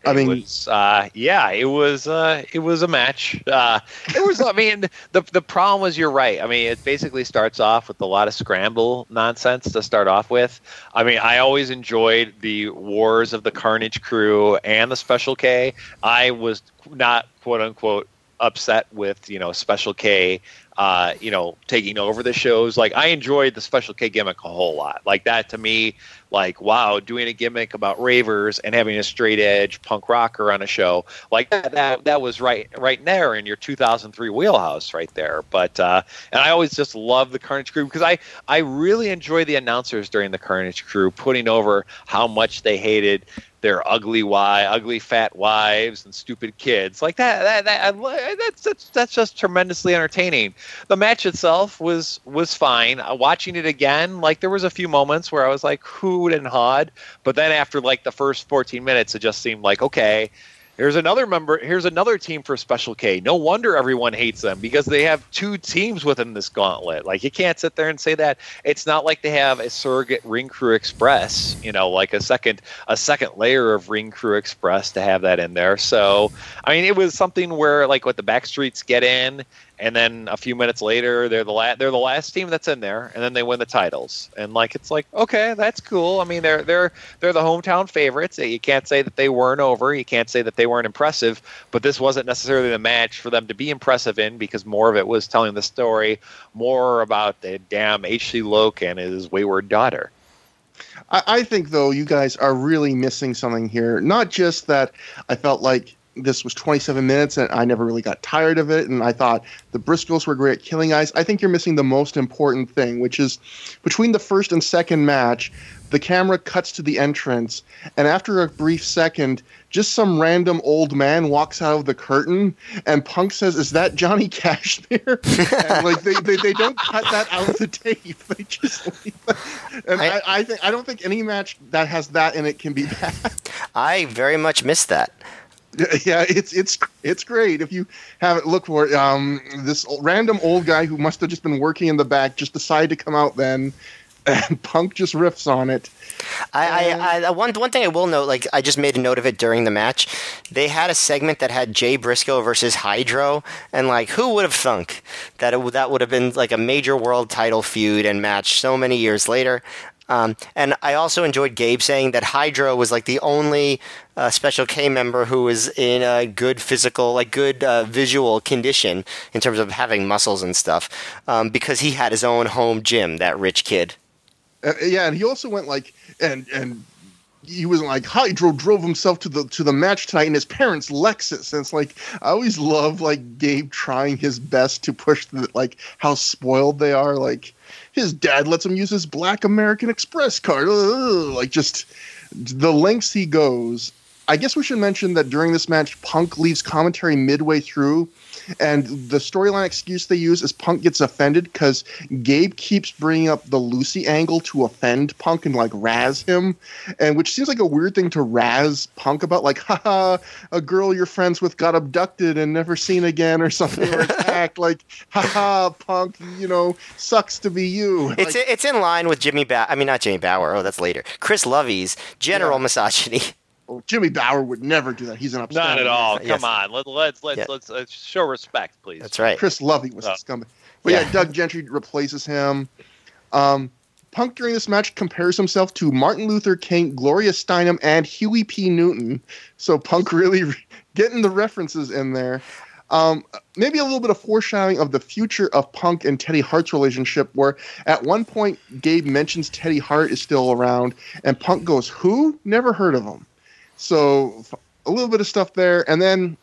I It mean- was, uh, yeah, it was, uh, it was a match. Uh, it was, I mean, the the problem was you're right. I mean, it basically starts off with a lot of scramble nonsense to start off with. I mean, I always enjoyed the wars of the Carnage crew and the Special K. I was not quote unquote upset with you know Special K. Uh, you know, taking over the shows. Like I enjoyed the Special K gimmick a whole lot. Like that to me, like wow, doing a gimmick about ravers and having a straight edge punk rocker on a show like that. That, that was right right there in your 2003 wheelhouse right there. But uh, and I always just love the Carnage Crew because I I really enjoy the announcers during the Carnage Crew putting over how much they hated their ugly wife, ugly fat wives, and stupid kids like that, that, that that's, that's that's just tremendously entertaining. The match itself was was fine. Uh, watching it again, like there was a few moments where I was like hooed and hawed, but then after like the first 14 minutes, it just seemed like okay. Here's another member. Here's another team for Special K. No wonder everyone hates them because they have two teams within this gauntlet. Like you can't sit there and say that. It's not like they have a surrogate Ring Crew Express. You know, like a second a second layer of Ring Crew Express to have that in there. So I mean, it was something where like what the Backstreets get in, and then a few minutes later they're the la- they're the last team that's in there, and then they win the titles. And like it's like okay, that's cool. I mean, they're they're they're the hometown favorites. You can't say that they weren't over. You can't say that they weren't impressive. But this wasn't necessarily the match for them to be impressive in because more of it was telling the story, more about the damn H.C. Loc and his wayward daughter. I, I think though you guys are really missing something here. Not just that I felt like this was 27 minutes and I never really got tired of it, and I thought the Briscoes were great at killing guys. I think you're missing the most important thing, which is between the first and second match, the camera cuts to the entrance, and after a brief second, just some random old man walks out of the curtain, and Punk says, "Is that Johnny Cash there?" and like they, they, they don't cut that out of the tape; they just. And I, I- I think I don't think any match that has that in it can be bad. I very much missed that. yeah, it's it's it's great if you have it. Look for it. Um, this random old guy who must have just been working in the back just decided to come out then, and Punk just riffs on it. I, I, I one one thing I will note, like I just made a note of it during the match. They had a segment that had Jay Briscoe versus Hydro, and like who would have thunk that it, that would have been like a major world title feud and match so many years later. Um, and I also enjoyed Gabe saying that Hydro was like the only uh, Special K member who was in a good physical, like good uh, visual condition in terms of having muscles and stuff, um, because he had his own home gym. That rich kid. Uh, yeah, and he also went like and and he was like Hydro drove himself to the to the match tonight in his parents' Lexus. And it's like I always love like Gabe trying his best to push the like how spoiled they are. Like his dad lets him use his Black American Express card. Ugh, like just the lengths he goes. I guess we should mention that during this match, Punk leaves commentary midway through and the storyline excuse they use is Punk gets offended because Gabe keeps bringing up the Lucy angle to offend Punk and like razz him, and which seems like a weird thing to razz Punk about, like, haha, a girl you're friends with got abducted and never seen again or something, or attacked. like, haha, Punk, you know, sucks to be you. It's like, it's in line with Jimmy Bauer. I mean, not Jimmy Bauer. Oh, that's later. Chris Lovey's general yeah. misogyny. Well, Jimmy Bauer would never do that. He's an upstanding. Not at all. Come yes. on. Let, let's let's, yeah. let's let's show respect, please. That's right. Chris Lovey was oh. a scumbag. But yeah. yeah. Doug Gentry replaces him. Um, Punk during this match compares himself to Martin Luther King, Gloria Steinem, and Huey P. Newton. So Punk really getting the references in there. Um, maybe a little bit of foreshadowing of the future of Punk and Teddy Hart's relationship, where at one point Gabe mentions Teddy Hart is still around, and Punk goes, "Who? Never heard of him." So a little bit of stuff there, and then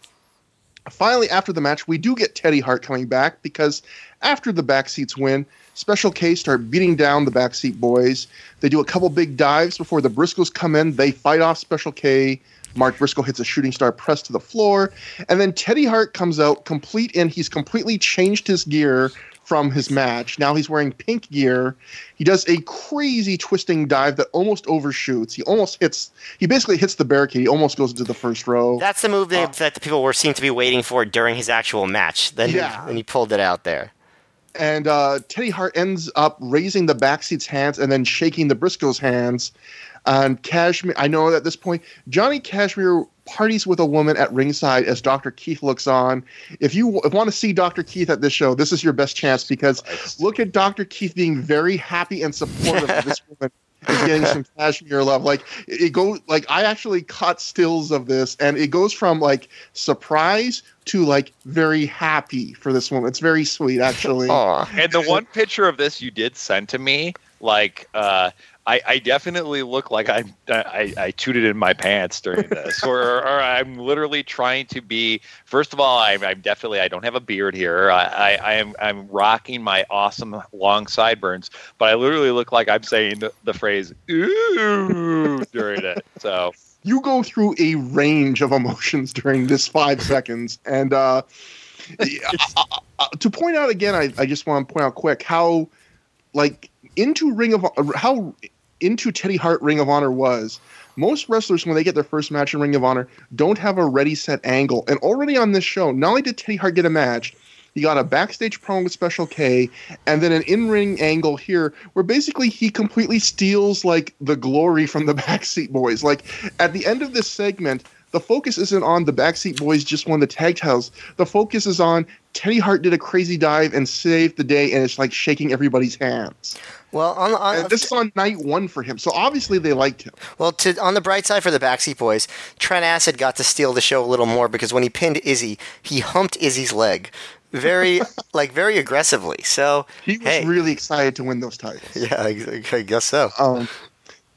finally after the match, we do get Teddy Hart coming back because after the backseats win, Special K start beating down the backseat boys. They do a couple big dives before the Briscoes come in. They fight off Special K. Mark Briscoe hits a shooting star press to the floor, and then Teddy Hart comes out complete and he's completely changed his gear from his match. Now he's wearing pink gear. He does a crazy twisting dive that almost overshoots. He almost hits. He basically hits the barricade. He almost goes into the first row. That's the move that, uh, that the people were seem to be waiting for during his actual match. Then yeah. he, and he pulled it out there. And uh, Teddy Hart ends up raising the backseat's hands and then shaking the Briscoes' hands. And Kashmere, I know at this point, Johnny Kashmere parties with a woman at ringside as Dr. Keith looks on. If you w- want to see Dr. Keith at this show, this is your best chance because look at Dr. Keith being very happy and supportive of this woman and getting some Kashmere love. Like it goes like I actually caught stills of this and it goes from like surprise to like very happy for this woman. It's very sweet actually. and the one picture of this you did send to me, like uh I, I definitely look like I'm, I I tooted in my pants during this, or, or I'm literally trying to be. First of all, I'm, I'm definitely I don't have a beard here. I, I, I am I'm rocking my awesome long sideburns, but I literally look like I'm saying the, the phrase "ooh" during it. So you go through a range of emotions during this five seconds, and uh, to point out again, I, I just want to point out quick how like into Ring of how into Teddy Hart Ring of Honor was. Most wrestlers, when they get their first match in Ring of Honor, don't have a ready set angle. And already on this show, not only did Teddy Hart get a match, he got a backstage promo with Special K, and then an in-ring angle here, where basically he completely steals like the glory from the Backseat Boys. Like at the end of this segment, the focus isn't on the Backseat Boys just won the tag titles. The focus is on Teddy Hart did a crazy dive and saved the day, and it's like shaking everybody's hands. Well, on, on this is on night one for him, so obviously they liked him. Well, to, on the bright side for the Backseat Boys, Trent Acid got to steal the show a little more because when he pinned Izzy, he humped Izzy's leg very like very aggressively. So he was hey. really excited to win those titles. Yeah, I, I guess so. Um,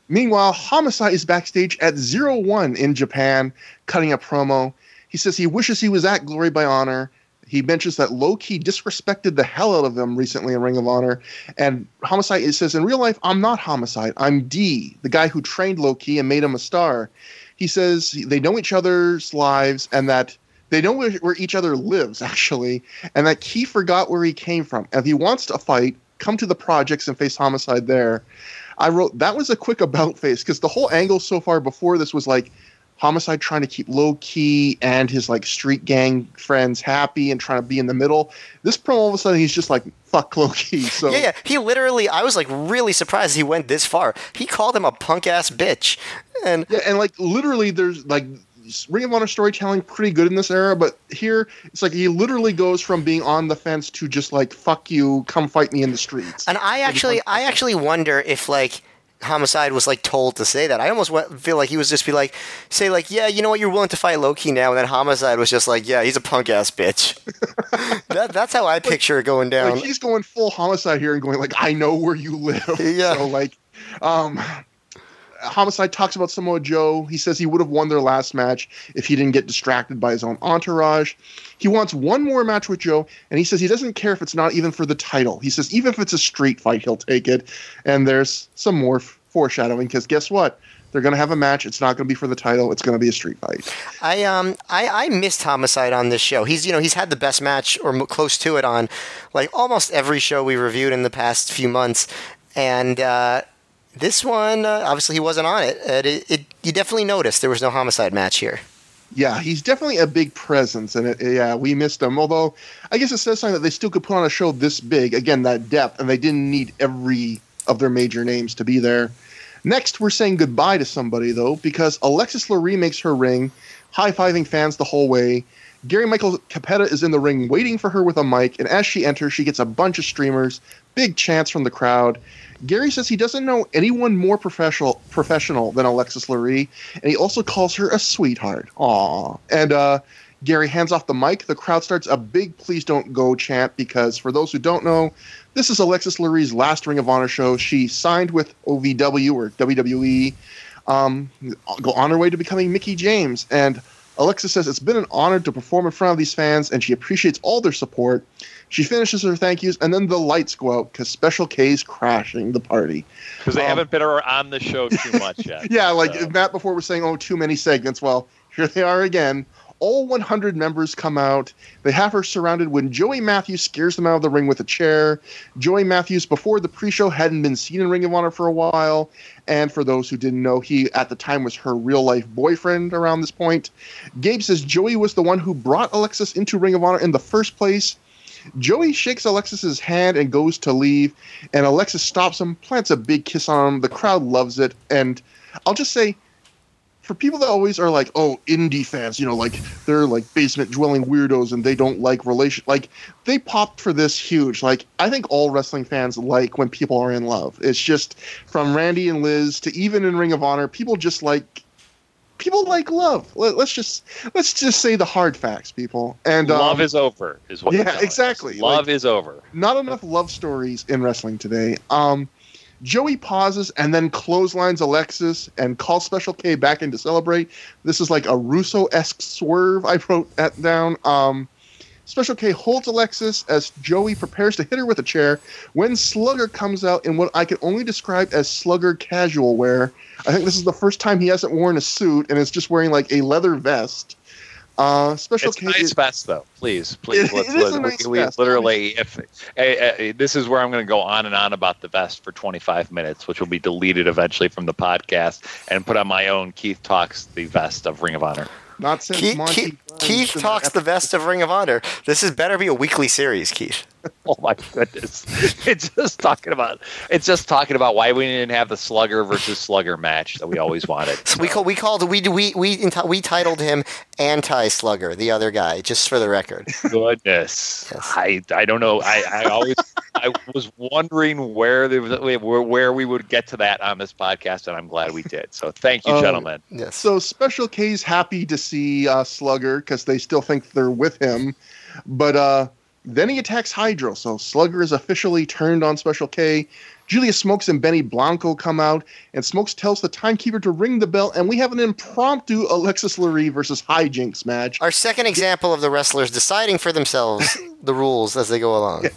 meanwhile, Homicide is backstage at Zero One in Japan, cutting a promo. He says he wishes he was at Glory by Honor he mentions that Low Ki disrespected the hell out of him recently in Ring of Honor. And Homicide says, In real life, I'm not Homicide. I'm D, the guy who trained Low Ki and made him a star. He says they know each other's lives and that they know where, each other lives, actually, and that Ki forgot where he came from. And if he wants to fight, come to the projects and face Homicide there. I wrote that was a quick about face because the whole angle so far before this was like Homicide trying to keep Low Ki and his like street gang friends happy and trying to be in the middle. This promo all of a sudden he's just like fuck Low Ki. So yeah, yeah, he literally I was like really surprised he went this far. He called him a punk ass bitch, and yeah, and like literally there's like Ring of Honor storytelling pretty good in this era, but here it's like he literally goes from being on the fence to just like fuck you, come fight me in the streets. And I actually I actually wonder if like Homicide was like told to say that. I almost feel like he was just be like, say like, yeah, you know what, you're willing to fight Low Ki now, and then Homicide was just like, yeah, he's a punk ass bitch. that, that's how I picture it going down. Like he's going full Homicide here and going like, I know where you live. Yeah. So like, um, Homicide talks about Samoa Joe. He says he would have won their last match if he didn't get distracted by his own entourage. He wants one more match with Joe, and he says he doesn't care if it's not even for the title. He says even if it's a street fight, he'll take it. And there's some more foreshadowing because guess what? They're going to have a match. It's not going to be for the title. It's going to be a street fight. I um I, I missed Homicide on this show. He's you know he's had the best match or close to it on like almost every show we reviewed in the past few months, and uh, this one uh, obviously he wasn't on it. It, it. You definitely noticed there was no Homicide match here. Yeah, he's definitely a big presence, and it, yeah, we missed him. Although I guess it says something that they still could put on a show this big. Again, that depth, and they didn't need every of their major names to be there. Next, we're saying goodbye to somebody though, because Alexis Laree makes her ring, high fiving fans the whole way. Gary Michael Cappetta is in the ring waiting for her with a mic, and as she enters, she gets a bunch of streamers, big chants from the crowd. Gary says he doesn't know anyone more professional professional than Alexis Laree, and he also calls her a sweetheart. Aww. And uh, Gary hands off the mic. The crowd starts a big "Please don't go" chant because, for those who don't know, this is Alexis Laree's last Ring of Honor show. She signed with OVW or WWE, um, go on her way to becoming Mickie James. And Alexis says it's been an honor to perform in front of these fans, and she appreciates all their support. She finishes her thank yous, and then the lights go out because Special K is crashing the party. Because they um, haven't been on the show too much yet. yeah, like so. Matt before was saying, oh, too many segments. Well, here they are again. All 100 members come out. They have her surrounded when Joey Matthews scares them out of the ring with a chair. Joey Matthews, before the pre show, hadn't been seen in Ring of Honor for a while. And for those who didn't know, he at the time was her real life boyfriend around this point. Gabe says Joey was the one who brought Alexis into Ring of Honor in the first place. Joey shakes Alexis's hand and goes to leave, and Alexis stops him, plants a big kiss on him. The crowd loves it, and I'll just say, for people that always are like, oh, indie fans, you know, like they're like basement dwelling weirdos and they don't like relation, like they popped for this huge. Like I think all wrestling fans like when people are in love. It's just from Randy and Liz to even in Ring of Honor, people just like people like love. Let, us just let's just say the hard facts, people. And um, love is over, is what. Yeah, exactly. Love like, is over. Not enough love stories in wrestling today. Um, Joey pauses and then clotheslines Alexis and calls Special K back in to celebrate. This is like a Russo esque swerve I wrote that down. Um, Special K holds Alexis as Joey prepares to hit her with a chair when Slugger comes out in what I can only describe as Slugger casual wear. I think this is the first time he hasn't worn a suit and is just wearing like a leather vest. Uh, special it's nice vest though. Please, please. It, let's, it let, nice we, we literally, if uh, this is where I'm going to go on and on about the vest for 25 minutes, which will be deleted eventually from the podcast, and put on my own Keith talks the vest of Ring of Honor. Not since Keith, Monty Keith, Keith talks the best of Ring of Honor. This is better be a weekly series, Keith. oh my goodness! It's just talking about it's just talking about why we didn't have the Slugger versus Slugger match that we always wanted. So we call, we called we we we we titled him anti Slugger, the other guy, just for the record. Goodness, yes. I I don't know. I I always I was wondering where the where, where we would get to that on this podcast, and I'm glad we did. So thank you, um, gentlemen. Yes. So Special K's happy to see uh, Slugger because they still think they're with him, but uh then he attacks Hydro, so Slugger is officially turned on Special K. Julius Smokes and Benny Blanco come out, and Smokes tells the timekeeper to ring the bell, and we have an impromptu Alexis Laree versus Hijinks match. Our second example of the wrestlers deciding for themselves the rules as they go along. Yeah.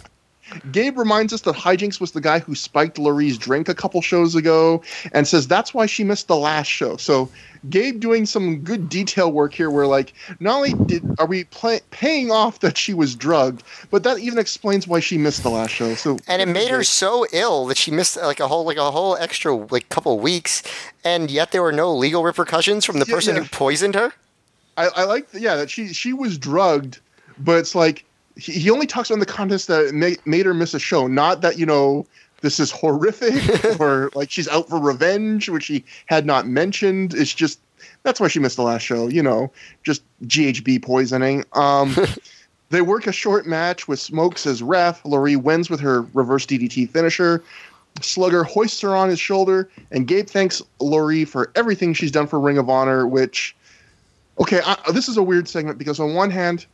Gabe reminds us that Hijinks was the guy who spiked Laree's drink a couple shows ago and says that's why she missed the last show. So Gabe doing some good detail work here where like not only did are we play, paying off that she was drugged, but that even explains why she missed the last show. So And it made her so ill that she missed like a whole like a whole extra like couple weeks and yet there were no legal repercussions from the yeah, person yeah. who poisoned her. I, I like yeah that she she was drugged, but it's like he, he only talks about the contest that made, made her miss a show, not that you know this is horrific or like she's out for revenge, which he had not mentioned. It's just that's why she missed the last show. You know, just GHB poisoning. Um, they work a short match with Smokes as ref. Laree wins with her reverse DDT finisher. Slugger hoists her on his shoulder, and Gabe thanks Laree for everything she's done for Ring of Honor. Which, okay, I, this is a weird segment because on one hand,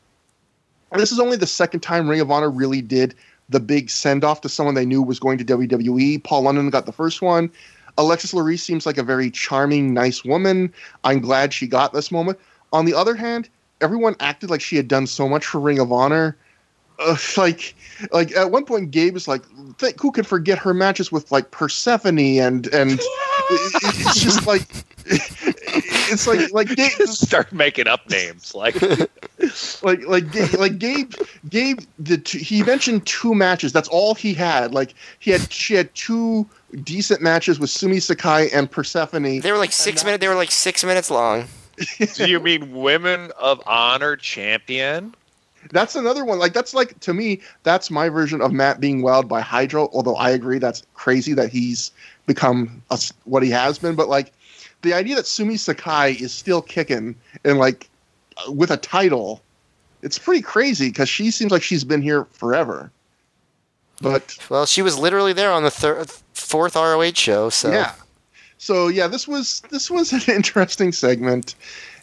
this is only the second time Ring of Honor really did the big send off to someone they knew was going to WWE. Paul London got the first one. Alexis Laree seems like a very charming, nice woman. I'm glad she got this moment. On the other hand, everyone acted like she had done so much for Ring of Honor. Uh, like, like at one point, Gabe is like, "Who could forget her matches with like Persephone and and it's just like it's like like Gabe, start making up names like like like like Gabe Gabe the two, he mentioned two matches. That's all he had. Like he had she had two decent matches with Sumi Sakai and Persephone. They were like six minutes. They were like six minutes long. Do you mean Women of Honor champion? That's another one. Like that's like to me, that's my version of Matt being wowed by Hydro. Although I agree that's crazy that he's become a, what he has been. But like the idea that Sumi Sakai is still kicking and like uh, with a title, it's pretty crazy because she seems like she's been here forever. But well, she was literally there on the third, fourth ROH show. So yeah, so yeah, this was this was an interesting segment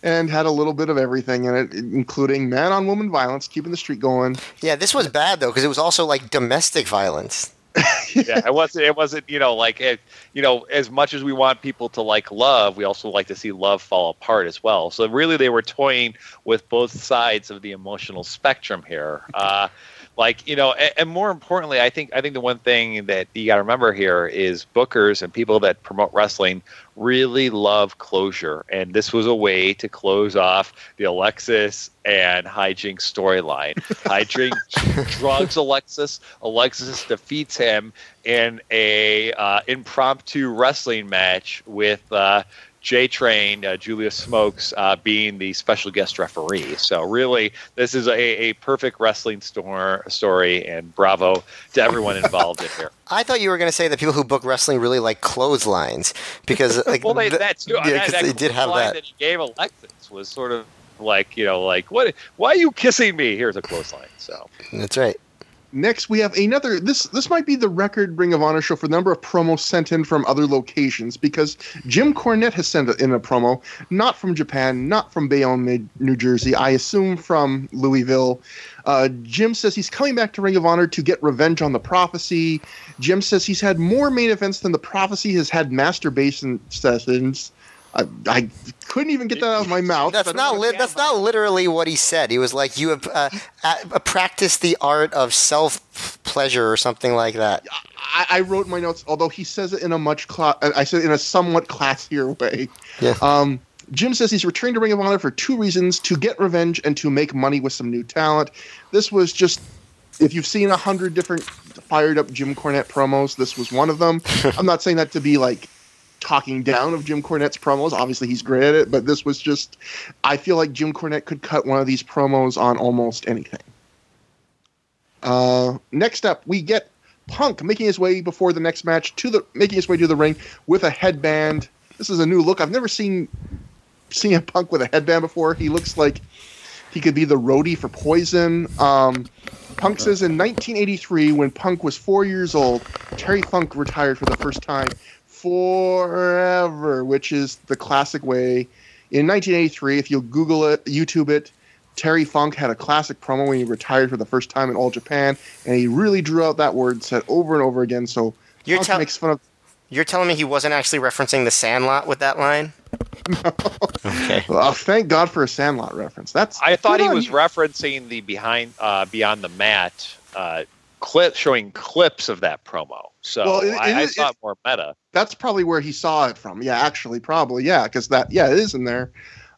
and had a little bit of everything in it, including man on woman violence, keeping the street going. Yeah, this was bad though because it was also like domestic violence. yeah, it wasn't. It wasn't. You know, like it, you know, as much as we want people to like love, we also like to see love fall apart as well. So really, they were toying with both sides of the emotional spectrum here. Uh, like you know and, and, more importantly i think i think the one thing that you got to remember here is bookers and people that promote wrestling really love closure and this was a way to close off the alexis and hijinks storyline. Hijinks drugs alexis alexis defeats him in a uh, impromptu wrestling match with uh, J Train, uh, Julius Smokes, uh, being the special guest referee. So, really, this is a, a perfect wrestling store, story, and bravo to everyone involved in here. I thought you were going to say that people who book wrestling really like clotheslines because, like, well, they, that too. Yeah, that, that they did have that. that he gave Alexis was sort of like, you know, like, what? Why are you kissing me? Here's a clothesline. So that's right. Next, we have another. This this might be the record Ring of Honor show for the number of promos sent in from other locations because Jim Cornette has sent in a promo, not from Japan, not from Bayonne, New Jersey. I assume from Louisville. Uh, Jim says he's coming back to Ring of Honor to get revenge on the Prophecy. Jim says he's had more main events than the Prophecy has had masturbation sessions. I, I, couldn't even get that out of my mouth. That's not li- that's not literally what he said. He was like, "You have uh, uh, practiced the art of self pleasure" or something like that. I, I, wrote my notes, although he says it in a much cla- I said in a somewhat classier way. Yeah. Um, Jim says he's returning to Ring of Honor for two reasons: to get revenge and to make money with some new talent. This was just if you've seen a hundred different fired up Jim Cornette promos, this was one of them. I'm not saying that to be like talking down of Jim Cornette's promos. Obviously, he's great at it, but this was just. I feel like Jim Cornette could cut one of these promos on almost anything. Uh, next up, we get Punk making his way before the next match to the making his way to the ring with a headband. This is a new look. I've never seen a Punk with a headband before. He looks like he could be the roadie for Poison. Um, Punk says in 1983, when Punk was four years old, Terry Funk retired for the first time forever, which is the classic way. In 1983, if you Google it, YouTube it, Terry Funk had a classic promo when he retired for the first time in All Japan, and he really drew out that word, said over and over again. So you're Punk makes fun of. You're telling me he wasn't actually referencing the Sandlot with that line? No. okay. Well, thank God for a Sandlot reference. That's. I thought he was referencing the behind uh, beyond the mat uh, clip showing clips of that promo. So well, it, I, it, I it, more meta. That's probably where he saw it from. Yeah, actually, probably yeah, because that yeah, it is in there.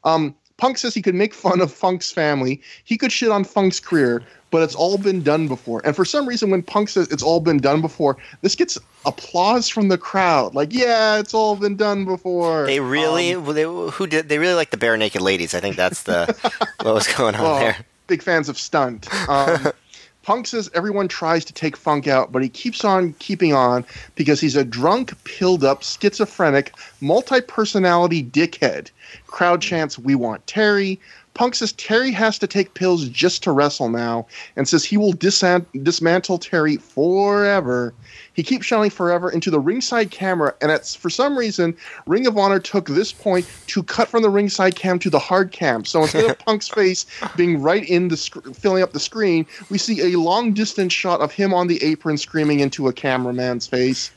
Um, Punk says he could make fun of Funk's family. He could shit on Funk's career, but it's all been done before. And for some reason, when Punk says it's all been done before, this gets applause from the crowd. Like, yeah, it's all been done before. They really, um, they, who did? They really like the Barenaked Ladies. I think that's the what was going on well, there. Big fans of stunt. Um, Punk says everyone tries to take Funk out, but he keeps on keeping on because he's a drunk, pilled up, schizophrenic, multi personality dickhead. Crowd chants, We want Terry. Punk says Terry has to take pills just to wrestle now and says he will dismantle Terry forever. He keeps shouting forever into the ringside camera, and it's for some reason Ring of Honor took this point to cut from the ringside cam to the hard cam. So instead of Punk's face being right in the sc- filling up the screen, we see a long distance shot of him on the apron screaming into a cameraman's face.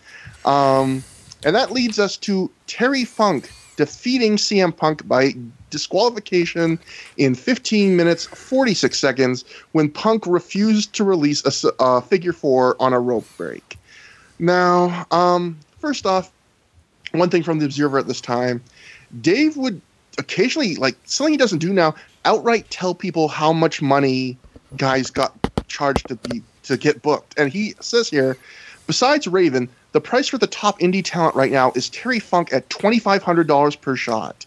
Um, and that leads us to Terry Funk defeating CM Punk by disqualification in 15 minutes 46 seconds when Punk refused to release a, a figure four on a rope break. Now, um, first off, one thing from the Observer at this time Dave would occasionally, like something he doesn't do now, outright tell people how much money guys got charged to be to get booked. And he says here, besides Raven, the price for the top indie talent right now is Terry Funk at $2,500 per shot.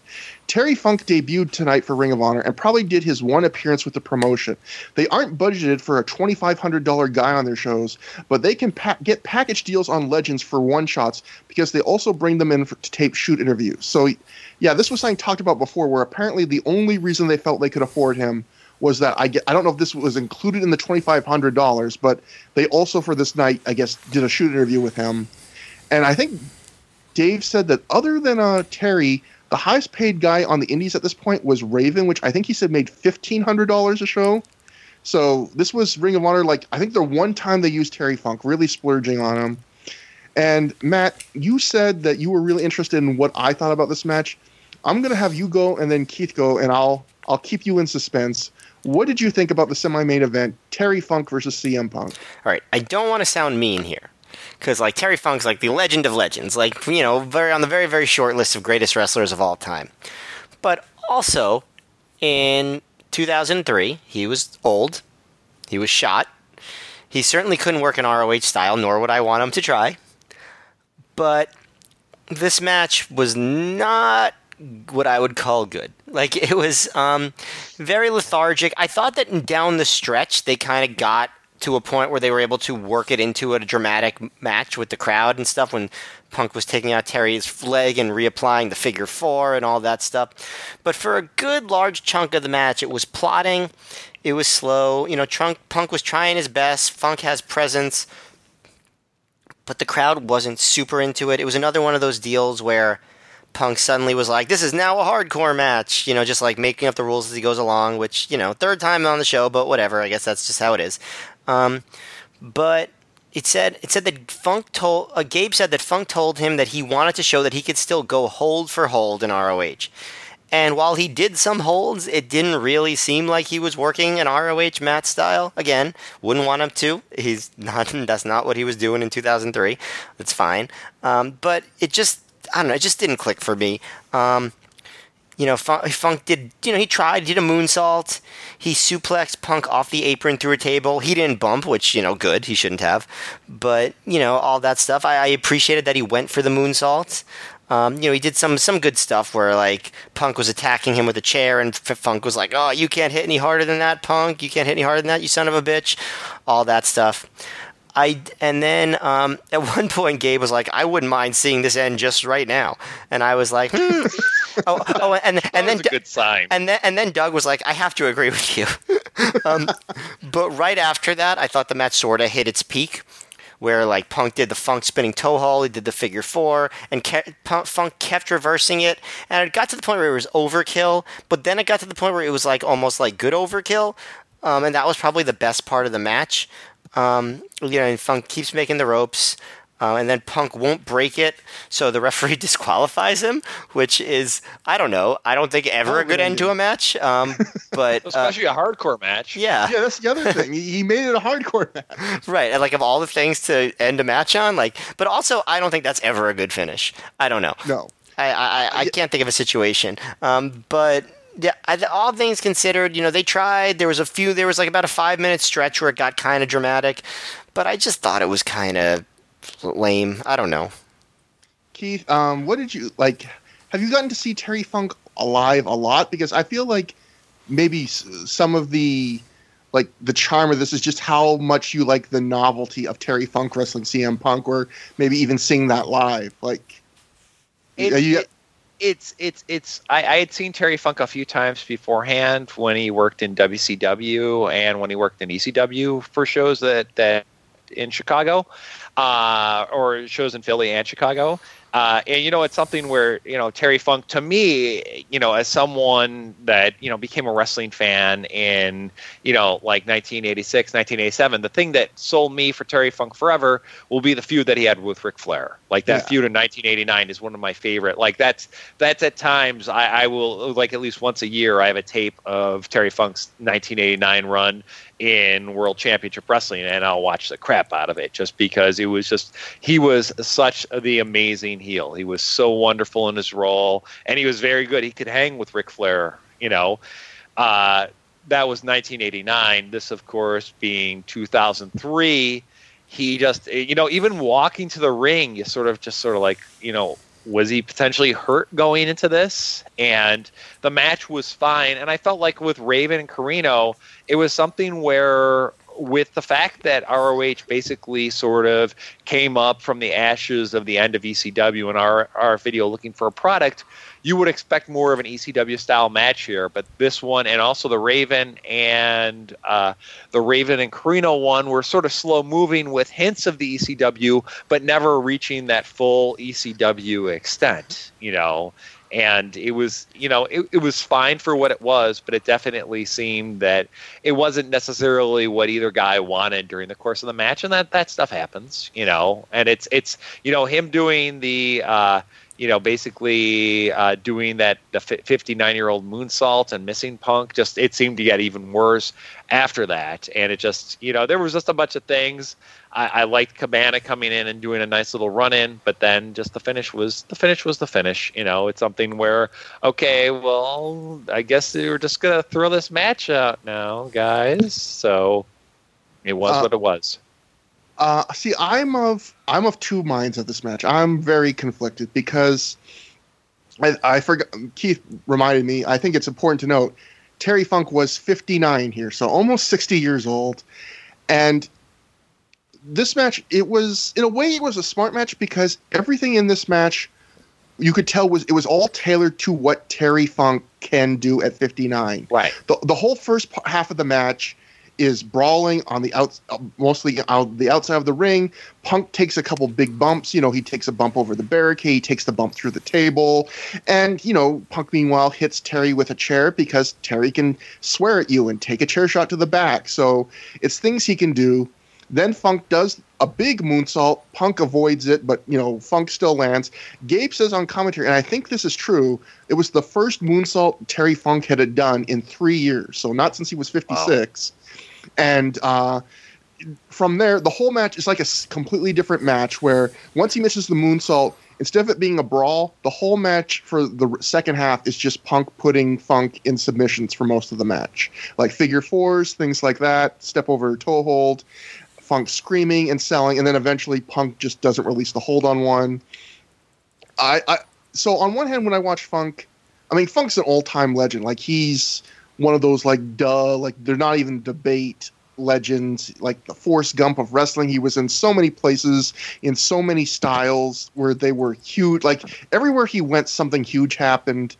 Terry Funk debuted tonight for Ring of Honor and probably did his one appearance with the promotion. They aren't budgeted for a $2,500 guy on their shows, but they can pa- get package deals on Legends for one shots because they also bring them in for, to tape shoot interviews. So, yeah, this was something talked about before where apparently the only reason they felt they could afford him was that I get I don't know if this was included in the twenty five hundred dollars, but they also for this night I guess did a shoot interview with him, and I think Dave said that other than uh, Terry, the highest paid guy on the Indies at this point was Raven, which I think he said made fifteen hundred dollars a show. So this was Ring of Honor. Like I think the one time they used Terry Funk, really splurging on him. And Matt, you said that you were really interested in what I thought about this match. I'm gonna have you go and then Keith go, and I'll I'll keep you in suspense. What did you think about the semi-main event, Terry Funk versus CM Punk? All right, I don't want to sound mean here, because like Terry Funk's like the legend of legends, like you know, very on the very very short list of greatest wrestlers of all time. But also, in 2003, he was old, he was shot. He certainly couldn't work in ROH style, nor would I want him to try. But this match was not what I would call good. Like it was um, very lethargic. I thought that down the stretch they kind of got to a point where they were able to work it into a dramatic match with the crowd and stuff when Punk was taking out Terry's leg and reapplying the figure four and all that stuff. But for a good large chunk of the match, it was plotting. It was slow. You know, Trunk, Punk was trying his best. Funk has presence. But the crowd wasn't super into it. It was another one of those deals where Punk suddenly was like, "This is now a hardcore match," you know, just like making up the rules as he goes along. Which you know, third time on the show, but whatever. I guess that's just how it is. Um, but it said it said that Funk told uh, Gabe said that Funk told him that he wanted to show that he could still go hold for hold in ROH. And while he did some holds, it didn't really seem like he was working an ROH match style. Again, wouldn't want him to. He's not. That's not what he was doing in 2003. That's fine. Um, but it just I don't know. It just didn't click for me. Um, you know, Funk, Funk, did, you know, he tried, did a moonsault. He suplexed Punk off the apron through a table. He didn't bump, which, you know, good. He shouldn't have. But, you know, all that stuff. I, I appreciated that he went for the moonsault. Um, you know, he did some some good stuff where like Punk was attacking him with a chair, and Funk was like, "Oh, you can't hit any harder than that, Punk. You can't hit any harder than that, you son of a bitch." All that stuff. I and then um, at one point Gabe was like, "I wouldn't mind seeing this end just right now," and I was like, hmm. "Oh, oh," and and then good sign. And then and then Doug was like, "I have to agree with you." um, but right after that, I thought the match sort of hit its peak. Where like Punk did the Funk spinning toe hold, he did the figure four, and ke- Funk kept reversing it, and it got to the point where it was overkill. But then it got to the point where it was like almost like good overkill, um, and that was probably the best part of the match. Um, you know, and Funk keeps making the ropes. Uh, and then Punk won't break it, so the referee disqualifies him, which is I don't know. I don't think ever oh, a good end to a match. Um, but especially uh, a hardcore match. Yeah, yeah, that's the other thing. He made it a hardcore match, right? And like of all the things to end a match on, like, but also I don't think that's ever a good finish. I don't know. No, I I, I can't think of a situation. Um, but yeah, all things considered, you know, they tried. There was a few. There was like about a five minute stretch where it got kind of dramatic, but I just thought it was kind of lame. I don't know. Keith, um, what did you like? Have you gotten to see Terry Funk alive a lot? Because I feel like maybe some of the like the charm of this is just how much you like the novelty of Terry Funk wrestling CM Punk, or maybe even seeing that live. Like, it, you, it, it's it's it's I, I, had seen Terry Funk a few times beforehand when he worked in WCW and when he worked in ECW for shows that that in Chicago, uh, or shows in Philly and Chicago. Uh, and you know, it's something where you know Terry Funk to me, you know, as someone that you know became a wrestling fan in you know like 1986, 1987, the thing that sold me for Terry Funk forever will be the feud that he had with Ric Flair. Like that yeah. feud in 1989 is one of my favorite. Like that's that's at times I, I will like at least once a year I have a tape of Terry Funk's 1989 run in World Championship Wrestling, and I'll watch the crap out of it just because it was just he was such the amazing heel. He was so wonderful in his role, and he was very good. He could hang with Ric Flair, you know. Uh, that was 1989. This, of course, being 2003. He just, you know, even walking to the ring, you sort of just sort of like, you know, was he potentially hurt going into this? And the match was fine. And I felt like with Raven and Corino, it was something where with the fact that ROH basically sort of came up from the ashes of the end of ECW and our, RF Video looking for a product, you would expect more of an ECW style match here. But this one and also the Raven and uh, the Raven and Corino one were sort of slow moving with hints of the ECW, but never reaching that full ECW extent, you know and it was you know it, it was fine for what it was but it definitely seemed that it wasn't necessarily what either guy wanted during the course of the match and that that stuff happens you know and it's it's you know him doing the uh you know, basically uh, doing that the 59 year old moonsault and missing Punk. Just it seemed to get even worse after that, and it just you know there was just a bunch of things. I, I liked Cabana coming in and doing a nice little run in, but then just the finish was the finish was the finish. You know, it's something where okay, well, I guess we are just gonna throw this match out now, guys. So it was uh, what it was. Uh, see, I'm of I'm of two minds of this match. I'm very conflicted because I, I forgot. Keith reminded me. I think it's important to note Terry Funk was 59 here, so almost 60 years old, and this match it was in a way it was a smart match because everything in this match you could tell was it was all tailored to what Terry Funk can do at 59. Right. The the whole first half of the match is brawling on the out, uh, mostly out the outside of the ring. Punk takes a couple big bumps. You know, he takes a bump over the barricade, he takes the bump through the table, and you know, Punk meanwhile hits Terry with a chair because Terry can swear at you and take a chair shot to the back. So it's things he can do. Then Funk does a big moonsault. Punk avoids it, but you know Funk still lands. Gabe says on commentary, and I think this is true. It was the first moonsault Terry Funk had done in three years, so not since he was 56. Wow and uh, from there, the whole match is like a completely different match. Where once he misses the moonsault, instead of it being a brawl, the whole match for the second half is just Punk putting Funk in submissions for most of the match, like figure fours, things like that, step over toe hold, Funk screaming and selling, and then eventually Punk just doesn't release the hold on one. I, I so on one hand, when I watch Funk, I mean Funk's an all time legend. Like he's one of those like duh, like they're not even debate legends, like the Forrest Gump of wrestling. He was in so many places, in so many styles where they were huge. Like everywhere he went, something huge happened.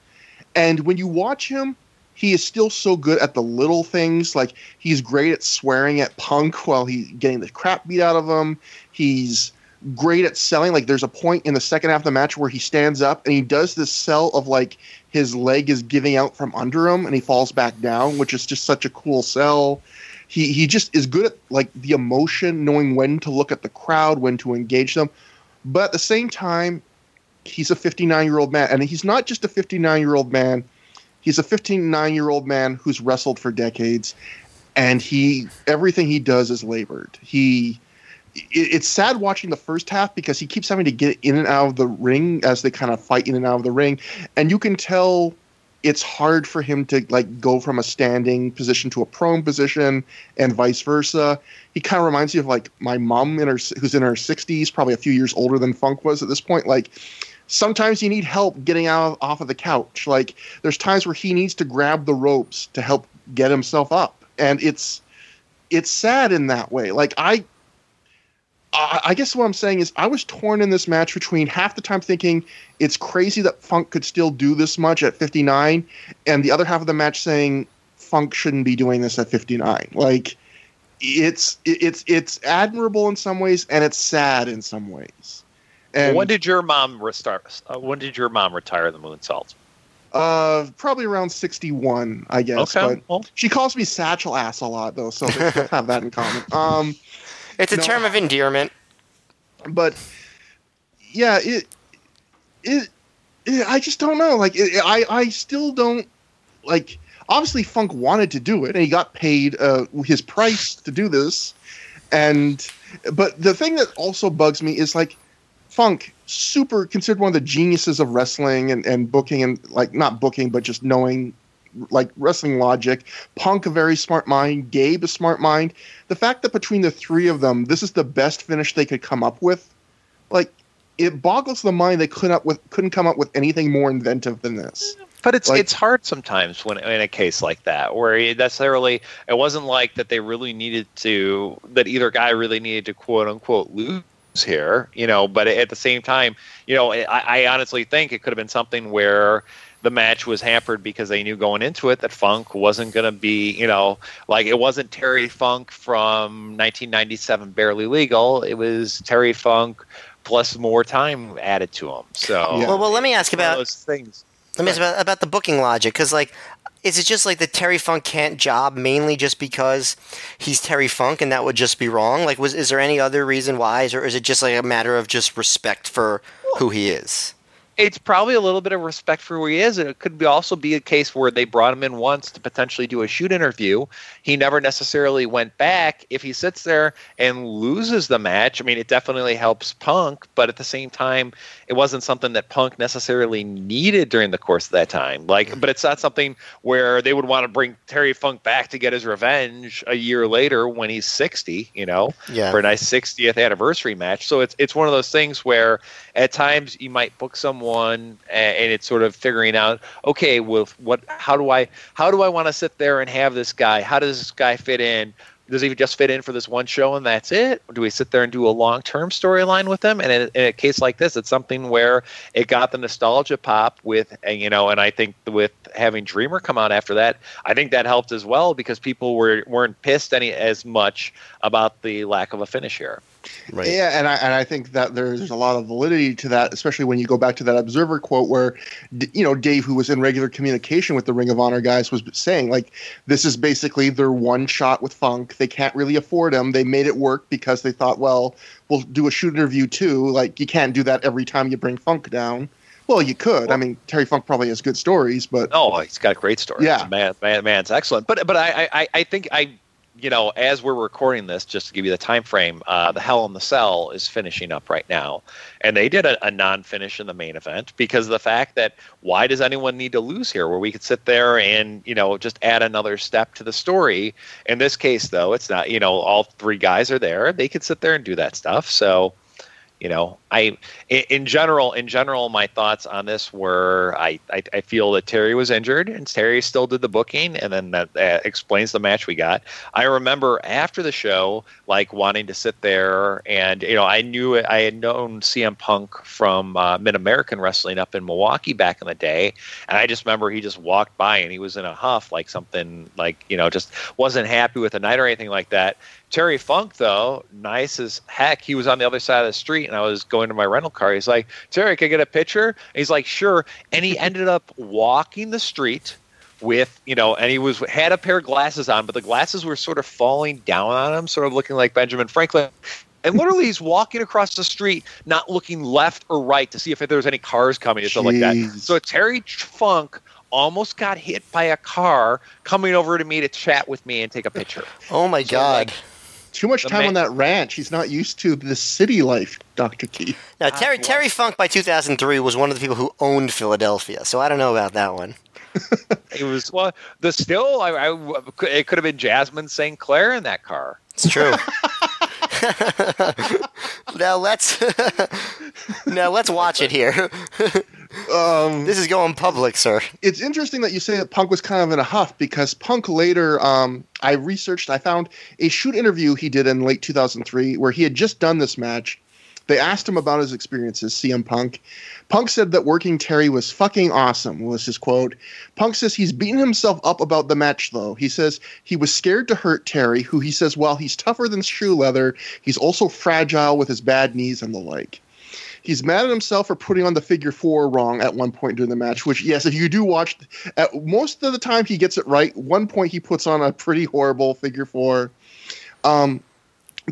And when you watch him, he is still so good at the little things. Like he's great at swearing at Punk while he's getting the crap beat out of him. He's great at selling. Like there's a point in the second half of the match where he stands up and he does this sell of like his leg is giving out from under him and he falls back down, which is just such a cool sell. He he just is good at like the emotion, knowing when to look at the crowd, when to engage them. But at the same time, he's a 59 year old man, and he's not just a 59 year old man. He's a 59 year old man who's wrestled for decades, and he everything he does is labored. He it's sad watching the first half because he keeps having to get in and out of the ring as they kind of fight in and out of the ring, and you can tell it's hard for him to like go from a standing position to a prone position and vice versa. He kind of reminds me of like my mom in her who's in her 60s, probably a few years older than Funk was at this point. Like sometimes you need help getting out of, off of the couch. Like there's times where he needs to grab the ropes to help get himself up, and it's it's sad in that way. Like I I guess what I'm saying is I was torn in this match between half the time thinking it's crazy that Funk could still do this much at 59, and the other half of the match saying Funk shouldn't be doing this at 59. Like it's it's it's admirable in some ways and it's sad in some ways. And when did your mom restart? Uh, when did your mom retire the moonsault? Uh, probably around 61, I guess. Okay. But well. she calls me satchel ass a lot though, so have that in common. Um. It's a no, term of endearment. But yeah, it, it, it I just don't know. Like, it, I, I still don't like. Obviously, Funk wanted to do it, and he got paid uh, his price to do this. And but the thing that also bugs me is like, Funk, super considered one of the geniuses of wrestling and, and booking and like not booking, but just knowing like wrestling logic. Punk, a very smart mind. Gabe, a smart mind. The fact that between the three of them, this is the best finish they could come up with, like it boggles the mind they couldn't up with couldn't come up with anything more inventive than this. But it's like, it's hard sometimes when in a case like that where it necessarily it wasn't like that they really needed to that either guy really needed to quote unquote lose here, you know. But at the same time, you know, I, I honestly think it could have been something where the match was hampered because they knew going into it that Funk wasn't going to be, you know, like it wasn't Terry Funk from 1997 Barely Legal. It was Terry Funk plus more time added to him. So, yeah. well, well, let me ask about those things. Let me ask about, about the booking logic because, like, is it just like the Terry Funk can't job mainly just because he's Terry Funk and that would just be wrong? Like, was is there any other reason why, or is it just like a matter of just respect for who he is? It's probably a little bit of respect for who he is, and it could be also be a case where they brought him in once to potentially do a shoot interview. He never necessarily went back. If he sits there and loses the match, I mean, it definitely helps Punk, but at the same time, it wasn't something that Punk necessarily needed during the course of that time. Like, mm-hmm. but it's not something where they would want to bring Terry Funk back to get his revenge a year later when he's sixty, you know, yeah. for a nice 60th anniversary match. So it's it's one of those things where at times you might book someone and it's sort of figuring out okay with what how do i how do i want to sit there and have this guy how does this guy fit in does he just fit in for this one show and that's it? Or do we sit there and do a long term storyline with them? And in, in, a case like this, it's something where it got the nostalgia pop with, you know, and I think with having Dreamer come out after that, I think that helped as well because people were weren't pissed any as much about the lack of a finish here. Right. Yeah, and I and I think that there's a lot of validity to that, especially when you go back to that Observer quote where, you know, Dave, who was in regular communication with the Ring of Honor guys, was saying like, this is basically their one shot with Funk. They can't really afford him. They made it work because they thought, well, we'll do a shoot interview too. Like, you can't do that every time you bring Funk down. Well, you could. Well, I mean, Terry Funk probably has good stories, but oh, he's got great stories. Yeah, man, man, man's excellent. But but I I, I think I you know, as we're recording this, just to give you the time frame, uh, the Hell in the Cell is finishing up right now, and they did a, a, non-finish in the main event because of the fact that why does anyone need to lose here? Where we could sit there and you know just add another step to the story. In this case, though, it's not. You know, all three guys are there; they could sit there and do that stuff. So you know i in general in general my thoughts on this were i i, I feel that terry was injured and terry still did the booking and then that, explains the match we got i remember after the show like wanting to sit there and you know i knew i had known cm punk from uh, mid-american wrestling up in milwaukee back in the day and i just remember he just walked by and he was in a huff like something like you know just wasn't happy with the night or anything like that Terry Funk, though, nice as heck. He was on the other side of the street, and I was going to my rental car. He's like, Terry, can I get a picture? And he's like, sure. And he ended up walking the street with, you know, and he was had a pair of glasses on, but the glasses were sort of falling down on him, sort of looking like Benjamin Franklin. And literally, he's walking across the street, not looking left or right to see if there's any cars coming or something like that. So Terry Funk almost got hit by a car coming over to me to chat with me and take a picture. Oh my so god! Like, too much time on that ranch. He's not used to the city life, Doctor Keith. Now, Terry Terry Funk by 2003 was one of the people who owned Philadelphia, so I don't know about that one. it was well, the still. I, I, it could have been Jasmin St. Claire in that car. It's true. now let's now let's watch it here. Um, this is going public, sir. It's interesting that you say that Punk was kind of in a huff because Punk later, um, I researched, I found a shoot interview he did in late 2003 where he had just done this match. They asked him about his experiences, CM Punk. Punk said that working Terry was fucking awesome, was his quote. Punk says he's beaten himself up about the match, though. He says he was scared to hurt Terry, who he says, while he's tougher than shoe leather, he's also fragile with his bad knees and the like. He's mad at himself for putting on the figure four wrong at one point during the match. Which, yes, if you do watch, at most of the time he gets it right. One point he puts on a pretty horrible figure four. Um,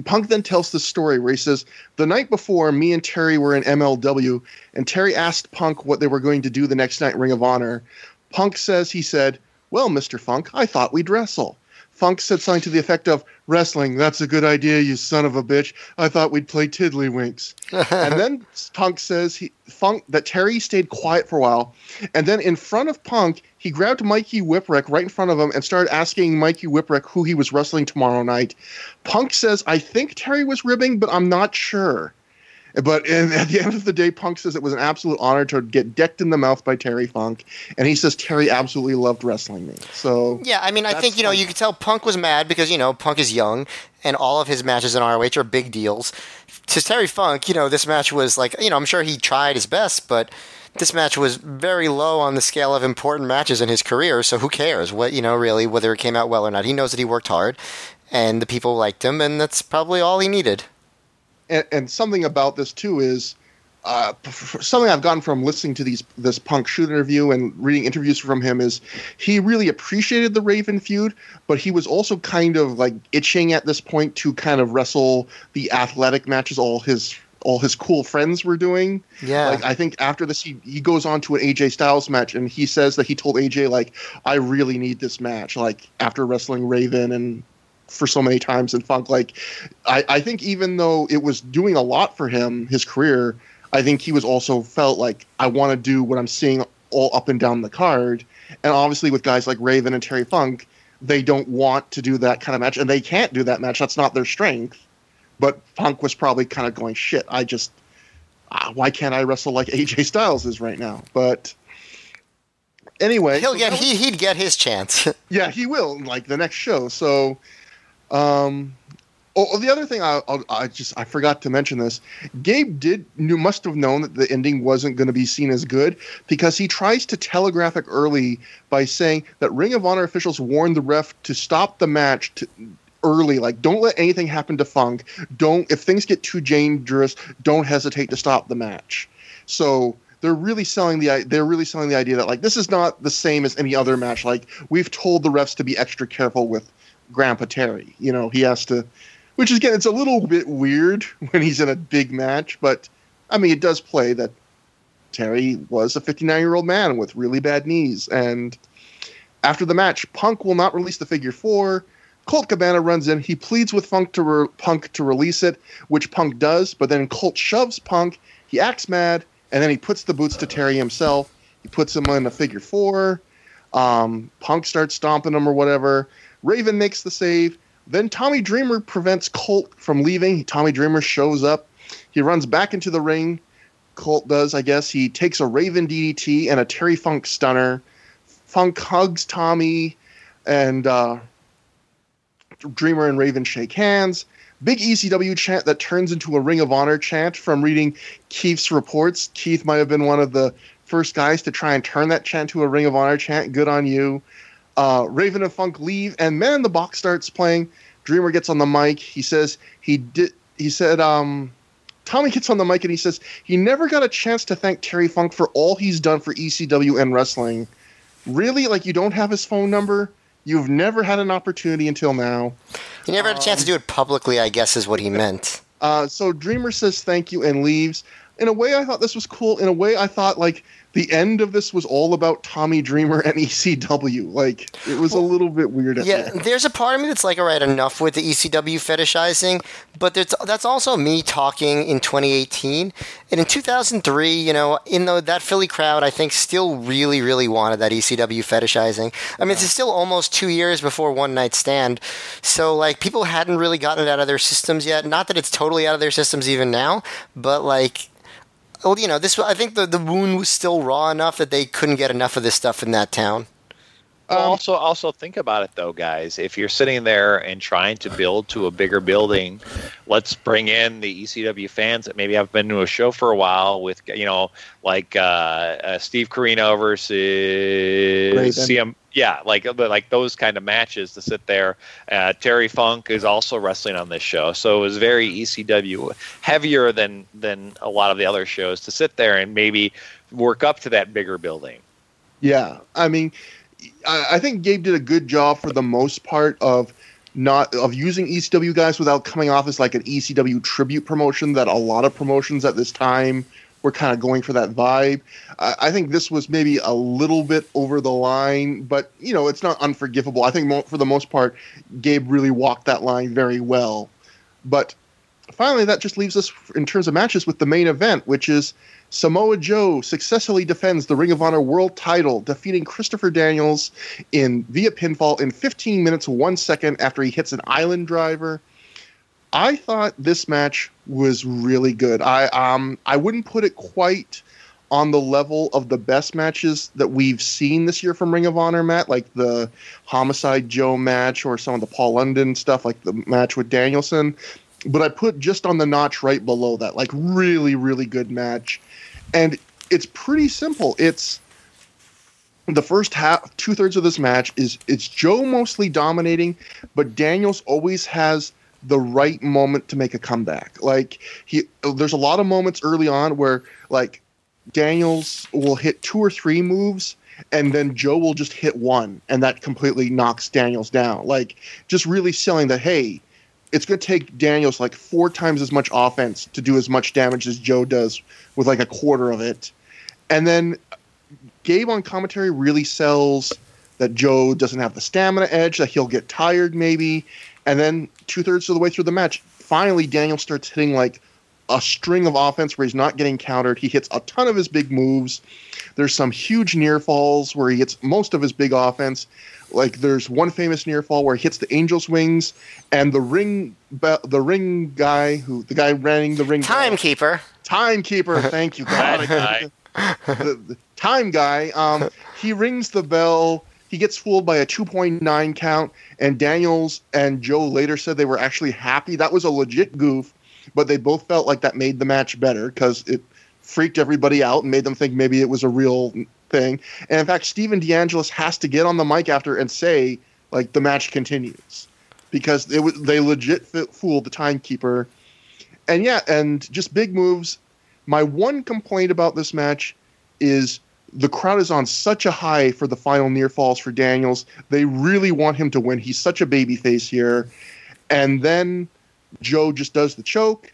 Punk then tells the story where he says, The night before, me and Terry were in MLW, and Terry asked Punk what they were going to do the next night Ring of Honor. Punk says he said, Well, Mr. Funk, I thought we'd wrestle. Funk said something to the effect of "Wrestling, that's a good idea, you son of a bitch. I thought we'd play tiddlywinks." and then Punk says he Funk that Terry stayed quiet for a while, and then in front of Punk, he grabbed Mikey Whipwreck right in front of him and started asking Mikey Whipwreck who he was wrestling tomorrow night. Punk says, "I think Terry was ribbing, but I'm not sure." But in, at the end of the day, Punk says it was an absolute honor to get decked in the mouth by Terry Funk, and he says Terry absolutely loved wrestling me. So yeah, I mean, I think you know you could tell Punk was mad because you know Punk is young, and all of his matches in ROH are big deals. To Terry Funk, you know, this match was like you know I'm sure he tried his best, but this match was very low on the scale of important matches in his career. So who cares what you know really whether it came out well or not? He knows that he worked hard, and the people liked him, and that's probably all he needed and, and something about this too is uh, something I've gotten from listening to these this Punk shoot interview and reading interviews from him is he really appreciated the Raven feud, but he was also kind of like itching at this point to kind of wrestle the athletic matches all his all his cool friends were doing. Yeah. Like I think after this he, he goes on to an AJ Styles match and he says that he told AJ like I really need this match like after wrestling Raven and for so many times in funk. Like, I, I think even though it was doing a lot for him, his career, I think he was also felt like I want to do what I'm seeing all up and down the card. And obviously, with guys like Raven and Terry Funk, they don't want to do that kind of match, and they can't do that match. That's not their strength. But Funk was probably kind of going, "Shit, I just uh, why can't I wrestle like AJ Styles is right now?" But anyway, he'll get he he'd get his chance. yeah, he will like the next show. So um, oh, the other thing I, I, I, just I forgot to mention this. Gabe did knew must have known that the ending wasn't going to be seen as good because he tries to telegraph it early by saying that Ring of Honor officials warned the ref to stop the match to, early. Like, don't let anything happen to Funk. Don't if things get too dangerous, don't hesitate to stop the match. So they're really selling the they're really selling the idea that like this is not the same as any other match. Like we've told the refs to be extra careful with Grandpa Terry. You know, he has to, which again, it's a little bit weird when he's in a big match, but I mean, it does play that Terry was a 59 year old man with really bad knees. And after the match, Punk will not release the figure four. Colt Cabana runs in. He pleads with Funk to re- Punk to release it, which Punk does. But then Colt shoves Punk. He acts mad, and then he puts the boots to Terry himself. He puts him in a figure four. Um, Punk starts stomping him or whatever. Raven makes the save. Then Tommy Dreamer prevents Colt from leaving. Tommy Dreamer shows up. He runs back into the ring. Colt does, I guess. He takes a Raven DDT and a Terry Funk stunner. Funk hugs Tommy, and uh, Dreamer and Raven shake hands. Big ECW chant that turns into a Ring of Honor chant from reading Keith's reports. Keith might have been one of the first guys to try and turn that chant to a Ring of Honor chant. Good on you. Uh, Raven and Funk leave, and Man in the Box starts playing. Dreamer gets on the mic. He says he did. He said, um, Tommy gets on the mic and he says he never got a chance to thank Terry Funk for all he's done for ECW and wrestling. Really, like you don't have his phone number. You've never had an opportunity until now. He never had a chance um, to do it publicly. I guess is what he meant. Uh, so Dreamer says thank you and leaves. In a way, I thought this was cool. In a way, I thought like the end of this was all about Tommy Dreamer and ECW. Like it was a little bit weird. yeah, the there's a part of me that's like, all right, enough with the ECW fetishizing, but there's that's also me talking in 2018 and in 2003. You know, in the, that Philly crowd, I think still really, really wanted that ECW fetishizing. I mean, it's still almost two years before One Night Stand, so like people hadn't really gotten it out of their systems yet. Not that it's totally out of their systems even now, but like well, you know, this I think the the wound was still raw enough that they couldn't get enough of this stuff in that town. Well, um, also, also think about it though, guys. If you're sitting there and trying to build to a bigger building, let's bring in the ECW fans that maybe have been to a show for a while with, you know, like uh, uh, Steve Corino versus CM. Yeah, like like those kind of matches to sit there. Uh, Terry Funk is also wrestling on this show, so it was very ECW heavier than than a lot of the other shows to sit there and maybe work up to that bigger building. Yeah, I mean I, think Gabe did a good job for the most part of not of using ECW guys without coming off as like an ECW tribute promotion that a lot of promotions at this time were kind of going for that vibe. I, I think this was maybe a little bit over the line, but you know, it's not unforgivable. I think mo- for the most part, Gabe really walked that line very well. But finally, that just leaves us in terms of matches with the main event, which is Samoa Joe successfully defends the Ring of Honor World Title, defeating Christopher Daniels in via pinfall in 15 minutes one second after he hits an Island Driver. I thought this match was really good. I um I wouldn't put it quite on the level of the best matches that we've seen this year from Ring of Honor, Matt, like the Homicide Joe match or some of the Paul London stuff, like the match with Danielson. But I put just on the notch right below that, like really, really good match. And it's pretty simple. It's the first half, two thirds of this match is it's Joe mostly dominating, but Daniels always has the right moment to make a comeback. Like he, there's a lot of moments early on where like Daniels will hit two or three moves, and then Joe will just hit one, and that completely knocks Daniels down. Like just really selling that hey, it's going to take Daniels like four times as much offense to do as much damage as Joe does with like a quarter of it. And then Gabe on commentary really sells that Joe doesn't have the stamina edge, that he'll get tired maybe. And then two thirds of the way through the match, finally Daniel starts hitting like a string of offense where he's not getting countered. He hits a ton of his big moves. There's some huge near falls where he hits most of his big offense. Like there's one famous near fall where he hits the Angel's wings, and the ring the ring guy who the guy running the ring timekeeper timekeeper. Thank you, God. the, the time guy. Um, he rings the bell. He gets fooled by a 2.9 count, and Daniels and Joe later said they were actually happy. That was a legit goof, but they both felt like that made the match better because it freaked everybody out and made them think maybe it was a real thing. And in fact, Stephen DeAngelis has to get on the mic after and say, like, the match continues because they legit fooled the timekeeper. And yeah, and just big moves. My one complaint about this match is the crowd is on such a high for the final near falls for Daniels. They really want him to win. He's such a baby face here. And then Joe just does the choke.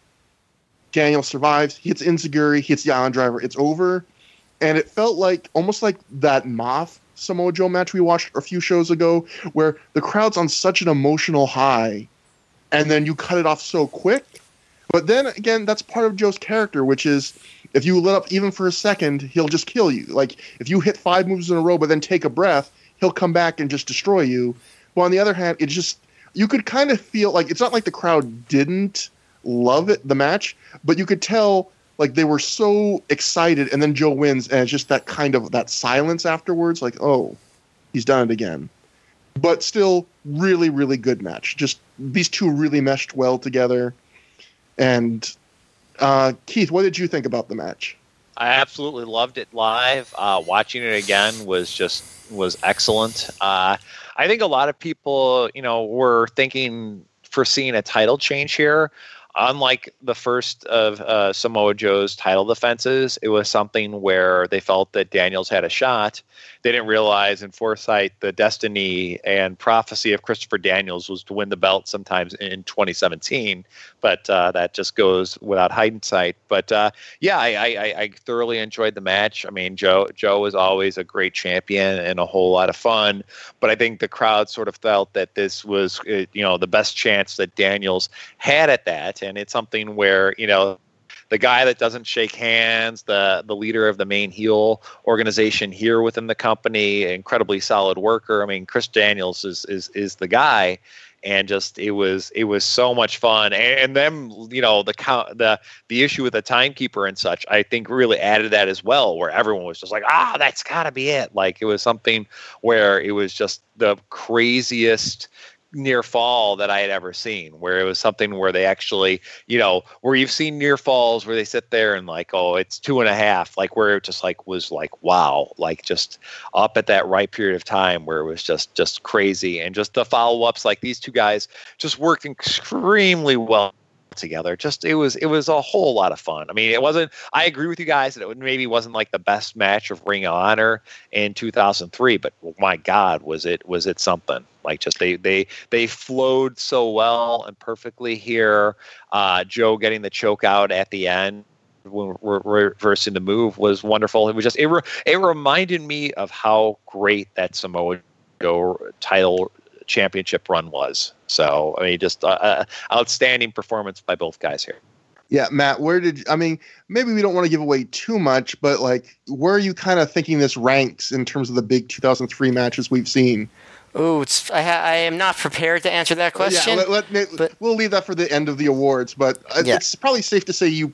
Daniel survives. He hits. He hits the Island Driver. It's over and it felt like almost like that Maff Samoa Joe match we watched a few shows ago, where the crowd's on such an emotional high, and then you cut it off so quick. But then again, that's part of Joe's character, which is if you let up even for a second, he'll just kill you. Like if you hit five moves in a row, but then take a breath, he'll come back and just destroy you. Well, on the other hand, it just you could kind of feel like it's not like the crowd didn't love it the match, but you could tell like they were so excited and then joe wins and it's just that kind of that silence afterwards like oh he's done it again but still really really good match just these two really meshed well together and uh, keith what did you think about the match? I absolutely loved it live. Uh, watching it again was just was excellent. Uh, i think a lot of people you know were thinking for seeing a title change here. Unlike the first of uh, Samoa Joe's title defenses, it was something where they felt that Daniels had a shot. They didn't realize in foresight the destiny and prophecy of Christopher Daniels was to win the belt sometimes in 2017, but uh, that just goes without hindsight. But uh, yeah, I, I, I, thoroughly enjoyed the match. I mean, Joe Joe was always a great champion and a whole lot of fun. But I think the crowd sort of felt that this was, uh, you know, the best chance that Daniels had at that and it's something where you know the guy that doesn't shake hands, the the leader of the main heel organization here within the company, incredibly solid worker. I mean, Chris Daniels is is is the guy, and just it was it was so much fun. And, and then you know the count the the issue with the timekeeper and such, I think really added that as well, where everyone was just like, ah, that's got to be it. Like it was something where it was just the craziest near fall that I had ever seen, where it was something where they actually, you know, where you've seen near falls where they sit there and like, oh, it's two and a half, like where it just like was like, wow, like just up at that right period of time where it was just just crazy, and just the follow ups, like these two guys just worked extremely well together. Just it was it was a whole lot of fun. I mean, it wasn't. I agree with you guys that it maybe wasn't like the best match of Ring of Honor in 2003, but my God, was it was it something? Like just they they they flowed so well and perfectly here. Uh, Joe getting the choke out at the end when we're reversing the move was wonderful. It was just it, re, it reminded me of how great that Samoa Joe title championship run was. So I mean, just uh, uh, outstanding performance by both guys here. Yeah, Matt, where did I mean? Maybe we don't want to give away too much, but like, where are you kind of thinking this ranks in terms of the big 2003 matches we've seen? Oh, it's I, ha- I am not prepared to answer that question. Yeah, let, let, but, we'll leave that for the end of the awards, but yeah. it's probably safe to say you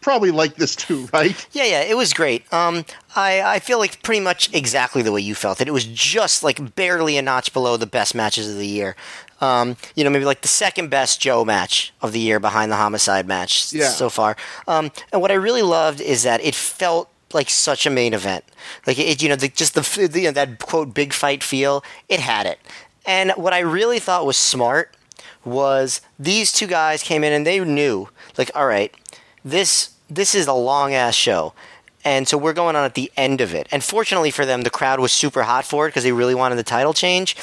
probably like this too, right? Yeah, yeah, it was great. Um, I, I feel like pretty much exactly the way you felt it. It was just like barely a notch below the best matches of the year. Um, you know, maybe like the second best Joe match of the year behind the Homicide match yeah. so far. Um, and what I really loved is that it felt like such a main event. Like it, you know, the, just the, the you know, that quote big fight feel. It had it. And what I really thought was smart was these two guys came in and they knew, like, all right, this this is a long ass show. And so we're going on at the end of it. And fortunately for them, the crowd was super hot for it because they really wanted the title change.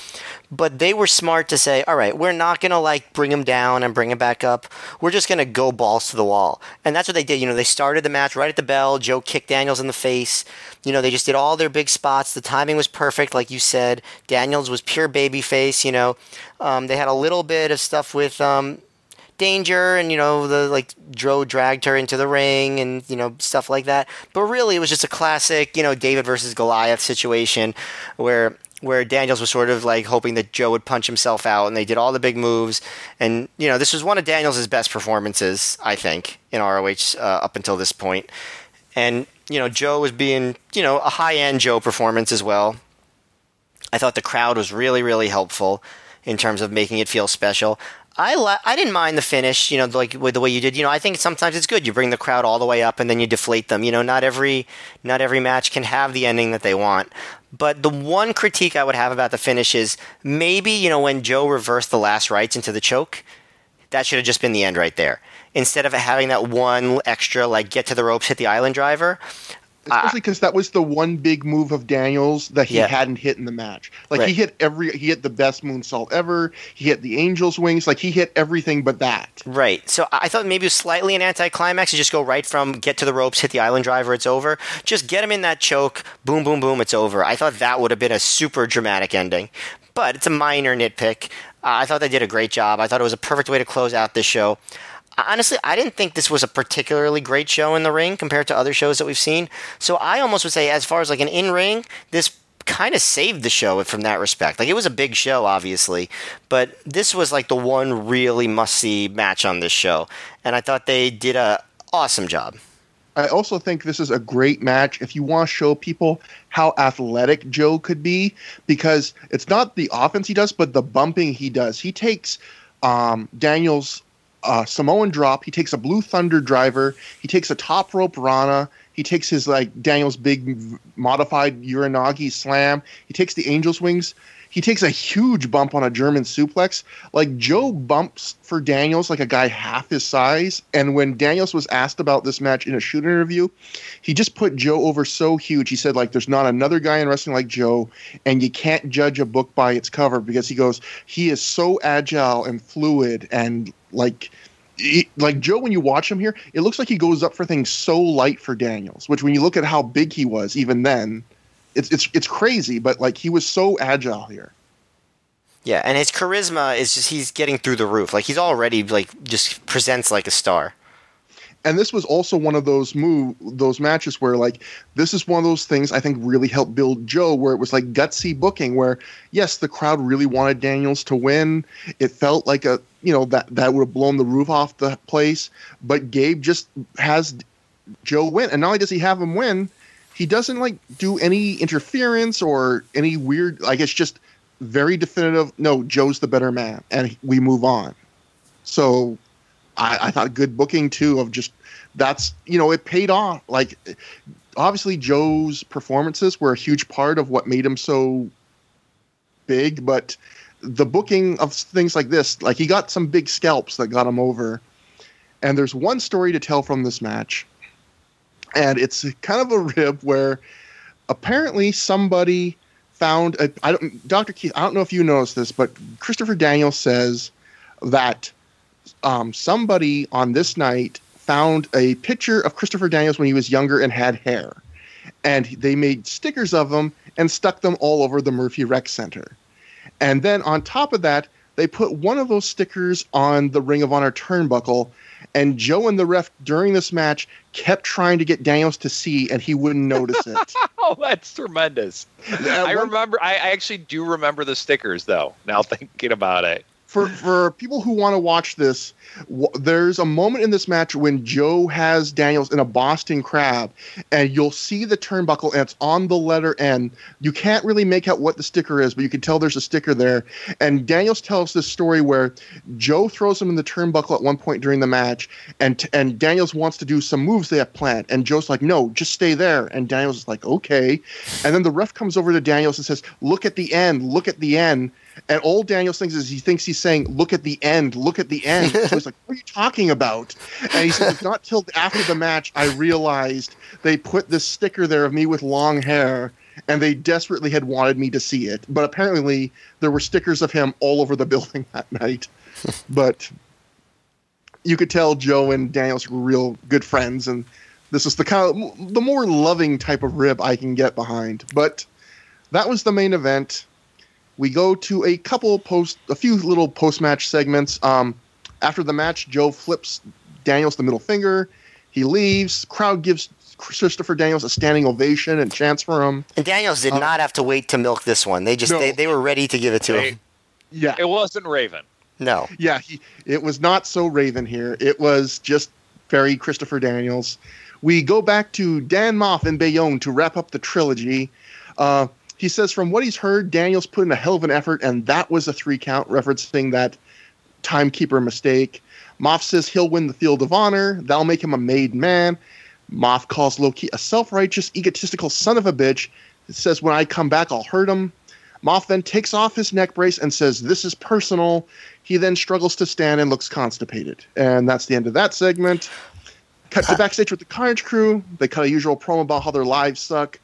But they were smart to say, all right, we're not going to like bring him down and bring him back up. We're just going to go balls to the wall. And that's what they did. You know, they started the match right at the bell. Joe kicked Daniels in the face. You know, they just did all their big spots. The timing was perfect, like you said. Daniels was pure baby face. You know, um, they had a little bit of stuff with. Um, danger and you know the like Joe dragged her into the ring and you know stuff like that. But really, it was just a classic you know David versus Goliath situation where where Daniels was sort of like hoping that Joe would punch himself out, and they did all the big moves. And you know, this was one of Daniels' best performances, I think, in ROH uh, up until this point. And you know, Joe was being you know a high end Joe performance as well. I thought the crowd was really really helpful in terms of making it feel special. I li- I didn't mind the finish, you know, like with the way you did. You know, I think sometimes it's good. You bring the crowd all the way up and then you deflate them. You know, not every not every match can have the ending that they want. But the one critique I would have about the finish is maybe, you know, when Joe reversed the Last Rites into the choke, that should have just been the end right there. Instead of having that one extra like get to the ropes, hit the island driver, especially because that was the one big move of Daniels that he yeah. hadn't hit in the match. Like right. he hit every, he hit the best moonsault ever. He hit the Angel's wings. Like he hit everything but that. Right. So I thought maybe it was slightly an anticlimax to just go right from get to the ropes, hit the island driver, it's over. Just get him in that choke, boom, boom, boom, it's over. I thought that would have been a super dramatic ending, but it's a minor nitpick. Uh, I thought they did a great job. I thought it was a perfect way to close out this show honestly, I didn't think this was a particularly great show in the ring compared to other shows that we've seen. So I almost would say, as far as like an in ring, this kind of saved the show from that respect. Like it was a big show, obviously, but this was like the one really must see match on this show, and I thought they did a awesome job. I also think this is a great match if you want to show people how athletic Joe could be, because it's not the offense he does, but the bumping he does. He takes um, Daniel's uh, Samoan drop. He takes a Blue Thunder driver. He takes a top rope Rana. He takes his like Daniel's big modified Uranage slam. He takes the Angel's wings. He takes a huge bump on a German suplex. Like Joe bumps for Daniels like a guy half his size. And when Daniels was asked about this match in a shoot interview, he just put Joe over so huge. He said like there's not another guy in wrestling like Joe, and you can't judge a book by its cover because he goes he is so agile and fluid and like like Joe, when you watch him here, it looks like he goes up for things so light for Daniels. Which, when you look at how big he was, even then, it's it's it's crazy. But like he was so agile here. Yeah, and his charisma is just he's getting through the roof. Like he's already like just presents like a star and this was also one of those move those matches where like this is one of those things I think really helped build Joe where it was like gutsy booking where yes the crowd really wanted Daniels to win it felt like a you know that that would have blown the roof off the place but Gabe just has Joe win and not only does he have him win he doesn't like do any interference or any weird like it's just very definitive no Joe's the better man and we move on so I, I thought good booking too of just that's you know it paid off. Like obviously Joe's performances were a huge part of what made him so big, but the booking of things like this, like he got some big scalps that got him over. And there's one story to tell from this match, and it's kind of a rib where apparently somebody found a, I don't Dr. Keith, I don't know if you noticed this, but Christopher Daniels says that um, somebody on this night found a picture of Christopher Daniels when he was younger and had hair. And they made stickers of him and stuck them all over the Murphy Rec Center. And then on top of that, they put one of those stickers on the Ring of Honor turnbuckle. And Joe and the ref during this match kept trying to get Daniels to see, and he wouldn't notice it. oh, that's tremendous. I one, remember. I actually do remember the stickers, though. Now thinking about it for for people who want to watch this, w- there's a moment in this match when Joe has Daniels in a Boston Crab, and you'll see the turnbuckle, and it's on the letter N. You can't really make out what the sticker is, but you can tell there's a sticker there. And Daniels tells this story where Joe throws him in the turnbuckle at one point during the match, and and Daniels wants to do some moves they have planned, and Joe's like, "No, just stay there." And Daniels is like, "Okay." And then the ref comes over to Daniels and says, "Look at the end. Look at the end." And all Daniels thinks is he thinks he's saying, "Look at the end, look at the end." so he's like, "What are you talking about?" And he says, "Not till after the match I realized they put this sticker there of me with long hair." And they desperately had wanted me to see it, but apparently there were stickers of him all over the building that night. but you could tell Joe and Daniels were real good friends, and this is the kind of the more loving type of rib I can get behind. But that was the main event we go to a couple post, a few little post match segments. Um, after the match, Joe flips Daniels the middle finger. He leaves. Crowd gives Christopher Daniels a standing ovation and chants for him. And Daniels did um, not have to wait to milk this one. They just no, they, they were ready to give it to him. Yeah, it wasn't Raven. No. Yeah, he, it was not so Raven here. It was just very Christopher Daniels. We go back to Dan Maff and Bayonne to wrap up the trilogy. Uh, he says from what he's heard, Daniels put in a hell of an effort, and that was a three count, referencing that timekeeper mistake. Maff says he'll win the Field of Honor. That'll make him a made man. Maff calls Low Ki a self righteous, egotistical son of a bitch. It says, When I come back, I'll hurt him. Maff then takes off his neck brace and says, This is personal. He then struggles to stand and looks constipated. And that's the end of that segment. Cut to backstage with the Carnage crew. They cut a usual promo about how their lives suck.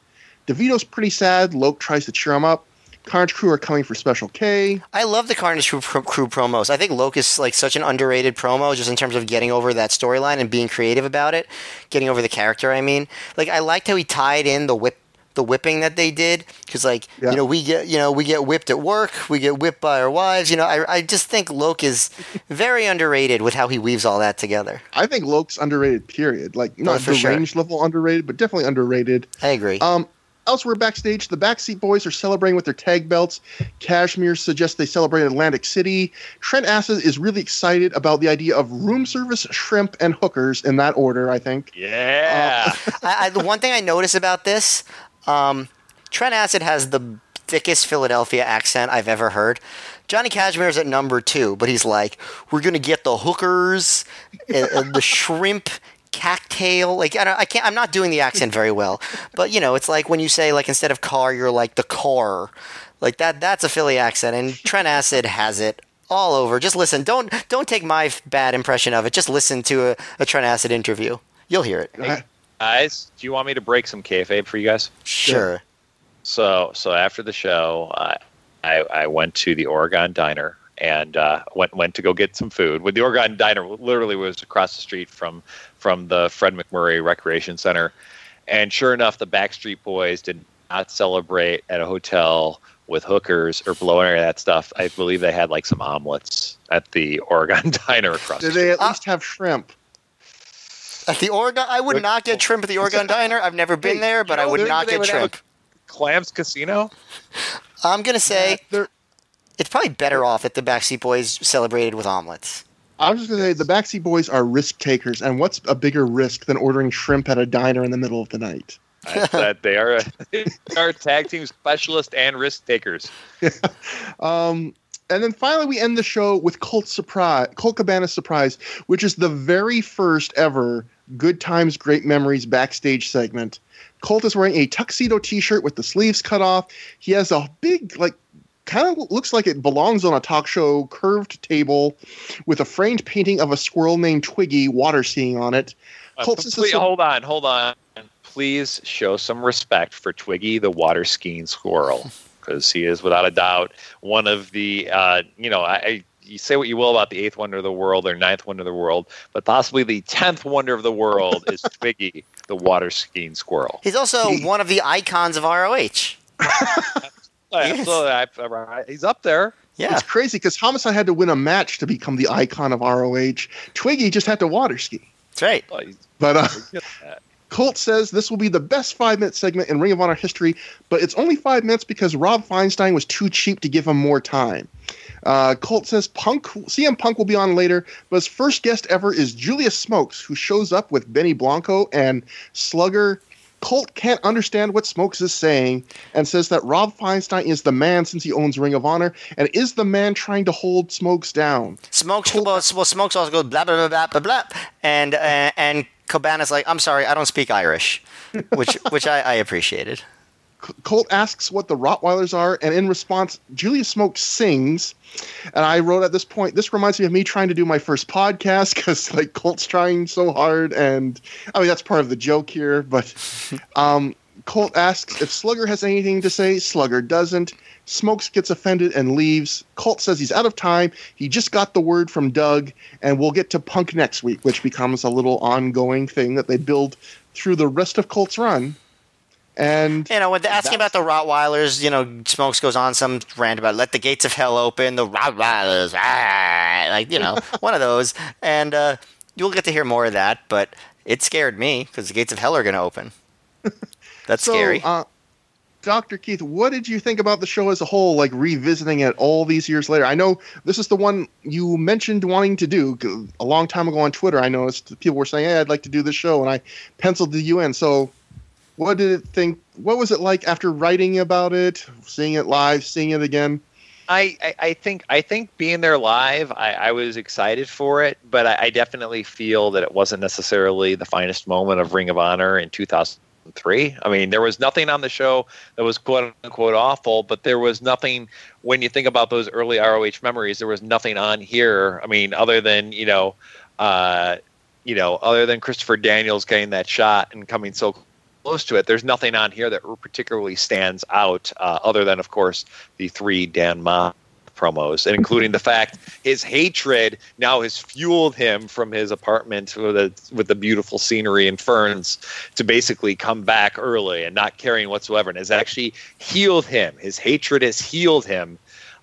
DeVito's pretty sad. Loc tries to cheer him up. Carnage Crew are coming for Special K. I love the Carnage Crew, crew promos. I think Loc is like such an underrated promo, just in terms of getting over that storyline and being creative about it, getting over the character. I mean, like I liked how he tied in the whip, the whipping that they did, because like yeah. you know we get you know we get whipped at work, we get whipped by our wives. You know, I I just think Loc is very underrated with how he weaves all that together. I think Loc's underrated. Period. Like not oh, the sure. range level underrated, but definitely underrated. I agree. Um, Elsewhere backstage, the Backseat Boys are celebrating with their tag belts. Kashmere suggests they celebrate Atlantic City. Trent Acid is really excited about the idea of room service, shrimp, and hookers in that order, I think. Yeah. Uh, I, I, the one thing I notice about this, um, Trent Acid has the thickest Philadelphia accent I've ever heard. Johnny Kashmere's at number two, but he's like, we're going to get the hookers, and, and the shrimp, Cactail. Like I, I can't. I'm not doing the accent very well, but you know, it's like when you say like instead of car, you're like the car. Like that. That's a Philly accent, and Trent Acid has it all over. Just listen. Don't don't take my bad impression of it. Just listen to a, a Trent Acid interview. You'll hear it. Hey, guys, do you want me to break some kayfabe for you guys? Sure. So so after the show, I I, I went to the Oregon Diner and uh, went went to go get some food. With the Oregon Diner, literally was across the street from from the Fred McMurray Recreation Center, and sure enough, the Backstreet Boys did not celebrate at a hotel with hookers or blowing any of that stuff. I believe they had like some omelets at the Oregon Diner across. Did the they at least have shrimp? At the Oregon, I would not get shrimp at the Oregon Diner. I've never been there, but I would not get shrimp. Clams Casino. I'm gonna say yeah, it's probably better off if the Backstreet Boys celebrated with omelets. I was just gonna say the Backseat Boys are risk takers, and what's a bigger risk than ordering shrimp at a diner in the middle of the night? I said they are a, they are tag team specialist and risk takers. um, and then finally, we end the show with Colt surprise, Colt Cabana's surprise, which is the very first ever Good Times, Great Memories backstage segment. Colt is wearing a tuxedo T-shirt with the sleeves cut off. He has a big, like kind of looks like it belongs on a talk show curved table with a framed painting of a squirrel named Twiggy water skiing on it. Uh, please, hold on, hold on. Please show some respect for Twiggy the water skiing squirrel because he is without a doubt one of the uh, you know I you say what you will about the eighth wonder of the world or ninth wonder of the world, but possibly the tenth wonder of the world is Twiggy, the water skiing squirrel. He's also one of the icons of ROH. Absolutely, he's up there. Yeah. It's crazy because Homicide had to win a match to become the icon of ROH. Twiggy just had to water ski. That's right. But uh, Colt says this will be the best five minute segment in Ring of Honor history, but it's only five minutes because Rob Feinstein was too cheap to give him more time. Uh, Colt says Punk, CM Punk will be on later, but his first guest ever is Julius Smokes, who shows up with Benny Blanco and Slugger. Colt can't understand what Smokes is saying and says that Rob Feinstein is the man since he owns Ring of Honor and is the man trying to hold Smokes down. Smokes, well, well, Smokes also goes blah blah blah blah blah blah, and uh, and Cabana's like, I'm sorry, I don't speak Irish, which which I, I appreciated. Colt asks what the Rottweilers are, and in response, Julius Smoke sings. And I wrote at this point, this reminds me of me trying to do my first podcast because like Colt's trying so hard, and I mean that's part of the joke here. But um, Colt asks if Slugger has anything to say. Slugger doesn't. Smokes gets offended and leaves. Colt says he's out of time. He just got the word from Doug, and we'll get to Punk next week, which becomes a little ongoing thing that they build through the rest of Colt's run. And you know, when asking about the Rottweilers, you know, Smokes goes on some rant about let the gates of hell open, the Rottweilers, ah, like you know, one of those, and uh, you'll get to hear more of that. But it scared me because the gates of hell are going to open. That's so, scary. Uh, Dr. Keith, what did you think about the show as a whole, like revisiting it all these years later? I know this is the one you mentioned wanting to do a long time ago on Twitter. I noticed people were saying, hey, I'd like to do this show, and I penciled the UN. So, what did it think? What was it like after writing about it, seeing it live, seeing it again? I, I, I think I think being there live, I, I was excited for it, but I, I definitely feel that it wasn't necessarily the finest moment of Ring of Honor in 2003. I mean, there was nothing on the show that was quote unquote awful, but there was nothing when you think about those early ROH memories. There was nothing on here. I mean, other than you know, uh, you know, other than Christopher Daniels getting that shot and coming so close to it. There's nothing on here that particularly stands out, uh, other than of course the three Dan Maff promos, and including the fact his hatred now has fueled him from his apartment with the with the beautiful scenery and ferns to basically come back early and not caring whatsoever, and has actually healed him. His hatred has healed him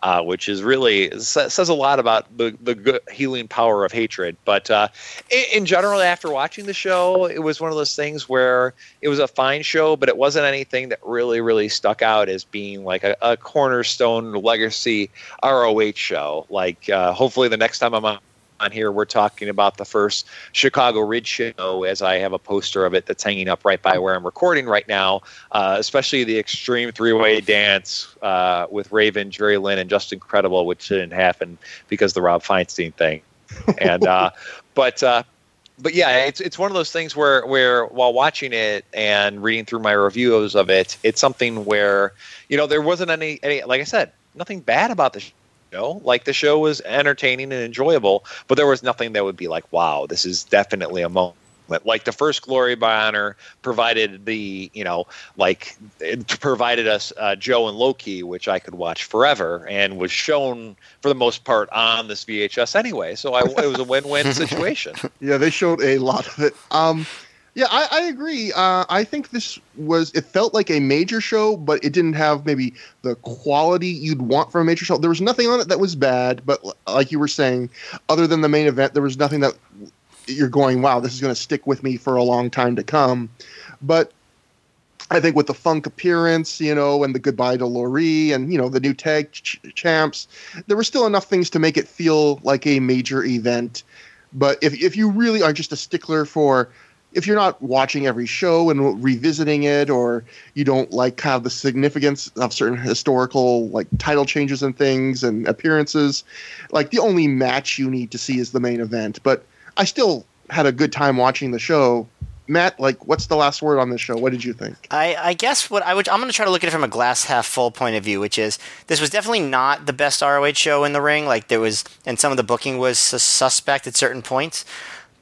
uh, which is really says a lot about the the healing power of hatred. But uh, in, in, general, after watching the show, it was one of those things where it was a fine show, but it wasn't anything that really really stuck out as being like a, a cornerstone legacy ROH show. Like uh, hopefully the next time I'm on on here, we're talking about the first Chicago Ridge show, as I have a poster of it that's hanging up right by where I'm recording right now, uh, especially the Extreme Three Way Dance uh, with Raven, Jerry Lynn, and Justin Credible, which didn't happen because of the Rob Feinstein thing. And, uh, but, uh, but yeah, it's it's one of those things where where while watching it and reading through my reviews of it, it's something where you know there wasn't any any like I said nothing bad about the know, like the show was entertaining and enjoyable, but there was nothing that would be like, wow, this is definitely a moment. Like the first Glory by Honor provided the, you know, like it provided us uh, Joe and Low Ki, which I could watch forever and was shown for the most part on this VHS anyway. So I, it was a win-win situation. Yeah, they showed a lot of it. Um, yeah, I, I agree. Uh, I think this was, it felt like a major show, but it didn't have maybe the quality you'd want from a major show. There was nothing on it that was bad, but like you were saying, other than the main event, there was nothing that you're going, wow, this is going to stick with me for a long time to come. But I think with the Funk appearance, you know, and the goodbye to Laree and, you know, the new tag ch- champs, there were still enough things to make it feel like a major event. But if, if you really are just a stickler for if you're not watching every show and revisiting it or you don't like kind of the significance of certain historical like title changes and things and appearances like the only match you need to see is the main event but i still had a good time watching the show Matt, like, what's the last word on this show? What did you think? I, I guess what I would, I'm going to try to look at it from a glass half full point of view, which is this was definitely not the best ROH show in the ring. Like, there was, and some of the booking was suspect at certain points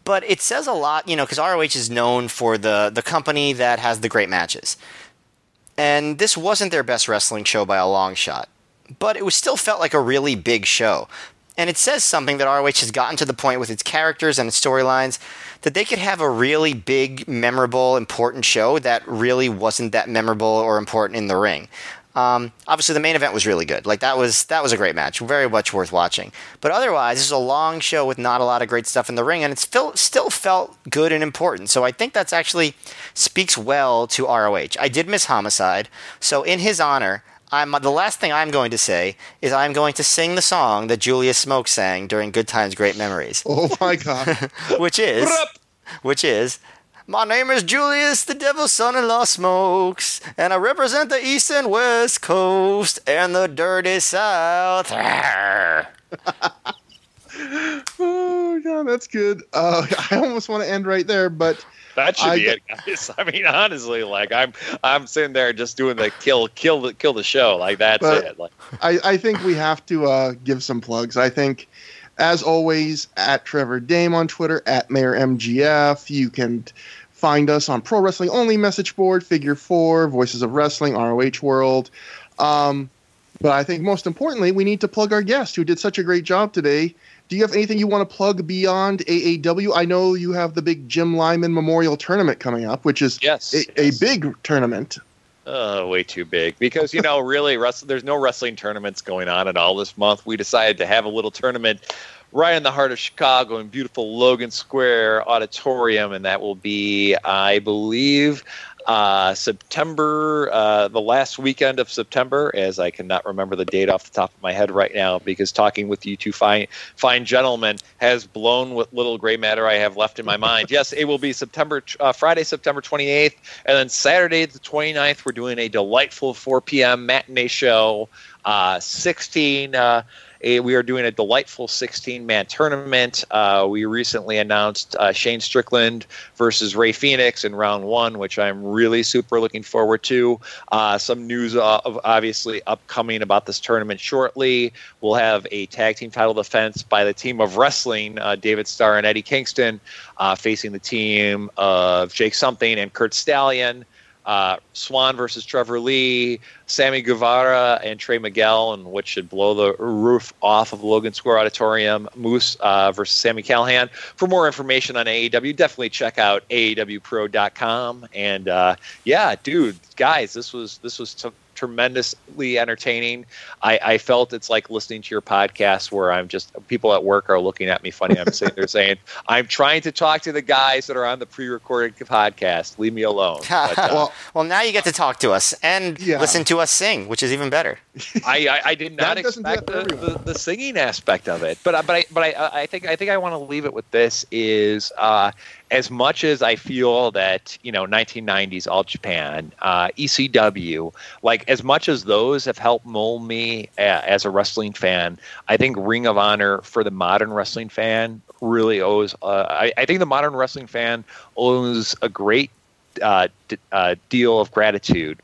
but it says a lot, you know, because ROH is known for the the company that has the great matches, and this wasn't their best wrestling show by a long shot, but it was still felt like a really big show. and it says something that ROH has gotten to the point with its characters and its storylines that they could have a really big, memorable, important show that really wasn't that memorable or important in the ring. Um, obviously, the main event was really good. Like that was that was a great match, very much worth watching. But otherwise, this is a long show with not a lot of great stuff in the ring, and it still still felt good and important. So I think that's actually speaks well to ROH. I did miss Homicide, so in his honor, I'm the last thing I'm going to say is I'm going to sing the song that Julius Smoke sang during Good Times, Great Memories. Oh my god! which is, which is. My name is Julius, the devil's son-in-law smokes, and I represent the east and west coast and the dirty south. oh god, that's good. Uh, I almost want to end right there, but that should I, be it, guys. I mean, honestly, like I'm I'm sitting there just doing the kill kill the kill the show. Like that's it. Like I, I think we have to uh, give some plugs. I think as always, at Trevor Dame on Twitter, at Mayor MGF. You can find us on Pro Wrestling Only message board, Figure Four, Voices of Wrestling, ROH World. Um, but I think most importantly, we need to plug our guest who did such a great job today do you have anything you want to plug beyond AAW? I know you have the big Jim Lynam Memorial Tournament coming up, which is yes, a, yes. a big tournament. Uh, way too big because you know really wrestling, there's no wrestling tournaments going on at all this month. We decided to have a little tournament right in the heart of Chicago in beautiful Logan Square Auditorium, and that will be, I believe, uh, September, uh, the last weekend of September, as I cannot remember the date off the top of my head right now, because talking with you two fine, fine gentlemen has blown what little gray matter I have left in my mind. Yes, it will be September, uh, Friday, September 28th, and then Saturday, the 29th, we're doing a delightful 4 p.m. matinee show. Uh, 16 uh, we are doing a delightful 16 man tournament. Uh, we recently announced uh, Shane Strickland versus Rey Fenix in round one, which I'm really super looking forward to. Uh, some news uh, of obviously upcoming about this tournament shortly. We'll have a tag team title defense by the team of wrestling, uh, David Starr and Eddie Kingston, uh, facing the team of Jake Something and Curt Stallion uh, Swann versus Trevor Lee, Sammy Guevara and Trey Miguel, and which should blow the roof off of Logan Square Auditorium. Moose uh, versus Sami Callihan. For more information on AAW, definitely check out AAWPro.com. And uh, yeah, dude, guys, this was this was t- tremendously entertaining. I, I, felt it's like listening to your podcast where I'm just people at work are looking at me funny. I'm saying they're saying, I'm trying to talk to the guys that are on the pre-recorded podcast. Leave me alone. But, uh, well, well, now you get to talk to us and yeah. listen to us sing, which is even better. I, I, I did not expect the, the, the, singing aspect of it, but but I but I, I think I think I want to leave it with this is uh, as much as I feel that you know 1990s All Japan, uh, ECW, like as much as those have helped mold me a, as a wrestling fan, I think Ring of Honor for the modern wrestling fan really owes. Uh, I, I, think the modern wrestling fan owes a great uh, d- uh, deal of gratitude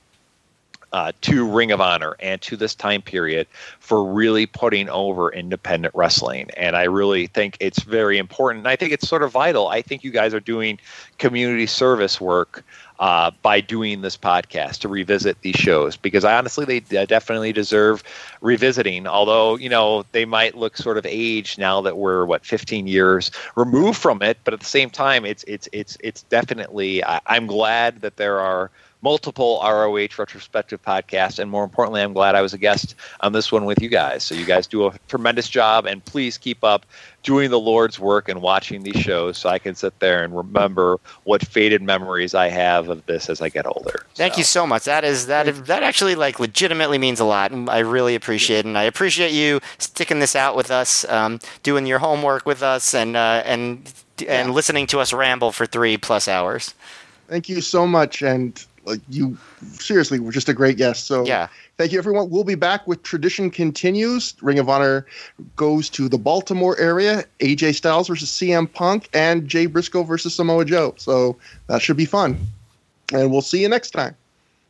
uh, to Ring of Honor and to this time period for really putting over independent wrestling. And I really think it's very important. I think it's sort of vital. I think you guys are doing community service work uh, by doing this podcast to revisit these shows because I honestly they definitely deserve revisiting. Although you know they might look sort of aged now that we're what 15 years removed from it, but at the same time, it's it's it's it's definitely. I, I'm glad that there are multiple ROH retrospective podcasts. And more importantly, I'm glad I was a guest on this one with you guys. So you guys do a tremendous job. And please keep up doing the Lord's work and watching these shows so I can sit there and remember what faded memories I have of this as I get older. Thank so. you so much. That is that is, that actually like legitimately means a lot. and I really appreciate it, and I appreciate you sticking this out with us, um, doing your homework with us, and uh, and and yeah. listening to us ramble for three plus hours. Thank you so much, and like you seriously were just a great guest. So yeah. Thank you, everyone. We'll be back with Tradition Continues. Ring of Honor goes to the Baltimore area. AJ Styles versus CM Punk and Jay Briscoe versus Samoa Joe. So that should be fun. And we'll see you next time.